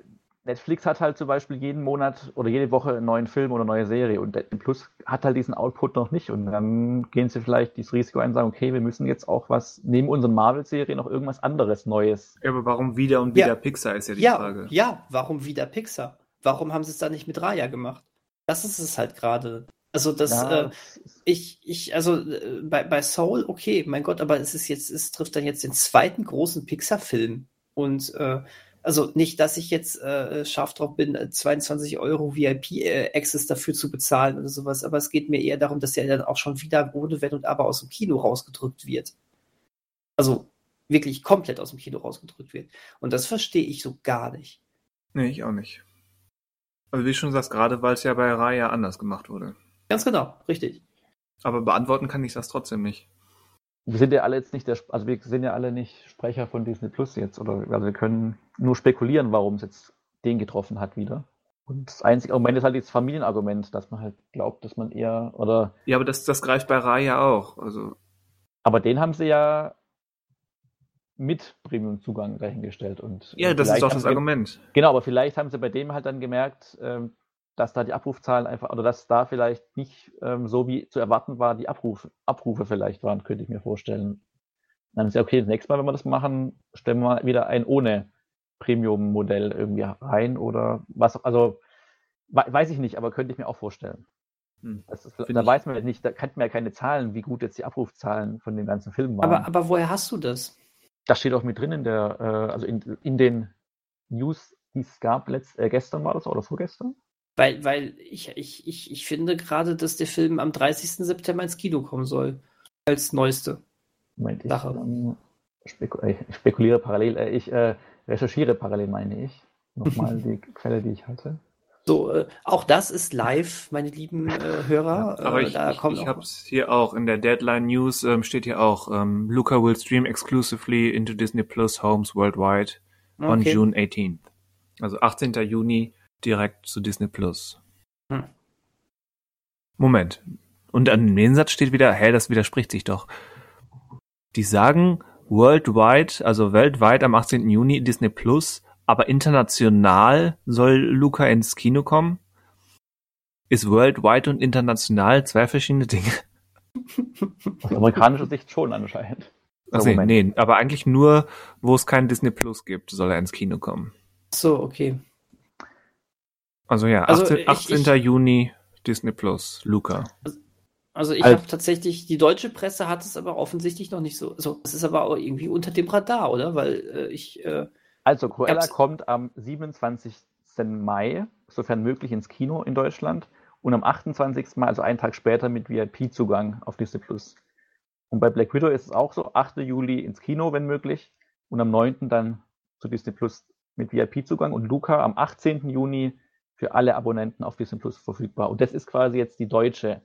Netflix hat halt zum Beispiel jeden Monat oder jede Woche einen neuen Film oder eine neue Serie und Plus hat halt diesen Output noch nicht und dann gehen sie vielleicht dieses Risiko ein und sagen, okay, wir müssen jetzt auch was neben unseren Marvel-Serien noch irgendwas anderes Neues. Ja, aber warum wieder und wieder ja. Pixar ist ja die ja, Frage. Ja, warum wieder Pixar? Warum haben sie es dann nicht mit Raya gemacht? Das ist es halt gerade. Also das, ja. äh, ich, ich, also äh, bei, bei Soul, okay, mein Gott, aber es ist jetzt, es trifft dann jetzt den zweiten großen Pixar-Film und äh, also nicht, dass ich jetzt äh, scharf drauf bin, 22 Euro VIP-Access äh, dafür zu bezahlen oder sowas, aber es geht mir eher darum, dass er dann auch schon wieder ohne Wenn und Aber aus dem Kino rausgedrückt wird. Also wirklich komplett aus dem Kino rausgedrückt wird. Und das verstehe ich so gar nicht. Nee, ich auch nicht. Also wie schon sagst, gerade weil es ja bei Raya anders gemacht wurde. Ganz genau, richtig. Aber beantworten kann ich das trotzdem nicht wir sind ja alle jetzt nicht der, also wir sind ja alle nicht Sprecher von Disney Plus jetzt, oder also wir können nur spekulieren, warum es jetzt den getroffen hat wieder. Und das einzige Argument ist halt das Familienargument, dass man halt glaubt, dass man eher oder. Ja, aber das, das greift bei Raya auch. Also. Aber den haben sie ja mit Premium-Zugang dahingestellt. Und ja, das ist doch das Argument. Genau, aber vielleicht haben sie bei dem halt dann gemerkt, ähm, dass da die Abrufzahlen einfach, oder dass da vielleicht nicht ähm, so wie zu erwarten war, die Abruf, Abrufe vielleicht waren, könnte ich mir vorstellen. Dann ist ja okay, das nächste Mal, wenn wir das machen, stellen wir wieder ein ohne Premium-Modell irgendwie rein oder was, also weiß ich nicht, aber könnte ich mir auch vorstellen. Hm, ist, da ich. weiß man ja nicht, da kennt man ja keine Zahlen, wie gut jetzt die Abrufzahlen von den ganzen Filmen waren. Aber, aber woher hast du das? Das steht auch mit drin in der, äh, also in, in den News, die es gab, letzt, äh, gestern war das oder vorgestern? Weil, weil ich, ich, ich, ich finde gerade, dass der Film am 30. September ins Kino kommen soll. Als neueste Moment, ich, Sache. Ähm, speku ich spekuliere parallel, äh, ich äh, recherchiere parallel, meine ich. Nochmal [LAUGHS] die Quelle, die ich hatte. So, äh, auch das ist live, meine lieben äh, Hörer. Ja, aber äh, ich, da ich, ich habe es hier auch in der Deadline News ähm, steht hier auch ähm, Luca will stream exclusively into Disney Plus homes worldwide okay. on June 18th. Also 18. Juni direkt zu Disney Plus. Hm. Moment. Und an dem Satz steht wieder, hä, das widerspricht sich doch. Die sagen worldwide, also weltweit am 18. Juni Disney Plus, aber international soll Luca ins Kino kommen? Ist worldwide und international zwei verschiedene Dinge? Aus amerikanischer Sicht schon anscheinend. Also nee, aber eigentlich nur, wo es kein Disney Plus gibt, soll er ins Kino kommen. So, okay. Also ja, 18, also ich, 18. Ich, Juni Disney Plus, Luca. Also ich habe tatsächlich, die deutsche Presse hat es aber offensichtlich noch nicht so. Also es ist aber auch irgendwie unter dem Radar, oder? Weil äh, ich. Äh, also Cruella kommt am 27. Mai, sofern möglich, ins Kino in Deutschland und am 28. Mai, also einen Tag später, mit VIP-Zugang auf Disney Plus. Und bei Black Widow ist es auch so, 8. Juli ins Kino, wenn möglich, und am 9. dann zu Disney Plus mit VIP-Zugang und Luca am 18. Juni für alle Abonnenten auf Disney Plus verfügbar. Und das ist quasi jetzt die deutsche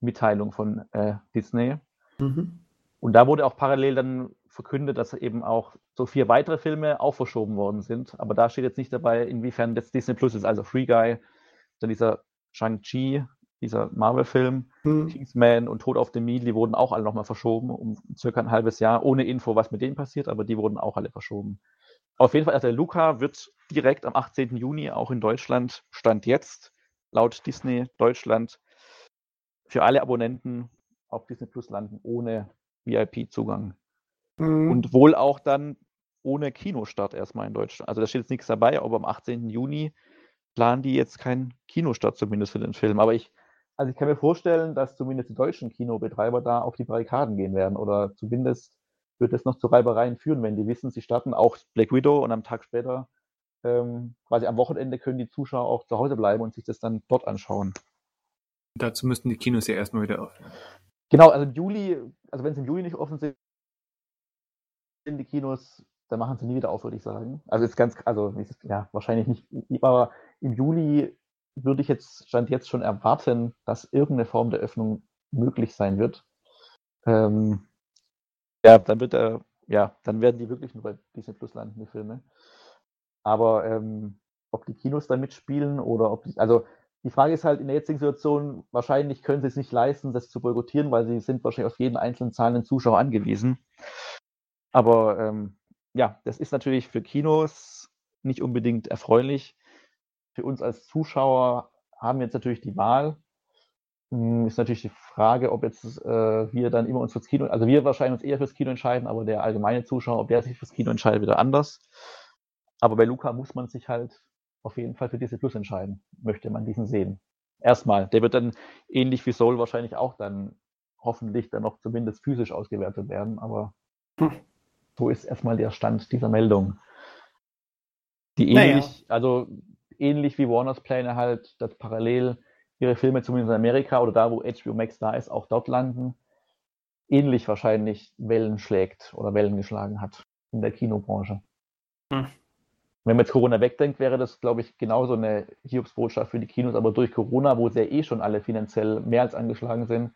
Mitteilung von äh, Disney. Mhm. Und da wurde auch parallel dann verkündet, dass eben auch so vier weitere Filme auch verschoben worden sind. Aber da steht jetzt nicht dabei, inwiefern das Disney Plus ist. Also Free Guy, dann dieser Shang-Chi, dieser Marvel-Film, mhm. Kingsman und Tod auf dem Nil, die wurden auch alle nochmal verschoben um circa ein halbes Jahr, ohne Info, was mit denen passiert, aber die wurden auch alle verschoben. Auf jeden Fall, also der Luca wird direkt am 18. Juni auch in Deutschland, Stand jetzt, laut Disney Deutschland, für alle Abonnenten auf Disney Plus landen, ohne VIP-Zugang. Mhm. Und wohl auch dann ohne Kinostart erstmal in Deutschland. Also da steht jetzt nichts dabei, aber am 18. Juni planen die jetzt keinen Kinostart zumindest für den Film. Aber ich, also ich kann mir vorstellen, dass zumindest die deutschen Kinobetreiber da auf die Barrikaden gehen werden oder zumindest wird es noch zu Reibereien führen, wenn die wissen, sie starten auch Black Widow und am Tag später, ähm, quasi am Wochenende, können die Zuschauer auch zu Hause bleiben und sich das dann dort anschauen. Dazu müssten die Kinos ja erstmal wieder offen. Genau, also im Juli, also wenn es im Juli nicht offen sind, die Kinos, dann machen sie nie wieder auf, würde ich sagen. Also ist ganz, also ja, wahrscheinlich nicht, aber im Juli würde ich jetzt, stand jetzt schon erwarten, dass irgendeine Form der Öffnung möglich sein wird. Ähm, ja, dann wird er, ja, dann werden die wirklich nur bei Disney Plus landen, die Filme. Aber ähm, ob die Kinos da mitspielen oder ob die, also die Frage ist halt in der jetzigen Situation, wahrscheinlich können sie es nicht leisten, das zu boykottieren, weil sie sind wahrscheinlich auf jeden einzelnen zahlenden Zuschauer angewiesen. Aber ähm, ja, das ist natürlich für Kinos nicht unbedingt erfreulich. Für uns als Zuschauer haben wir jetzt natürlich die Wahl. Hm, ist natürlich die Frage, ob jetzt äh, wir dann immer uns fürs Kino, also wir wahrscheinlich uns eher fürs Kino entscheiden, aber der allgemeine Zuschauer, ob der sich fürs Kino entscheidet, wieder anders. Aber bei Luca muss man sich halt auf jeden Fall für diese Plus entscheiden, möchte man diesen sehen. Erstmal. Der wird dann ähnlich wie Soul wahrscheinlich auch dann hoffentlich dann noch zumindest physisch ausgewertet werden, aber hm. So ist erstmal der Stand dieser Meldung. Die ähnlich, naja. also ähnlich wie Warners Pläne halt, dass parallel ihre Filme zumindest in Amerika oder da, wo HBO Max da ist, auch dort landen, ähnlich wahrscheinlich Wellen schlägt oder Wellen geschlagen hat in der Kinobranche. Hm. Wenn man jetzt Corona wegdenkt, wäre das, glaube ich, genauso eine Hiobsbotschaft für die Kinos, aber durch Corona, wo sie ja eh schon alle finanziell mehr als angeschlagen sind,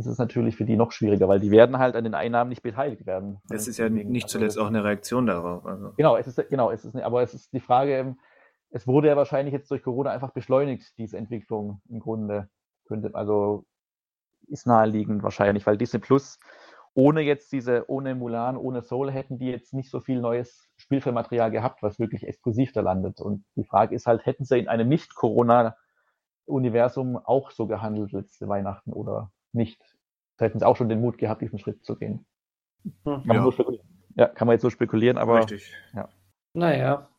ist es natürlich für die noch schwieriger, weil die werden halt an den Einnahmen nicht beteiligt werden. Das ist ja nicht also zuletzt auch eine Reaktion darauf. Also. Genau, es ist genau, es ist aber es ist die Frage, es wurde ja wahrscheinlich jetzt durch Corona einfach beschleunigt, diese Entwicklung im Grunde. Könnte, also ist naheliegend wahrscheinlich, weil Disney Plus ohne jetzt diese, ohne Mulan, ohne Soul hätten die jetzt nicht so viel neues Spielfilmmaterial gehabt, was wirklich exklusiv da landet. Und die Frage ist halt, hätten sie in einem Nicht-Corona-Universum auch so gehandelt letzte Weihnachten oder nicht? Da hätten sie auch schon den Mut gehabt, diesen Schritt zu gehen. Kann ja. man so ja, kann man jetzt so spekulieren, aber. Richtig. Ja. Naja.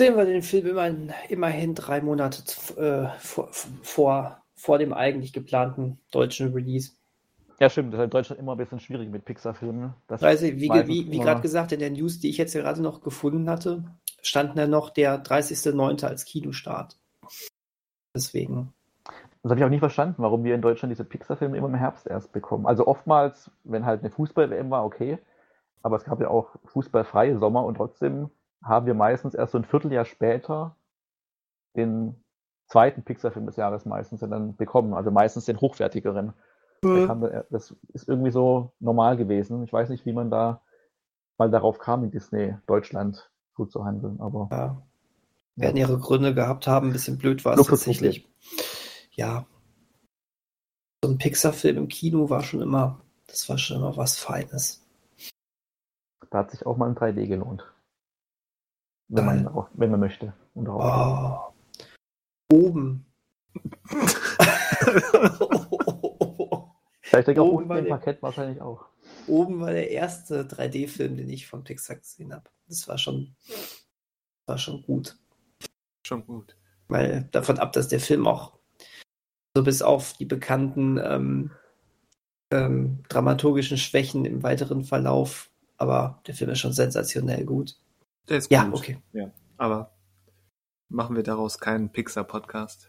Sehen wir den Film immerhin, immerhin drei Monate äh, vor, vor, vor dem eigentlich geplanten deutschen Release. Ja, stimmt. Das ist in Deutschland immer ein bisschen schwierig mit Pixar-Filmen. Also, wie, wie, wie gerade gesagt, in der News, die ich jetzt gerade noch gefunden hatte, stand da noch der 30.09. als Kinostart. Deswegen. Das habe ich auch nie verstanden, warum wir in Deutschland diese Pixar-Filme immer im Herbst erst bekommen. Also oftmals, wenn halt eine Fußball-WM war, okay. Aber es gab ja auch fußballfreie Sommer und trotzdem haben wir meistens erst so ein Vierteljahr später den zweiten Pixar-Film des Jahres meistens dann bekommen. Also meistens den hochwertigeren. Mhm. Das ist irgendwie so normal gewesen. Ich weiß nicht, wie man da mal darauf kam, in Disney Deutschland gut zu handeln, aber. Ja. Werden ihre Gründe gehabt haben, ein bisschen blöd war es tatsächlich. Ja. So ein Pixar-Film im Kino war schon immer, das war schon immer was Feines. Da hat sich auch mal ein 3D gelohnt. Wenn man, auch, wenn man möchte. Und auch oh. Oben. [LAUGHS] Ich denke auch unten im Parkett wahrscheinlich auch. Oben war der erste 3D-Film, den ich von Pixar gesehen habe. Das war schon, war schon gut. Schon gut. Weil davon ab, dass der Film auch so bis auf die bekannten ähm, ähm, dramaturgischen Schwächen im weiteren Verlauf, aber der Film ist schon sensationell gut. Der ist gut. Ja, okay. Ja, aber machen wir daraus keinen Pixar-Podcast?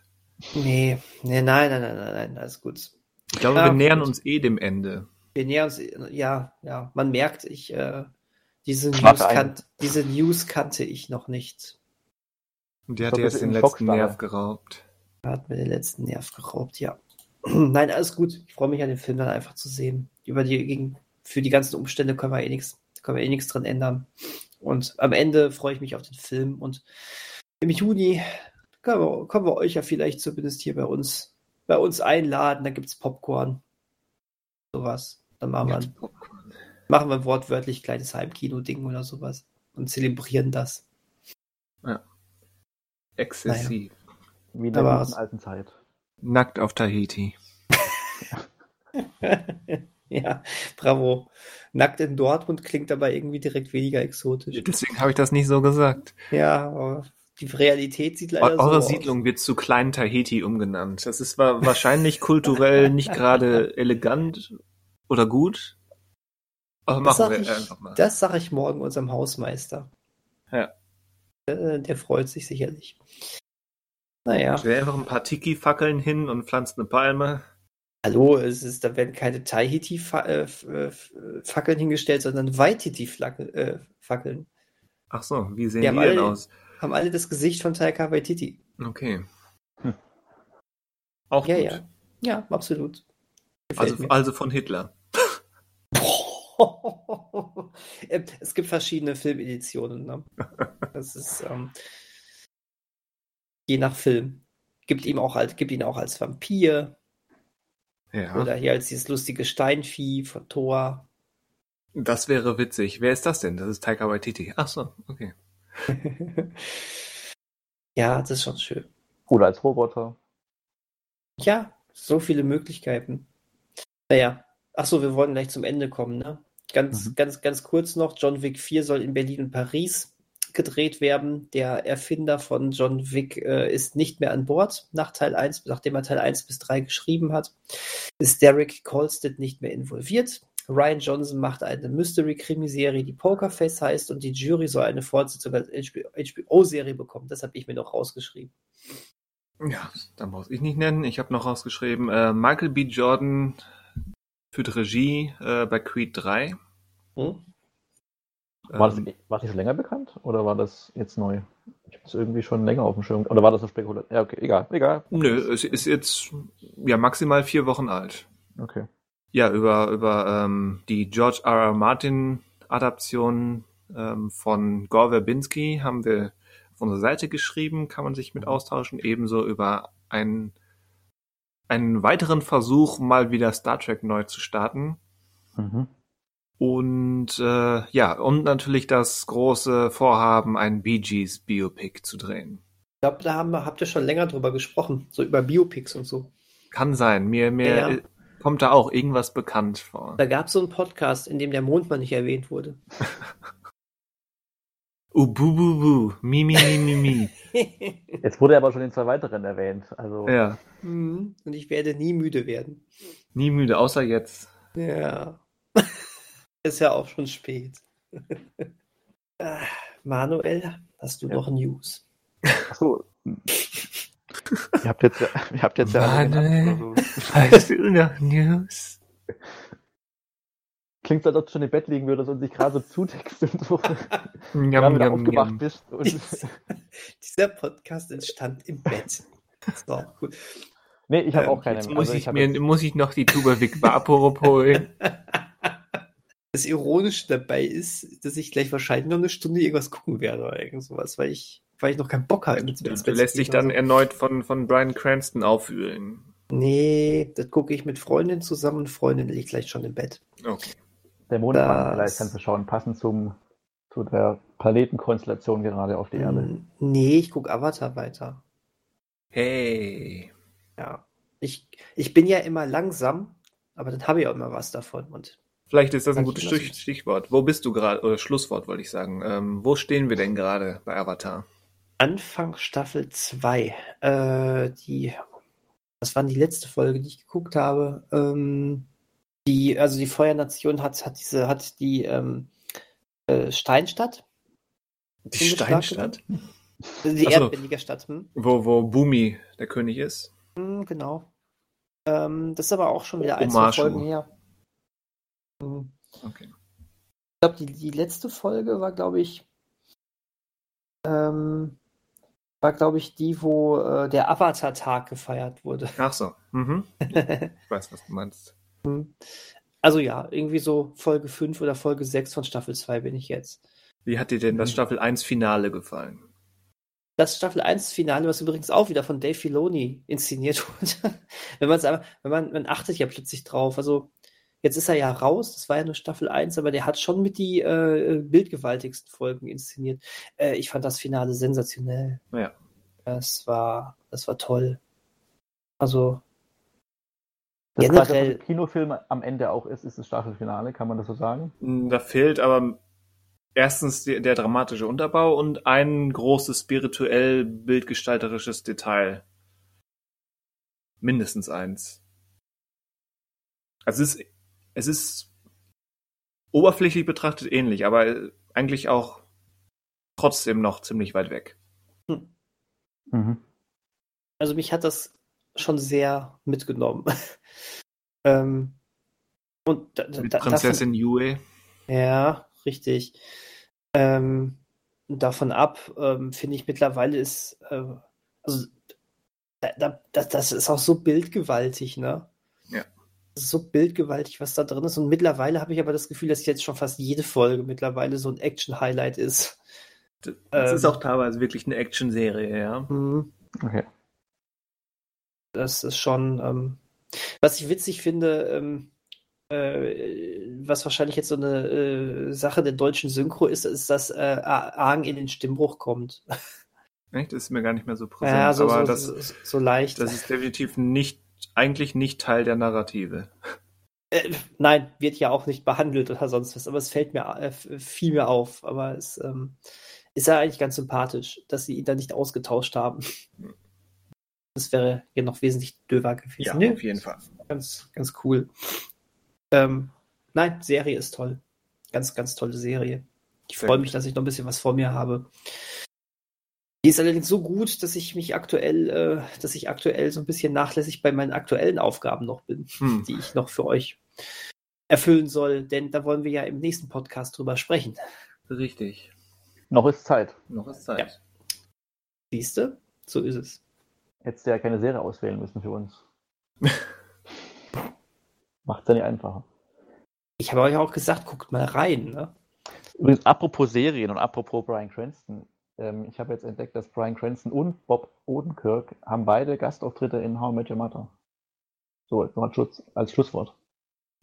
Nee, nee, nein, nein, nein, nein, nein, alles gut. Ich glaube, ja, wir nähern uns eh dem Ende. Wir nähern uns, ja, ja. Man merkt, ich, äh, diese, News kan diese News kannte ich noch nicht. Und die hat dir jetzt den letzten Nerv geraubt. Hat mir den letzten Nerv geraubt, ja. [CLEARS THROAT] Nein, alles gut. Ich freue mich an den Film dann einfach zu sehen. Über die, gegen, für die ganzen Umstände können wir eh nichts, können wir eh nichts dran ändern. Und am Ende freue ich mich auf den Film und im Juni können wir, können wir euch ja vielleicht zumindest hier bei uns bei uns einladen, da gibt es Popcorn. Sowas. Dann machen wir, machen wir wortwörtlich kleines Heimkino-Ding oder sowas und zelebrieren das. Ja. Exzessiv. Wie in der alten Zeit. Nackt auf Tahiti. [LAUGHS] ja, bravo. Nackt in Dortmund klingt aber irgendwie direkt weniger exotisch. Deswegen habe ich das nicht so gesagt. Ja, aber die Realität sieht leider Eure so Siedlung aus. wird zu Klein Tahiti umgenannt. Das ist wahrscheinlich kulturell nicht gerade elegant oder gut. Aber das machen wir ich, einfach mal. Das sage ich morgen unserem Hausmeister. Ja. Der, äh, der freut sich sicherlich. Naja. Ich einfach ein paar Tiki-Fackeln hin und pflanzt eine Palme. Hallo, es ist, da werden keine Tahiti-Fackeln äh, hingestellt, sondern Waititi-Fackeln. Äh, Ach so, wie sehen die, die denn aus? haben alle das Gesicht von Taika Waititi. Okay. Hm. Auch ja, gut. ja. Ja, absolut. also, also von Hitler. [LAUGHS] es gibt verschiedene Filmeditionen. Ne? Das ist ähm, je nach Film. Gibt ihm auch als, gibt ihn auch als Vampir. Ja. Oder hier als dieses lustige Steinvieh von Thor. Das wäre witzig. Wer ist das denn? Das ist Taika Waititi. Ach so, okay. [LAUGHS] ja, das ist schon schön. Oder als Roboter. Ja, so viele Möglichkeiten. Naja, achso, wir wollen gleich zum Ende kommen, ne? Ganz, mhm. ganz, ganz kurz noch: John Wick 4 soll in Berlin und Paris gedreht werden. Der Erfinder von John Wick äh, ist nicht mehr an Bord nach Teil 1, nachdem er Teil 1 bis 3 geschrieben hat. Ist Derek Kolstad nicht mehr involviert. Ryan Johnson macht eine Mystery-Krimiserie, die Pokerface heißt, und die Jury soll eine Fortsetzung als HBO-Serie bekommen. Das habe ich mir noch rausgeschrieben. Ja, da muss ich nicht nennen. Ich habe noch rausgeschrieben, äh, Michael B. Jordan führt Regie äh, bei Creed 3. Hm? War, das, ähm. war das schon länger bekannt oder war das jetzt neu? Ich habe es irgendwie schon länger auf dem Schirm. Oder war das so spekulativ? Ja, okay, egal, egal. Nö, es ist jetzt ja maximal vier Wochen alt. Okay. Ja, über, über ähm, die George R. R. Martin Adaption ähm, von Gore Verbinski haben wir auf unserer Seite geschrieben, kann man sich mit mhm. austauschen. Ebenso über einen, einen weiteren Versuch, mal wieder Star Trek neu zu starten. Mhm. Und äh, ja, und natürlich das große Vorhaben, ein Bee Gees Biopic zu drehen. Ich glaube, da haben, habt ihr schon länger drüber gesprochen, so über Biopics und so. Kann sein. Mir, mir ja. kommt da auch irgendwas bekannt vor. Da gab es so einen Podcast, in dem der Mond mal nicht erwähnt wurde. [LAUGHS] uh, bu, bu, bu. Mi, mi, mi, mi, mi. [LAUGHS] Jetzt wurde er aber schon in zwei weiteren erwähnt. Also. Ja. Mhm. Und ich werde nie müde werden. Nie müde, außer jetzt. Ja. [LAUGHS] Ist ja auch schon spät. [LAUGHS] Ah, Manuel, hast du ja. noch News? Achso. ihr habt jetzt, ihr habt jetzt Manuel, ja. hast du noch News? Klingt, als ob du schon im Bett liegen würdest und sich gerade so zutextest und so. Jam, jam, aufgewacht bist. Dieser Podcast entstand im Bett. So, gut. Nee, ich habe ähm, auch keine. Jetzt muss, also, ich, mir, muss ich noch die Tuba Vic Vaporub holen. [LAUGHS] das Ironische dabei ist, dass ich gleich wahrscheinlich noch eine Stunde irgendwas gucken werde oder irgend sowas, weil ich, weil ich noch keinen Bock habe. Du, du lässt dich dann so. erneut von, von Brian Cranston aufwühlen. Nee, das gucke ich mit Freundin zusammen und Freundin liegt gleich schon im Bett. Okay. Der Mondmann, vielleicht kannst du schauen, passend zum, zu der Planetenkonstellation gerade auf die Erde. Nee, ich gucke Avatar weiter. Hey. Ja. Ich, ich bin ja immer langsam, aber dann habe ich auch immer was davon und Vielleicht ist das ein gutes Stichwort. Wo bist du gerade, oder Schlusswort wollte ich sagen. Ähm, wo stehen wir denn gerade bei Avatar? Anfang Staffel 2. Äh, die, das war die letzte Folge, die ich geguckt habe. Ähm, die, also die Feuernation hat, hat diese, hat die ähm, äh, Steinstadt. Die Steinstadt? Die Achso, erdbändige Stadt. Hm? Wo, wo Bumi der König ist. Hm, genau. Ähm, das ist aber auch schon wieder ein, zwei Folgen her. Okay. Ich glaube, die, die letzte Folge war, glaube ich, ähm, war, glaube ich, die, wo äh, der Avatar-Tag gefeiert wurde. Ach so. Mhm. [LAUGHS] ich weiß, was du meinst. Mhm. Also ja, irgendwie so Folge 5 oder Folge 6 von Staffel 2 bin ich jetzt. Wie hat dir denn das mhm. Staffel 1 Finale gefallen? Das Staffel 1 Finale, was übrigens auch wieder von Dave Filoni inszeniert [LAUGHS] wurde. wenn man es aber, wenn man, man achtet ja plötzlich drauf. Also Jetzt ist er ja raus, das war ja nur Staffel 1, aber der hat schon mit die äh, bildgewaltigsten Folgen inszeniert. Äh, ich fand das Finale sensationell. Ja. Das war, das war toll. Also das generell. Was Kinofilm am Ende auch ist, ist das Staffelfinale, kann man das so sagen? Hm, da fehlt aber erstens der, der dramatische Unterbau und ein großes spirituell bildgestalterisches Detail. Mindestens eins. Also es ist es ist oberflächlich betrachtet ähnlich, aber eigentlich auch trotzdem noch ziemlich weit weg. Hm. Mhm. Also mich hat das schon sehr mitgenommen. [LAUGHS] ähm, und da, Mit da, Prinzessin davon, Yue. Ja, richtig. Ähm, davon ab ähm, finde ich mittlerweile ist, äh, also da, das, das ist auch so bildgewaltig, ne? So bildgewaltig, was da drin ist. Und mittlerweile habe ich aber das Gefühl, dass jetzt schon fast jede Folge mittlerweile so ein Action-Highlight ist. Das ähm, ist auch teilweise wirklich eine Action-Serie, ja. Mhm. Okay. Das ist schon, ähm, was ich witzig finde, ähm, äh, was wahrscheinlich jetzt so eine äh, Sache der deutschen Synchro ist, ist, dass äh, Aang in den Stimmbruch kommt. Echt? Das ist mir gar nicht mehr so präsent. Ja, so, aber so, das, so, so leicht. Das ist definitiv nicht, eigentlich nicht Teil der Narrative. Äh, nein, wird ja auch nicht behandelt oder sonst was, aber es fällt mir äh, viel mehr auf. Aber es ähm, ist ja eigentlich ganz sympathisch, dass sie ihn da nicht ausgetauscht haben. Das wäre ja noch wesentlich döver gewesen. Ja, auf jeden Fall. Ganz, ganz cool. Ähm, nein, Serie ist toll. Ganz, ganz tolle Serie. Ich freue mich, dass ich noch ein bisschen was vor mir habe. Die ist allerdings so gut, dass ich mich aktuell, äh, dass ich aktuell so ein bisschen nachlässig bei meinen aktuellen Aufgaben noch bin, hm. die ich noch für euch erfüllen soll, denn da wollen wir ja im nächsten Podcast drüber sprechen. Richtig. Noch ist Zeit. Noch ist Zeit. Ja. Siehst du? So ist es. Hättest du ja keine Serie auswählen müssen für uns. [LAUGHS] Macht es ja nicht einfacher. Ich habe euch auch gesagt, guckt mal rein. Ne? Übrigens, apropos Serien und apropos Brian Cranston. Ähm, ich habe jetzt entdeckt, dass Brian Cranston und Bob Odenkirk haben beide Gastauftritte in How I Met Your Mother. So, als, Schutz, als Schlusswort.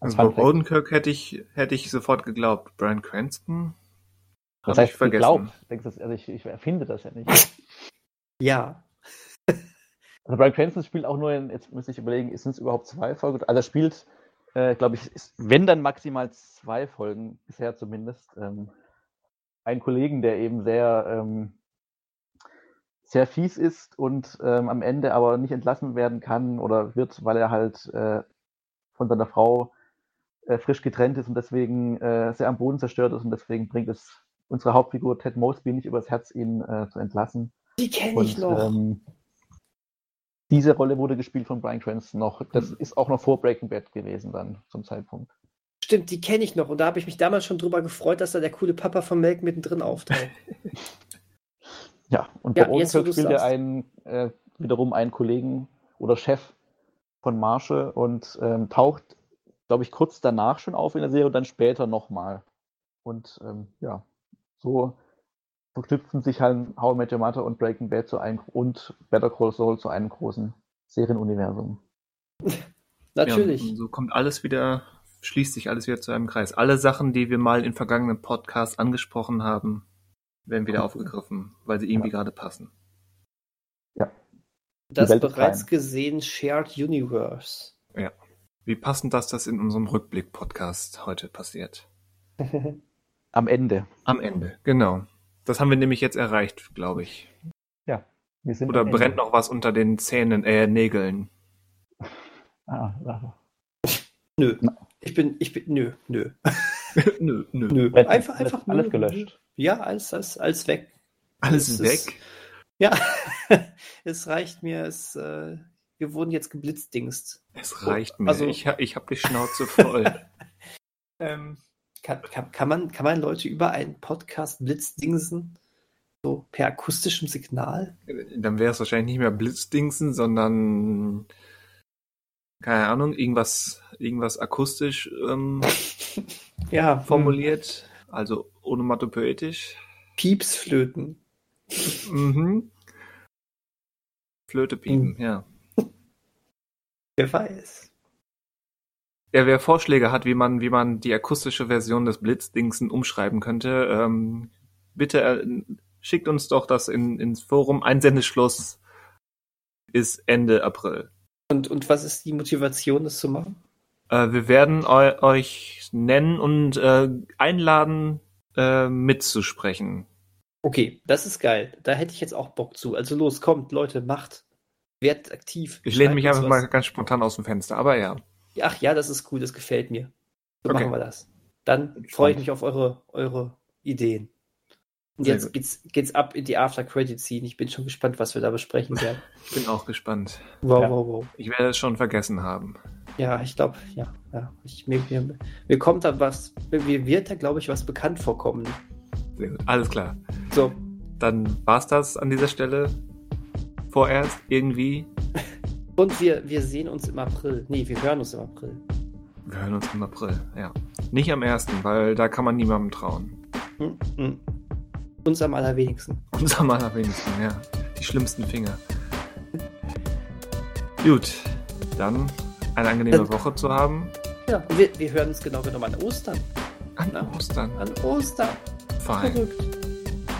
Als also Bob Odenkirk hätte ich, hätte ich sofort geglaubt. Brian Cranston? Das heißt, ich vergessen. Glaubt. Also ich, ich erfinde das ja nicht. Ja. Also Brian Cranston spielt auch nur in, jetzt müsste ich überlegen, sind es überhaupt zwei Folgen? Also er spielt, äh, glaube ich, ist, wenn dann maximal zwei Folgen, bisher zumindest, ähm, einen Kollegen, der eben sehr, ähm, sehr fies ist und ähm, am Ende aber nicht entlassen werden kann oder wird, weil er halt äh, von seiner Frau äh, frisch getrennt ist und deswegen äh, sehr am Boden zerstört ist und deswegen bringt es unsere Hauptfigur Ted Mosby nicht übers Herz, ihn äh, zu entlassen. Die kenne ich noch. Ähm, diese Rolle wurde gespielt von Brian Cranston noch. Das mhm. ist auch noch vor Breaking Bad gewesen dann zum Zeitpunkt. Stimmt, die kenne ich noch und da habe ich mich damals schon drüber gefreut, dass da der coole Papa von Melk mittendrin auftaucht. [LAUGHS] ja, und ja, bei uns spielt er einen, äh, wiederum einen Kollegen oder Chef von Marshall und ähm, taucht, glaube ich, kurz danach schon auf in der Serie und dann später nochmal. Und ähm, ja, so verknüpfen sich halt How I Met Your Mother und Breaking Bad zu einem und Better Call Saul zu einem großen Serienuniversum. [LAUGHS] Natürlich. Ja, so kommt alles wieder, schließt sich alles wieder zu einem Kreis. Alle Sachen, die wir mal in vergangenen Podcasts angesprochen haben, werden wieder aufgegriffen, weil sie irgendwie ja. gerade passen. Ja. Das bereits gesehen Shared Universe. Ja. Wie passend, dass das in unserem Rückblick-Podcast heute passiert. [LAUGHS] Am Ende. Am Ende, genau. Das haben wir nämlich jetzt erreicht, glaube ich. Ja. Wir sind Oder brennt Ende. noch was unter den Zähnen, äh, Nägeln? [LAUGHS] Ah. Nö. Ich bin, ich bin, nö, nö. [LAUGHS] nö, nö. nö. Einfach, alles, einfach alles gelöscht. Ja, alles, alles, alles weg. Alles es weg? Ist, ja, [LAUGHS] es reicht mir, es, äh, wir wurden jetzt geblitzdingst. Es reicht mir, also, ich, ich habe die Schnauze voll. [LAUGHS] ähm, kann, kann, kann, man, kann man Leute über einen Podcast blitzdingsen? So per akustischem Signal? Dann wäre es wahrscheinlich nicht mehr blitzdingsen, sondern keine Ahnung, irgendwas, irgendwas akustisch ähm, [LAUGHS] ja, formuliert, also onomatopoetisch. Piepsflöten. Mhm. Flöte piepen, mhm. ja. [LAUGHS] Wer weiß. Ja, wer Vorschläge hat, wie man, wie man die akustische Version des Blitzdingsen umschreiben könnte, ähm, bitte äh, schickt uns doch das in, ins Forum. Einsendeschluss ist Ende April. Und, und was ist die Motivation, das zu machen? Äh, wir werden eu euch nennen und äh, einladen, äh, mitzusprechen. Okay, das ist geil. Da hätte ich jetzt auch Bock zu. Also los, kommt, Leute, macht. Werdet aktiv. Ich lehne mich einfach was. mal ganz spontan aus dem Fenster, aber ja. Ach ja, das ist cool, das gefällt mir. So okay. machen wir das. Dann freue ich mich auf eure, eure Ideen. Und jetzt geht's, geht's ab in die After Credit Scene. Ich bin schon gespannt, was wir da besprechen werden. [LAUGHS] Ich bin auch gespannt. Wow, ja. wow, wow. Ich werde es schon vergessen haben. Ja, ich glaube, ja, ja. Ich, mir, mir, mir kommt da was, mir wird da, glaube ich, was bekannt vorkommen. Sehr gut, alles klar. So. Dann war's das an dieser Stelle. Vorerst irgendwie. [LAUGHS] Und wir, wir sehen uns im April. Nee, wir hören uns im April. Wir hören uns im April, ja. Nicht am 1., weil da kann man niemandem trauen. Hm, hm. Uns am allerwenigsten. Uns am allerwenigsten, ja. Die schlimmsten Finger. Gut, dann eine angenehme dann, Woche zu haben. Ja, wir, wir hören uns genau genommen an Ostern. An Na? Ostern. An Ostern. Fein. Verrückt.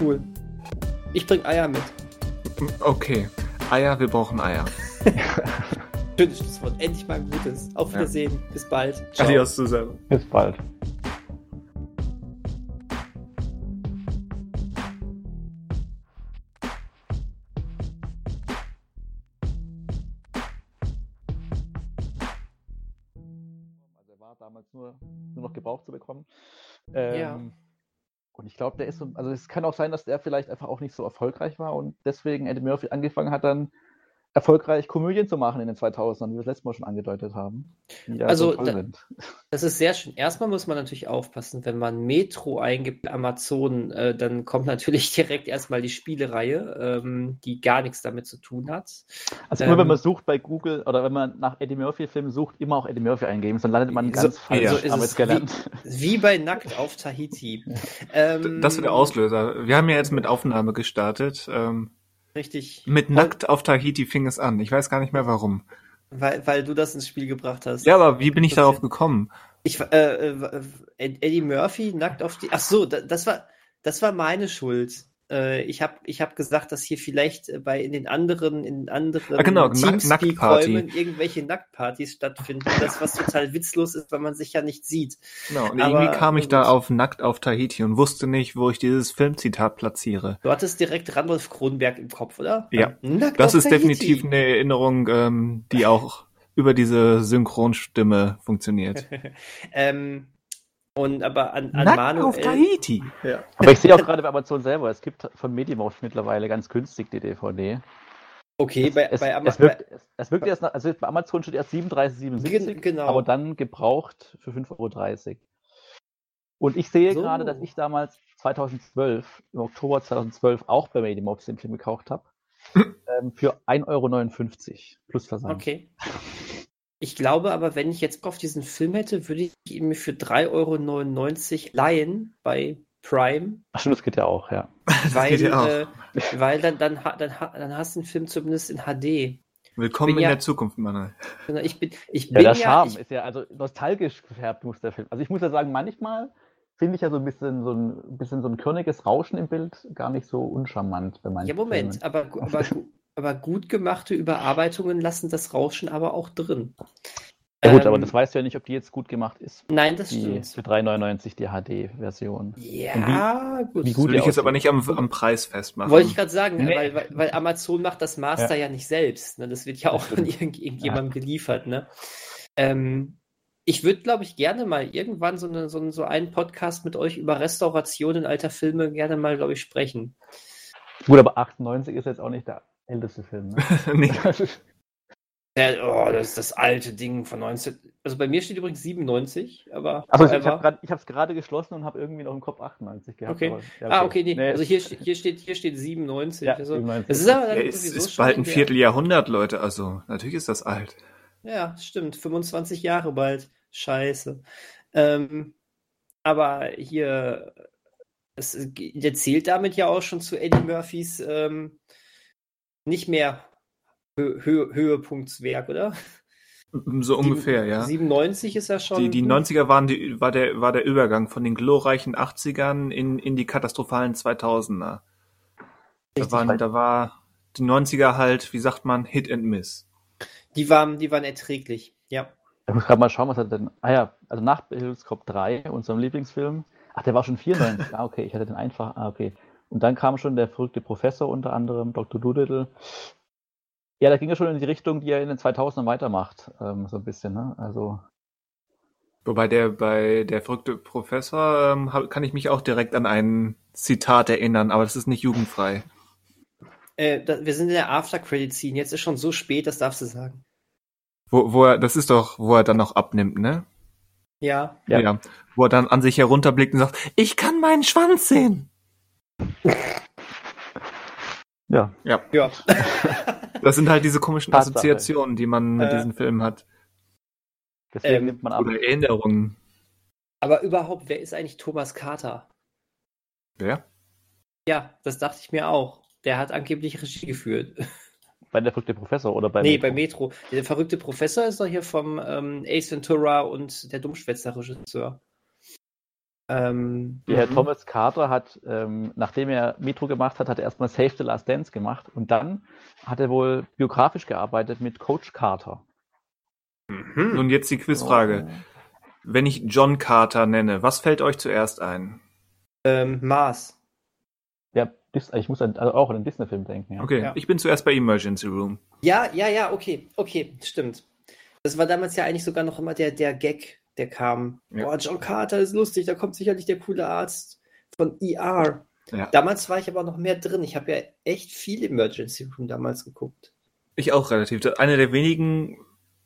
Cool. Ich bring Eier mit. Okay. Eier, wir brauchen Eier. [LAUGHS] Schönes Schlusswort. Endlich mal ein gutes. Auf Wiedersehen. Ja. Bis bald. Ciao. Adios zusammen. Bis bald. Gebraucht zu bekommen. Ähm, ja. Und ich glaube, der ist so, also es kann auch sein, dass der vielleicht einfach auch nicht so erfolgreich war und deswegen Eddie Murphy angefangen hat, dann erfolgreich Komödien zu machen in den 2000ern, wie wir es letztes Mal schon angedeutet haben. also, so da, das ist sehr schön. Erstmal muss man natürlich aufpassen, wenn man Metro eingibt, Amazon, äh, dann kommt natürlich [LAUGHS] direkt erstmal die Spielereihe, ähm, die gar nichts damit zu tun hat. Also ähm, immer wenn man sucht bei Google oder wenn man nach Eddie Murphy-Filmen sucht, immer auch Eddie Murphy eingeben, dann landet man ganz so, falsch. So ist es wie, wie, bei Nackt auf Tahiti. [LAUGHS] ähm, das wird der Auslöser. Wir haben ja jetzt mit Aufnahme gestartet. Ähm, Richtig. Mit Nackt auf Tahiti fing es an. Ich weiß gar nicht mehr warum. Weil, weil du das ins Spiel gebracht hast. Ja, aber wie bin ich darauf gekommen? Ich, äh, äh, Eddie Murphy, Nackt auf die. Ach so, das war, das war meine Schuld ich habe ich hab gesagt, dass hier vielleicht äh, bei in den anderen in anderen ah, genau, Teamspeak-Räumen irgendwelche Nacktpartys stattfinden. Das, was total witzlos ist, weil man sich ja nicht sieht. Genau, und Aber, irgendwie kam ich da auf Nackt auf Tahiti und wusste nicht, wo ich dieses Filmzitat platziere. Du hattest direkt Randolph Kronberg im Kopf, oder? Ja, Nackt das ist Tahiti. definitiv eine Erinnerung, ähm, die auch über diese Synchronstimme funktioniert. [LAUGHS] ähm, und aber an, an Nackt Manuel. auf Tahiti. Ja. Aber ich sehe auch gerade bei Amazon selber, es gibt von Medimosh mittlerweile ganz günstig die DVD. Okay, es, bei, es, bei Amazon. Es wirkt, es, es wirkt erst, nach, also bei Amazon steht erst 37,77, genau. aber dann gebraucht für 5,30 Euro. Und ich sehe so. gerade, dass ich damals 2012, im Oktober 2012, auch bei Medimox den Film gekauft habe. [CLEARS THROAT] ähm, für 1,59 Euro plus Versand. Okay. Ich glaube aber, wenn ich jetzt auf diesen Film hätte, würde ich ihn mir für 3,99 Euro leihen bei Prime. Ach stimmt, das geht ja auch, ja. [LAUGHS] Weil, ja auch. Äh, weil dann, dann, dann, dann hast du den Film zumindest in HD. Willkommen in ja, der Zukunft, Manuel. Genau, ich bin, ich bin ja, der Charme ich, ist ja, also nostalgisch gefärbt muss der Film. Also ich muss ja sagen, manchmal finde ich ja so ein bisschen so ein bisschen so ein körniges Rauschen im Bild gar nicht so uncharmant bei manchen Ja, Moment, Filmen. aber, aber aber gut gemachte Überarbeitungen lassen das Rauschen aber auch drin. Ja gut, ähm, aber das weißt du ja nicht, ob die jetzt gut gemacht ist. Nein, das die, stimmt. Für 3,99 die HD-Version. Ja, wie, gut. Wie gut das will ich jetzt aber nicht am, am Preis festmachen. Wollte ich gerade sagen, nee. weil, weil, weil, Amazon macht das Master ja, ja nicht selbst. Ne? Das wird ja auch von irgendjemandem ja. geliefert. Ne? Ähm, ich würde, glaube ich, gerne mal irgendwann so, eine, so, so einen Podcast mit euch über Restaurationen alter Filme gerne mal, glaube ich, sprechen. Gut, aber 98 ist jetzt auch nicht der älteste Film, ne? [LAUGHS] nee. [LAUGHS] Der, oh, das ist das alte Ding von 19. Also bei mir steht übrigens 97, aber. Also ich habe es gerade geschlossen und habe irgendwie noch im Kopf 98 gehabt. Okay. Aber, ja, ah, okay. Ah, okay, nee. nee. Also hier, hier, steht, hier steht 97. Ja, also, 97. Das ist aber dann ja, ist, ist bald ein Vierteljahrhundert, Leute. Also natürlich ist das alt. Ja, stimmt. 25 Jahre bald. Scheiße. Ähm, aber hier, es, der zählt damit ja auch schon zu Eddie Murphys ähm, nicht mehr Hö Hö Höhepunktswerk, oder? So ungefähr, ja. 97 ist ja schon. Die, die 90er waren die, war, der, war der Übergang von den glorreichen 80ern in, in die katastrophalen 2000er. Da, waren, da war die 90er halt, wie sagt man, Hit and Miss. Die waren, die waren erträglich, ja. Ich muss gerade mal schauen, was hat denn. Ah ja, also nach Hillscop 3, unserem Lieblingsfilm. Ach, der war schon 94. ah, okay, ich hatte den einfach. Ah, okay. Und dann kam schon der verrückte Professor unter anderem, Dr. Doolittle. Ja, da ging er schon in die Richtung, die er in den 2000ern weitermacht, ähm, so ein bisschen, ne? Also. Wobei der bei der verrückte Professor ähm, kann ich mich auch direkt an ein Zitat erinnern, aber das ist nicht jugendfrei. Äh, da, wir sind in der After-Credit-Scene. Jetzt ist schon so spät, das darfst du sagen. Wo, wo er, das ist doch, wo er dann noch abnimmt, ne? Ja. ja. Ja. Wo er dann an sich herunterblickt und sagt, ich kann meinen Schwanz sehen. Ja. Ja. ja. [LAUGHS] Das sind halt diese komischen Tatsache. Assoziationen, die man mit äh, diesen Filmen hat. Deswegen ähm, nimmt man ab. Oder Erinnerungen. Aber überhaupt, wer ist eigentlich Thomas Carter? Wer? Ja, das dachte ich mir auch. Der hat angeblich Regie geführt. [LAUGHS] bei der verrückte Professor oder bei Nee, Metro? bei Metro. Der verrückte Professor ist doch hier vom ähm, Ace Ventura und der Dummschwätzer-Regisseur. Ähm, Herr mhm. Thomas Carter hat, ähm, nachdem er Metro gemacht hat, hat er erstmal Save the Last Dance gemacht und dann hat er wohl biografisch gearbeitet mit Coach Carter. Mhm. Und jetzt die Quizfrage. Oh. Wenn ich John Carter nenne, was fällt euch zuerst ein? Ähm, Mars. Ja, ich muss also auch an den Disney-Film denken. Ja. Okay, ja. ich bin zuerst bei Emergency Room. Ja, ja, ja, okay, okay, stimmt. Das war damals ja eigentlich sogar noch immer der, der Gag, der kam. Ja. Boah, John Carter ist lustig, da kommt sicherlich der coole Arzt von ER. Ja. Damals war ich aber noch mehr drin. Ich habe ja echt viel Emergency Room damals geguckt. Ich auch relativ. Eine der wenigen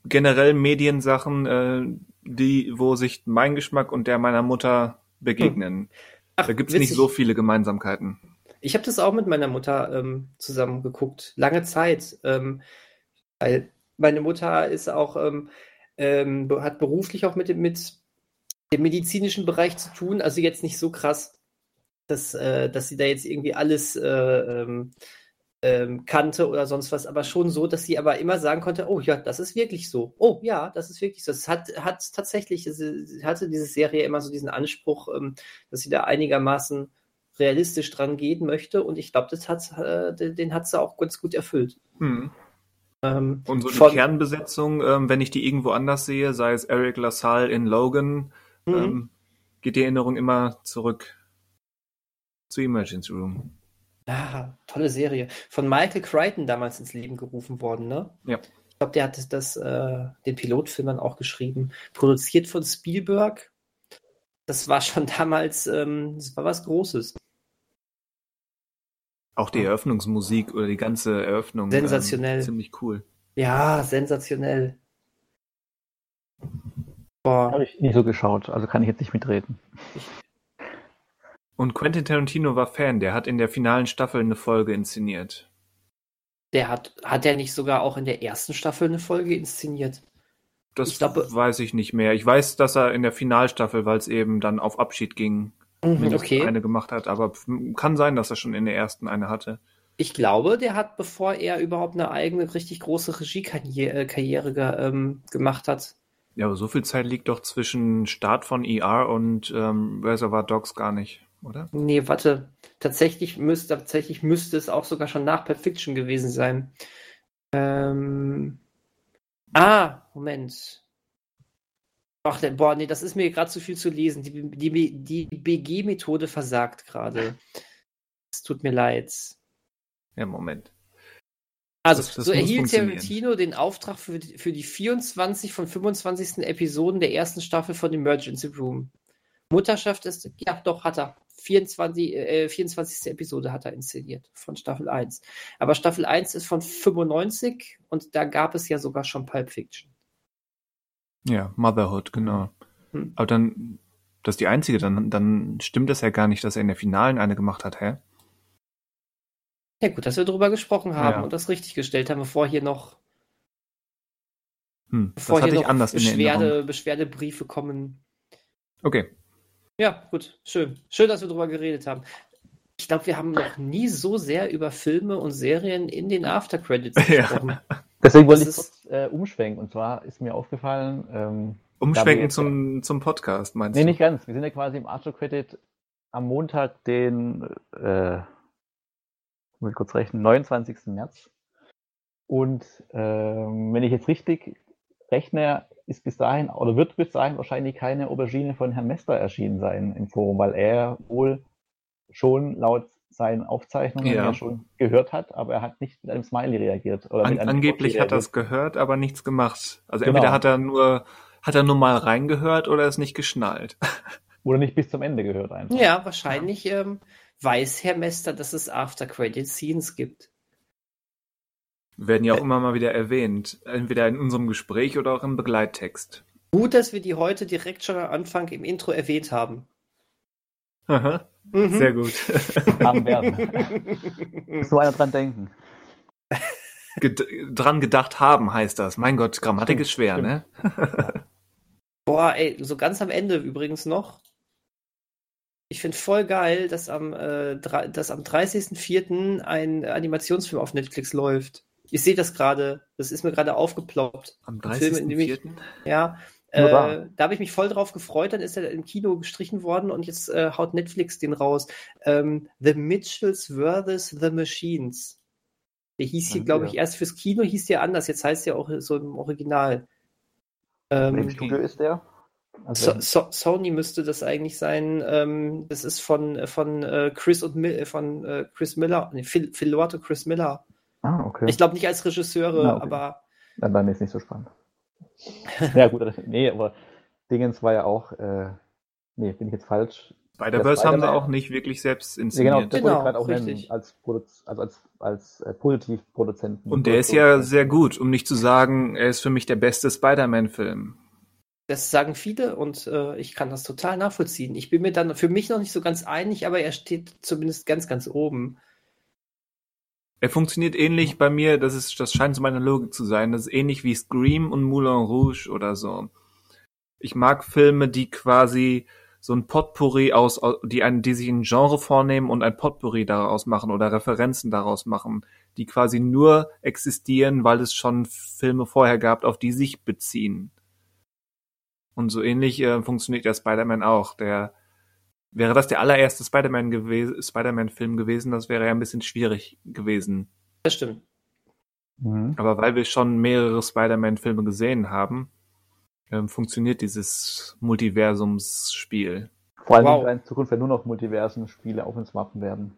generell Mediensachen, äh, die, wo sich mein Geschmack und der meiner Mutter begegnen. Hm. Ach, da gibt es nicht so viele Gemeinsamkeiten. Ich habe das auch mit meiner Mutter ähm, zusammen geguckt, lange Zeit, ähm, weil meine Mutter ist auch ähm, ähm hat beruflich auch mit dem, mit dem medizinischen Bereich zu tun, also jetzt nicht so krass, dass, äh, dass sie da jetzt irgendwie alles äh, ähm, ähm, kannte oder sonst was, aber schon so, dass sie aber immer sagen konnte, oh ja, das ist wirklich so. Oh ja, das ist wirklich so. Es hat, hat tatsächlich, sie hatte diese Serie immer so diesen Anspruch, ähm, dass sie da einigermaßen realistisch dran gehen möchte und ich glaube, äh, den hat sie auch ganz gut erfüllt. Hm. Ähm, und so die von, Kernbesetzung, ähm, wenn ich die irgendwo anders sehe, sei es Eric LaSalle in Logan, mhm. ähm, geht die Erinnerung immer zurück zu Emergency Room. Ah, tolle Serie. Von Michael Crichton damals ins Leben gerufen worden, ne? Ja. Ich glaube, der hat das, das äh, den Pilotfilm dann auch geschrieben. Produziert von Spielberg. Das war schon [LAUGHS] damals, ähm, das war was Großes. Auch die Eröffnungsmusik oder die ganze Eröffnung. Sensationell. Ähm, ziemlich cool. Ja, sensationell. Boah. Habe ich nie so geschaut, also kann ich jetzt nicht mitreden. Und Quentin Tarantino war Fan, der hat in der finalen Staffel eine Folge inszeniert. Der hat, hat er nicht sogar auch in der ersten Staffel eine Folge inszeniert? Das ich glaub, weiß ich nicht mehr. Ich weiß, dass er in der Finalstaffel, weil es eben dann auf Abschied ging, mhm, okay. eine gemacht hat. Aber kann sein, dass er schon in der ersten eine hatte. Ich glaube, der hat, bevor er überhaupt eine eigene, richtig große Regiekarriere äh, ähm, gemacht hat. Ja, aber so viel Zeit liegt doch zwischen Start von ER und ähm, Reservoir Dogs gar nicht oder? Nee, warte. Tatsächlich müsste, tatsächlich müsste es auch sogar schon nach Perfection gewesen sein. Ähm. Ah, Moment. Ach, boah, nee, das ist mir gerade zu viel zu lesen. Die, die, die BG-Methode versagt gerade. Es tut mir leid. Ja, Moment. Also, das, das so erhielt Tarantino den Auftrag für, für die 24 von 25. Episoden der ersten Staffel von Emergency Room. Mutterschaft ist, ja, doch, hat er. 24, äh, 24. Episode hat er inszeniert von Staffel 1. Aber Staffel 1 ist von 95 und da gab es ja sogar schon Pulp Fiction. Ja, Motherhood, genau. Hm. Aber dann, das ist die einzige, dann, dann stimmt es ja gar nicht, dass er in der Finalen eine gemacht hat, hä? Ja, gut, dass wir darüber gesprochen haben ja. und das richtig gestellt haben, bevor hier noch, hm, bevor hier noch Beschwerde, Beschwerdebriefe kommen. Okay. Ja, gut, schön. Schön, dass wir darüber geredet haben. Ich glaube, wir haben noch nie so sehr über Filme und Serien in den Aftercredits [LAUGHS] gesprochen. Ja. Deswegen wollte ich kurz äh, umschwenken. Und zwar ist mir aufgefallen. Ähm, umschwenken zum, zum Podcast, meinst nee, du? Nee, nicht ganz. Wir sind ja quasi im Aftercredit am Montag, den, äh, muss ich kurz rechnen, 29. März. Und ähm, wenn ich jetzt richtig rechne, ist bis dahin oder wird bis dahin wahrscheinlich keine Aubergine von Herrn Mester erschienen sein im Forum, weil er wohl schon laut seinen Aufzeichnungen ja. ja schon gehört hat, aber er hat nicht mit einem Smiley reagiert. An, angeblich hat er es gehört, aber nichts gemacht. Also genau. entweder hat er nur hat er nur mal reingehört oder ist nicht geschnallt. [LAUGHS] Oder nicht bis zum Ende gehört einfach. Ja, wahrscheinlich ja. Ähm, weiß Herr Mester, dass es After-Credit-Scenes gibt werden ja auch immer mal wieder erwähnt. Entweder in unserem Gespräch oder auch im Begleittext. Gut, dass wir die heute direkt schon am Anfang im Intro erwähnt haben. Aha. Mhm. Sehr gut. [LAUGHS] Haben werden. so einer dran denken. Ged dran gedacht haben heißt das. Mein Gott, Grammatik ist schwer, ne? [LAUGHS] Boah, ey, so ganz am Ende übrigens noch. Ich finde voll geil, dass am, äh, dass am 30.04. ein Animationsfilm auf Netflix läuft. Ich sehe das gerade. Das ist mir gerade aufgeploppt. Am 30.04. Ja, äh, da habe ich mich voll drauf gefreut, dann ist er im Kino gestrichen worden und jetzt äh, haut Netflix den raus. Ähm, the Mitchells vs. The Machines. Der hieß hier, glaube ich, erst fürs Kino hieß der anders, jetzt heißt der auch so im Original. Ähm, Welches Studio ist der? Also so, so, Sony müsste das eigentlich sein. Ähm, das ist von, von äh, Chris und Mi von äh, Chris Miller, nee, Phil, Phil Lord und Chris Miller. Ah, okay. Ich glaube nicht als Regisseure, Na, okay. aber. Dann, dann ist nicht so spannend. [LAUGHS] ja, gut, [LAUGHS] nee, aber Dingens war ja auch, äh, nee, bin ich jetzt falsch. Spider-Verse haben sie auch nicht wirklich selbst inszeniert. Ja, genau, das genau, wollte ich gerade auch richtig. nennen, als, also als, als äh, Positivproduzenten. Und der ist ja sehr gut, um nicht zu sagen, er ist für mich der beste Spider-Man-Film. Das sagen viele und äh, ich kann das total nachvollziehen. Ich bin mir dann für mich noch nicht so ganz einig, aber er steht zumindest ganz, ganz oben. Er funktioniert ähnlich bei mir, das ist, das scheint zu meiner Logik zu sein. Das ist ähnlich wie Scream und Moulin Rouge oder so. Ich mag Filme, die quasi so ein Potpourri aus, die ein, die sich ein Genre vornehmen und ein Potpourri daraus machen oder Referenzen daraus machen, die quasi nur existieren, weil es schon Filme vorher gab, auf die sich beziehen. Und so ähnlich äh, funktioniert ja Spider-Man auch. Der Wäre das der allererste Spider-Man gewesen, Spider-Man-Film gewesen, das wäre ja ein bisschen schwierig gewesen. Das stimmt. Mhm. Aber weil wir schon mehrere Spider-Man-Filme gesehen haben, ähm, funktioniert dieses Multiversumsspiel. Vor allem wow. in Zukunft werden nur noch Multiversen-Spiele auf uns warten werden.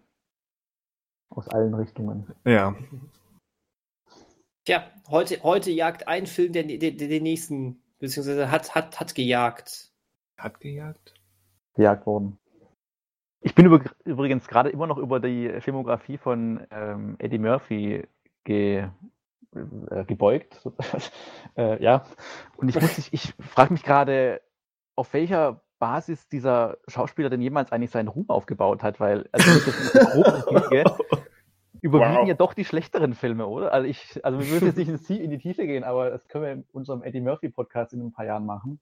Aus allen Richtungen. Ja. Tja, heute, heute jagt ein Film den, den, den nächsten, beziehungsweise hat, hat, hat gejagt. Hat gejagt? Gejagt worden. Ich bin übrigens gerade immer noch über die Filmografie von ähm, Eddie Murphy ge, äh, gebeugt. [LAUGHS] äh, ja. Und ich muss ich, ich frage mich gerade, auf welcher Basis dieser Schauspieler denn jemals eigentlich seinen Ruhm aufgebaut hat, weil also kriege, [LAUGHS] überwiegen wow. ja doch die schlechteren Filme, oder? Also ich, also wir müssen jetzt nicht in die Tiefe gehen, aber das können wir in unserem Eddie Murphy Podcast in ein paar Jahren machen.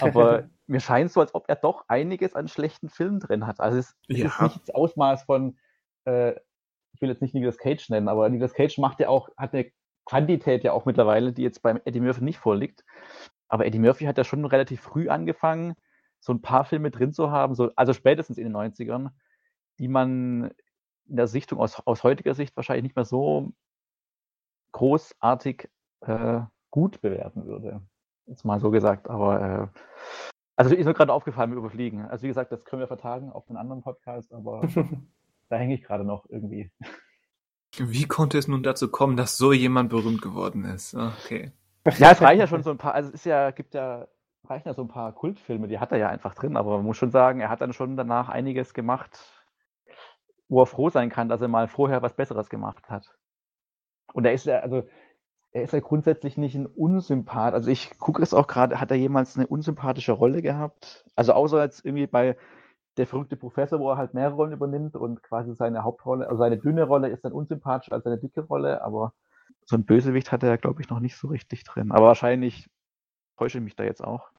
Aber [LAUGHS] mir scheint so, als ob er doch einiges an schlechten Filmen drin hat. Also es, es ja. ist nicht das Ausmaß von, äh, ich will jetzt nicht Nicolas Cage nennen, aber Nicolas Cage macht ja auch, hat eine Quantität ja auch mittlerweile, die jetzt beim Eddie Murphy nicht vorliegt. Aber Eddie Murphy hat ja schon relativ früh angefangen, so ein paar Filme drin zu haben, so, also spätestens in den 90ern, die man in der Sichtung aus, aus heutiger Sicht wahrscheinlich nicht mehr so großartig äh, gut bewerten würde. Jetzt mal so gesagt, aber äh, also ist mir gerade aufgefallen mit Überfliegen. Also wie gesagt, das können wir vertagen auf einen anderen Podcast, aber [LAUGHS] da hänge ich gerade noch irgendwie. Wie konnte es nun dazu kommen, dass so jemand berühmt geworden ist? Okay. Ja, es reicht ja schon so ein paar, also es ist ja, gibt ja, reichen ja so ein paar Kultfilme, die hat er ja einfach drin, aber man muss schon sagen, er hat dann schon danach einiges gemacht, wo er froh sein kann, dass er mal vorher was Besseres gemacht hat. Und er ist ja, also er ist ja grundsätzlich nicht ein Unsympath. Also ich gucke es auch gerade, hat er jemals eine unsympathische Rolle gehabt? Also außer jetzt irgendwie bei der verrückte Professor, wo er halt mehrere Rollen übernimmt und quasi seine Hauptrolle, also seine dünne Rolle ist dann unsympathischer als seine dicke Rolle, aber so ein Bösewicht hat er, glaube ich, noch nicht so richtig drin. Aber wahrscheinlich täusche ich mich da jetzt auch.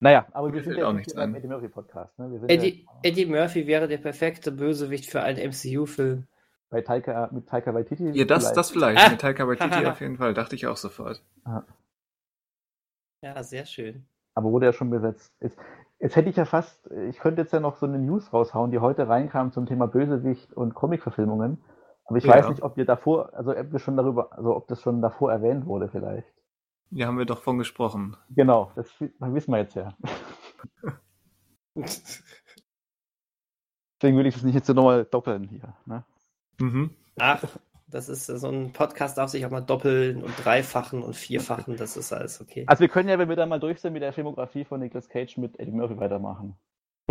Naja, aber wir sind ja auch nicht beim Eddie Murphy Podcast. Ne? Eddie, ja, Eddie Murphy wäre der perfekte Bösewicht für einen MCU-Film. Bei Taika, mit Taika Waititi? Ja, das vielleicht. das vielleicht. Ah. Mit Taika Waititi [LAUGHS] auf jeden Fall. Dachte ich auch sofort. Ah. Ja, sehr schön. Aber wurde ja schon besetzt. Jetzt, jetzt, hätte ich ja fast, ich könnte jetzt ja noch so eine News raushauen, die heute reinkam zum Thema Bösewicht und Comicverfilmungen. Aber ich ja. weiß nicht, ob wir davor, also ob wir schon darüber, also ob das schon davor erwähnt wurde vielleicht. Ja, haben wir doch von gesprochen. Genau, das wissen wir jetzt ja. [LAUGHS] Deswegen will ich das nicht jetzt so nochmal doppeln hier. Ne? Mhm. Ach, das ist so ein Podcast, darf sich auch mal doppeln und dreifachen und vierfachen, das ist alles okay. Also wir können ja, wenn wir dann mal durch sind mit der Filmografie von Nicolas Cage mit Eddie Murphy weitermachen. [LAUGHS]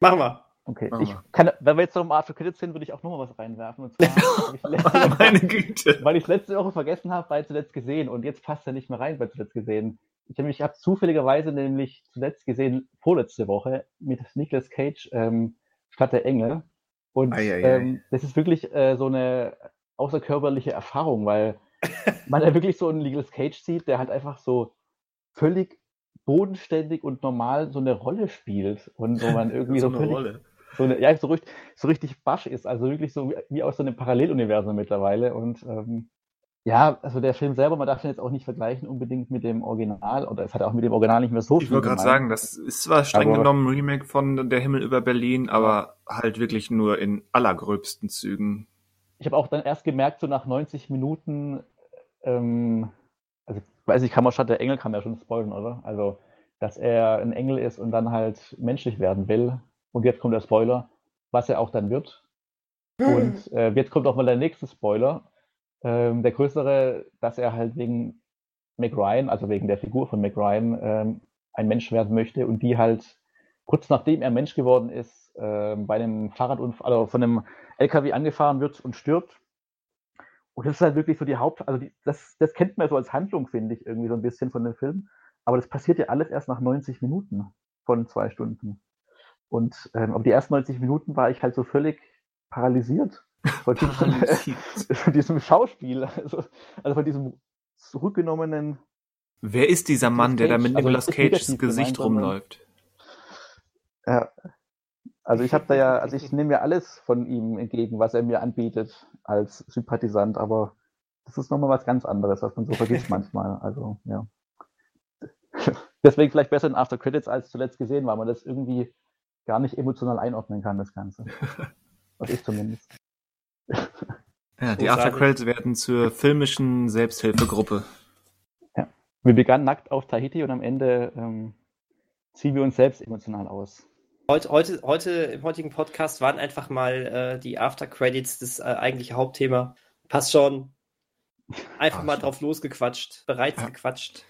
Machen wir. Okay, ich kann, wenn wir jetzt noch im Art Credits sind, würde ich auch noch mal was reinwerfen. Und zwar, [LAUGHS] ich letzte, Meine Güte. Weil ich es letzte Woche vergessen habe, bei zuletzt gesehen und jetzt passt er nicht mehr rein bei zuletzt gesehen. Ich habe hab zufälligerweise nämlich zuletzt gesehen, vorletzte Woche, mit Nicolas Cage ähm, Stadt der Engel. Und ei, ei, ei. Ähm, das ist wirklich äh, so eine außerkörperliche Erfahrung, weil [LAUGHS] man ja wirklich so einen Nicolas Cage sieht, der halt einfach so völlig bodenständig und normal so eine Rolle spielt und wo man irgendwie [LAUGHS] so, so völlig, Rolle. so eine, ja, so richtig, so richtig basch ist, also wirklich so wie aus so einem Paralleluniversum mittlerweile. Und ähm, ja, also der Film selber, man darf ihn jetzt auch nicht vergleichen unbedingt mit dem Original, oder es hat auch mit dem Original nicht mehr so ich viel Ich wollte gerade sagen, das ist zwar streng aber, genommen ein Remake von Der Himmel über Berlin, aber halt wirklich nur in allergröbsten Zügen. Ich habe auch dann erst gemerkt, so nach 90 Minuten, ähm, also weiß ich, kann man schon, der Engel kann man ja schon spoilern, oder? Also, dass er ein Engel ist und dann halt menschlich werden will. Und jetzt kommt der Spoiler, was er auch dann wird. Hm. Und äh, jetzt kommt auch mal der nächste Spoiler. Ähm, der größere, dass er halt wegen Mac Ryan, also wegen der Figur von Mac Ryan, ähm, ein Mensch werden möchte und die halt kurz nachdem er Mensch geworden ist, äh, bei einem Fahrradunfall, also von einem LKW angefahren wird und stirbt und das ist halt wirklich so die Haupt, also die, das, das kennt man so als Handlung, finde ich, irgendwie so ein bisschen von dem Film. Aber das passiert ja alles erst nach 90 Minuten von zwei Stunden. Und ähm, aber die ersten 90 Minuten war ich halt so völlig paralysiert von diesem, [LAUGHS] von diesem Schauspiel, also, also von diesem zurückgenommenen. Wer ist dieser Mann, der da mit also Nicolas Cages Gesicht rumläuft? Ja, also ich habe da ja, also ich nehme ja alles von ihm entgegen, was er mir anbietet als Sympathisant, aber das ist nochmal was ganz anderes, was man so vergisst [LAUGHS] manchmal. Also ja. [LAUGHS] Deswegen vielleicht besser in After Credits als zuletzt gesehen, weil man das irgendwie gar nicht emotional einordnen kann, das Ganze. Was ich zumindest. Ja, die After Credits werden zur filmischen Selbsthilfegruppe. Ja. Wir begannen nackt auf Tahiti und am Ende ähm, ziehen wir uns selbst emotional aus. Heute, heute, heute im heutigen Podcast waren einfach mal äh, die After Credits das äh, eigentliche Hauptthema. Passt schon. [LAUGHS] Einfach Ach, mal drauf losgequatscht. Bereits ja. gequatscht.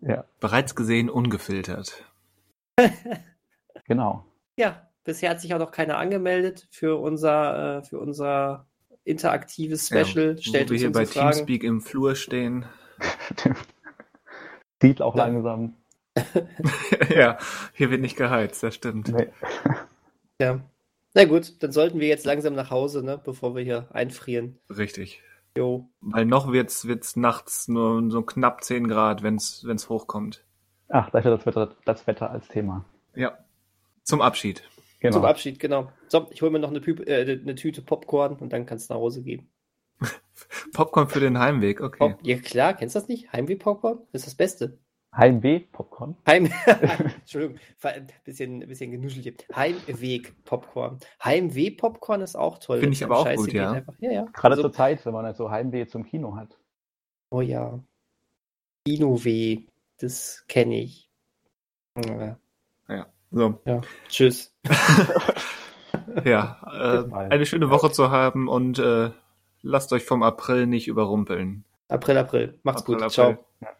Ja. Bereits gesehen, ungefiltert. [LAUGHS] genau. Ja, bisher hat sich auch noch keiner angemeldet für unser, äh, für unser interaktives Special. Ja, Stellt wo wir hier bei Fragen. Teamspeak im Flur stehen. [LAUGHS] Sieht auch ja. langsam. [LAUGHS] ja, hier wird nicht geheizt, das stimmt. Nee. [LAUGHS] Ja. Na gut, dann sollten wir jetzt langsam nach Hause, ne, bevor wir hier einfrieren. Richtig. Jo. Weil noch wird's, wird's nachts nur so knapp 10 Grad, wenn's, wenn's hochkommt. Ach, da ist ja das Wetter, das Wetter als Thema. Ja. Zum Abschied. Genau. Zum Abschied, genau. So, ich hole mir noch eine, äh, eine, Tüte Popcorn und dann kannst du nach Hause gehen. [LAUGHS] Popcorn für den Heimweg, okay. Pop ja klar, kennst du das nicht? Heimweg-Popcorn? Das ist das Beste. Heimweh-Popcorn. Heim [LAUGHS] [LAUGHS] Entschuldigung, ein bisschen, ein bisschen genuschelt hier. Heimweg-Popcorn. Heimweh-Popcorn ist auch toll. Finde ich aber auch gut, ja. ja, ja. Gerade also, zur Zeit, wenn man halt so Heimweh zum Kino hat. Oh ja. Kinoweh, das kenne ich. Ja. ja. So. Ja. Tschüss. [LAUGHS] ja, äh, eine schöne Woche zu haben und äh, lasst euch vom April nicht überrumpeln. April, April. Macht's April, gut. April. Ciao.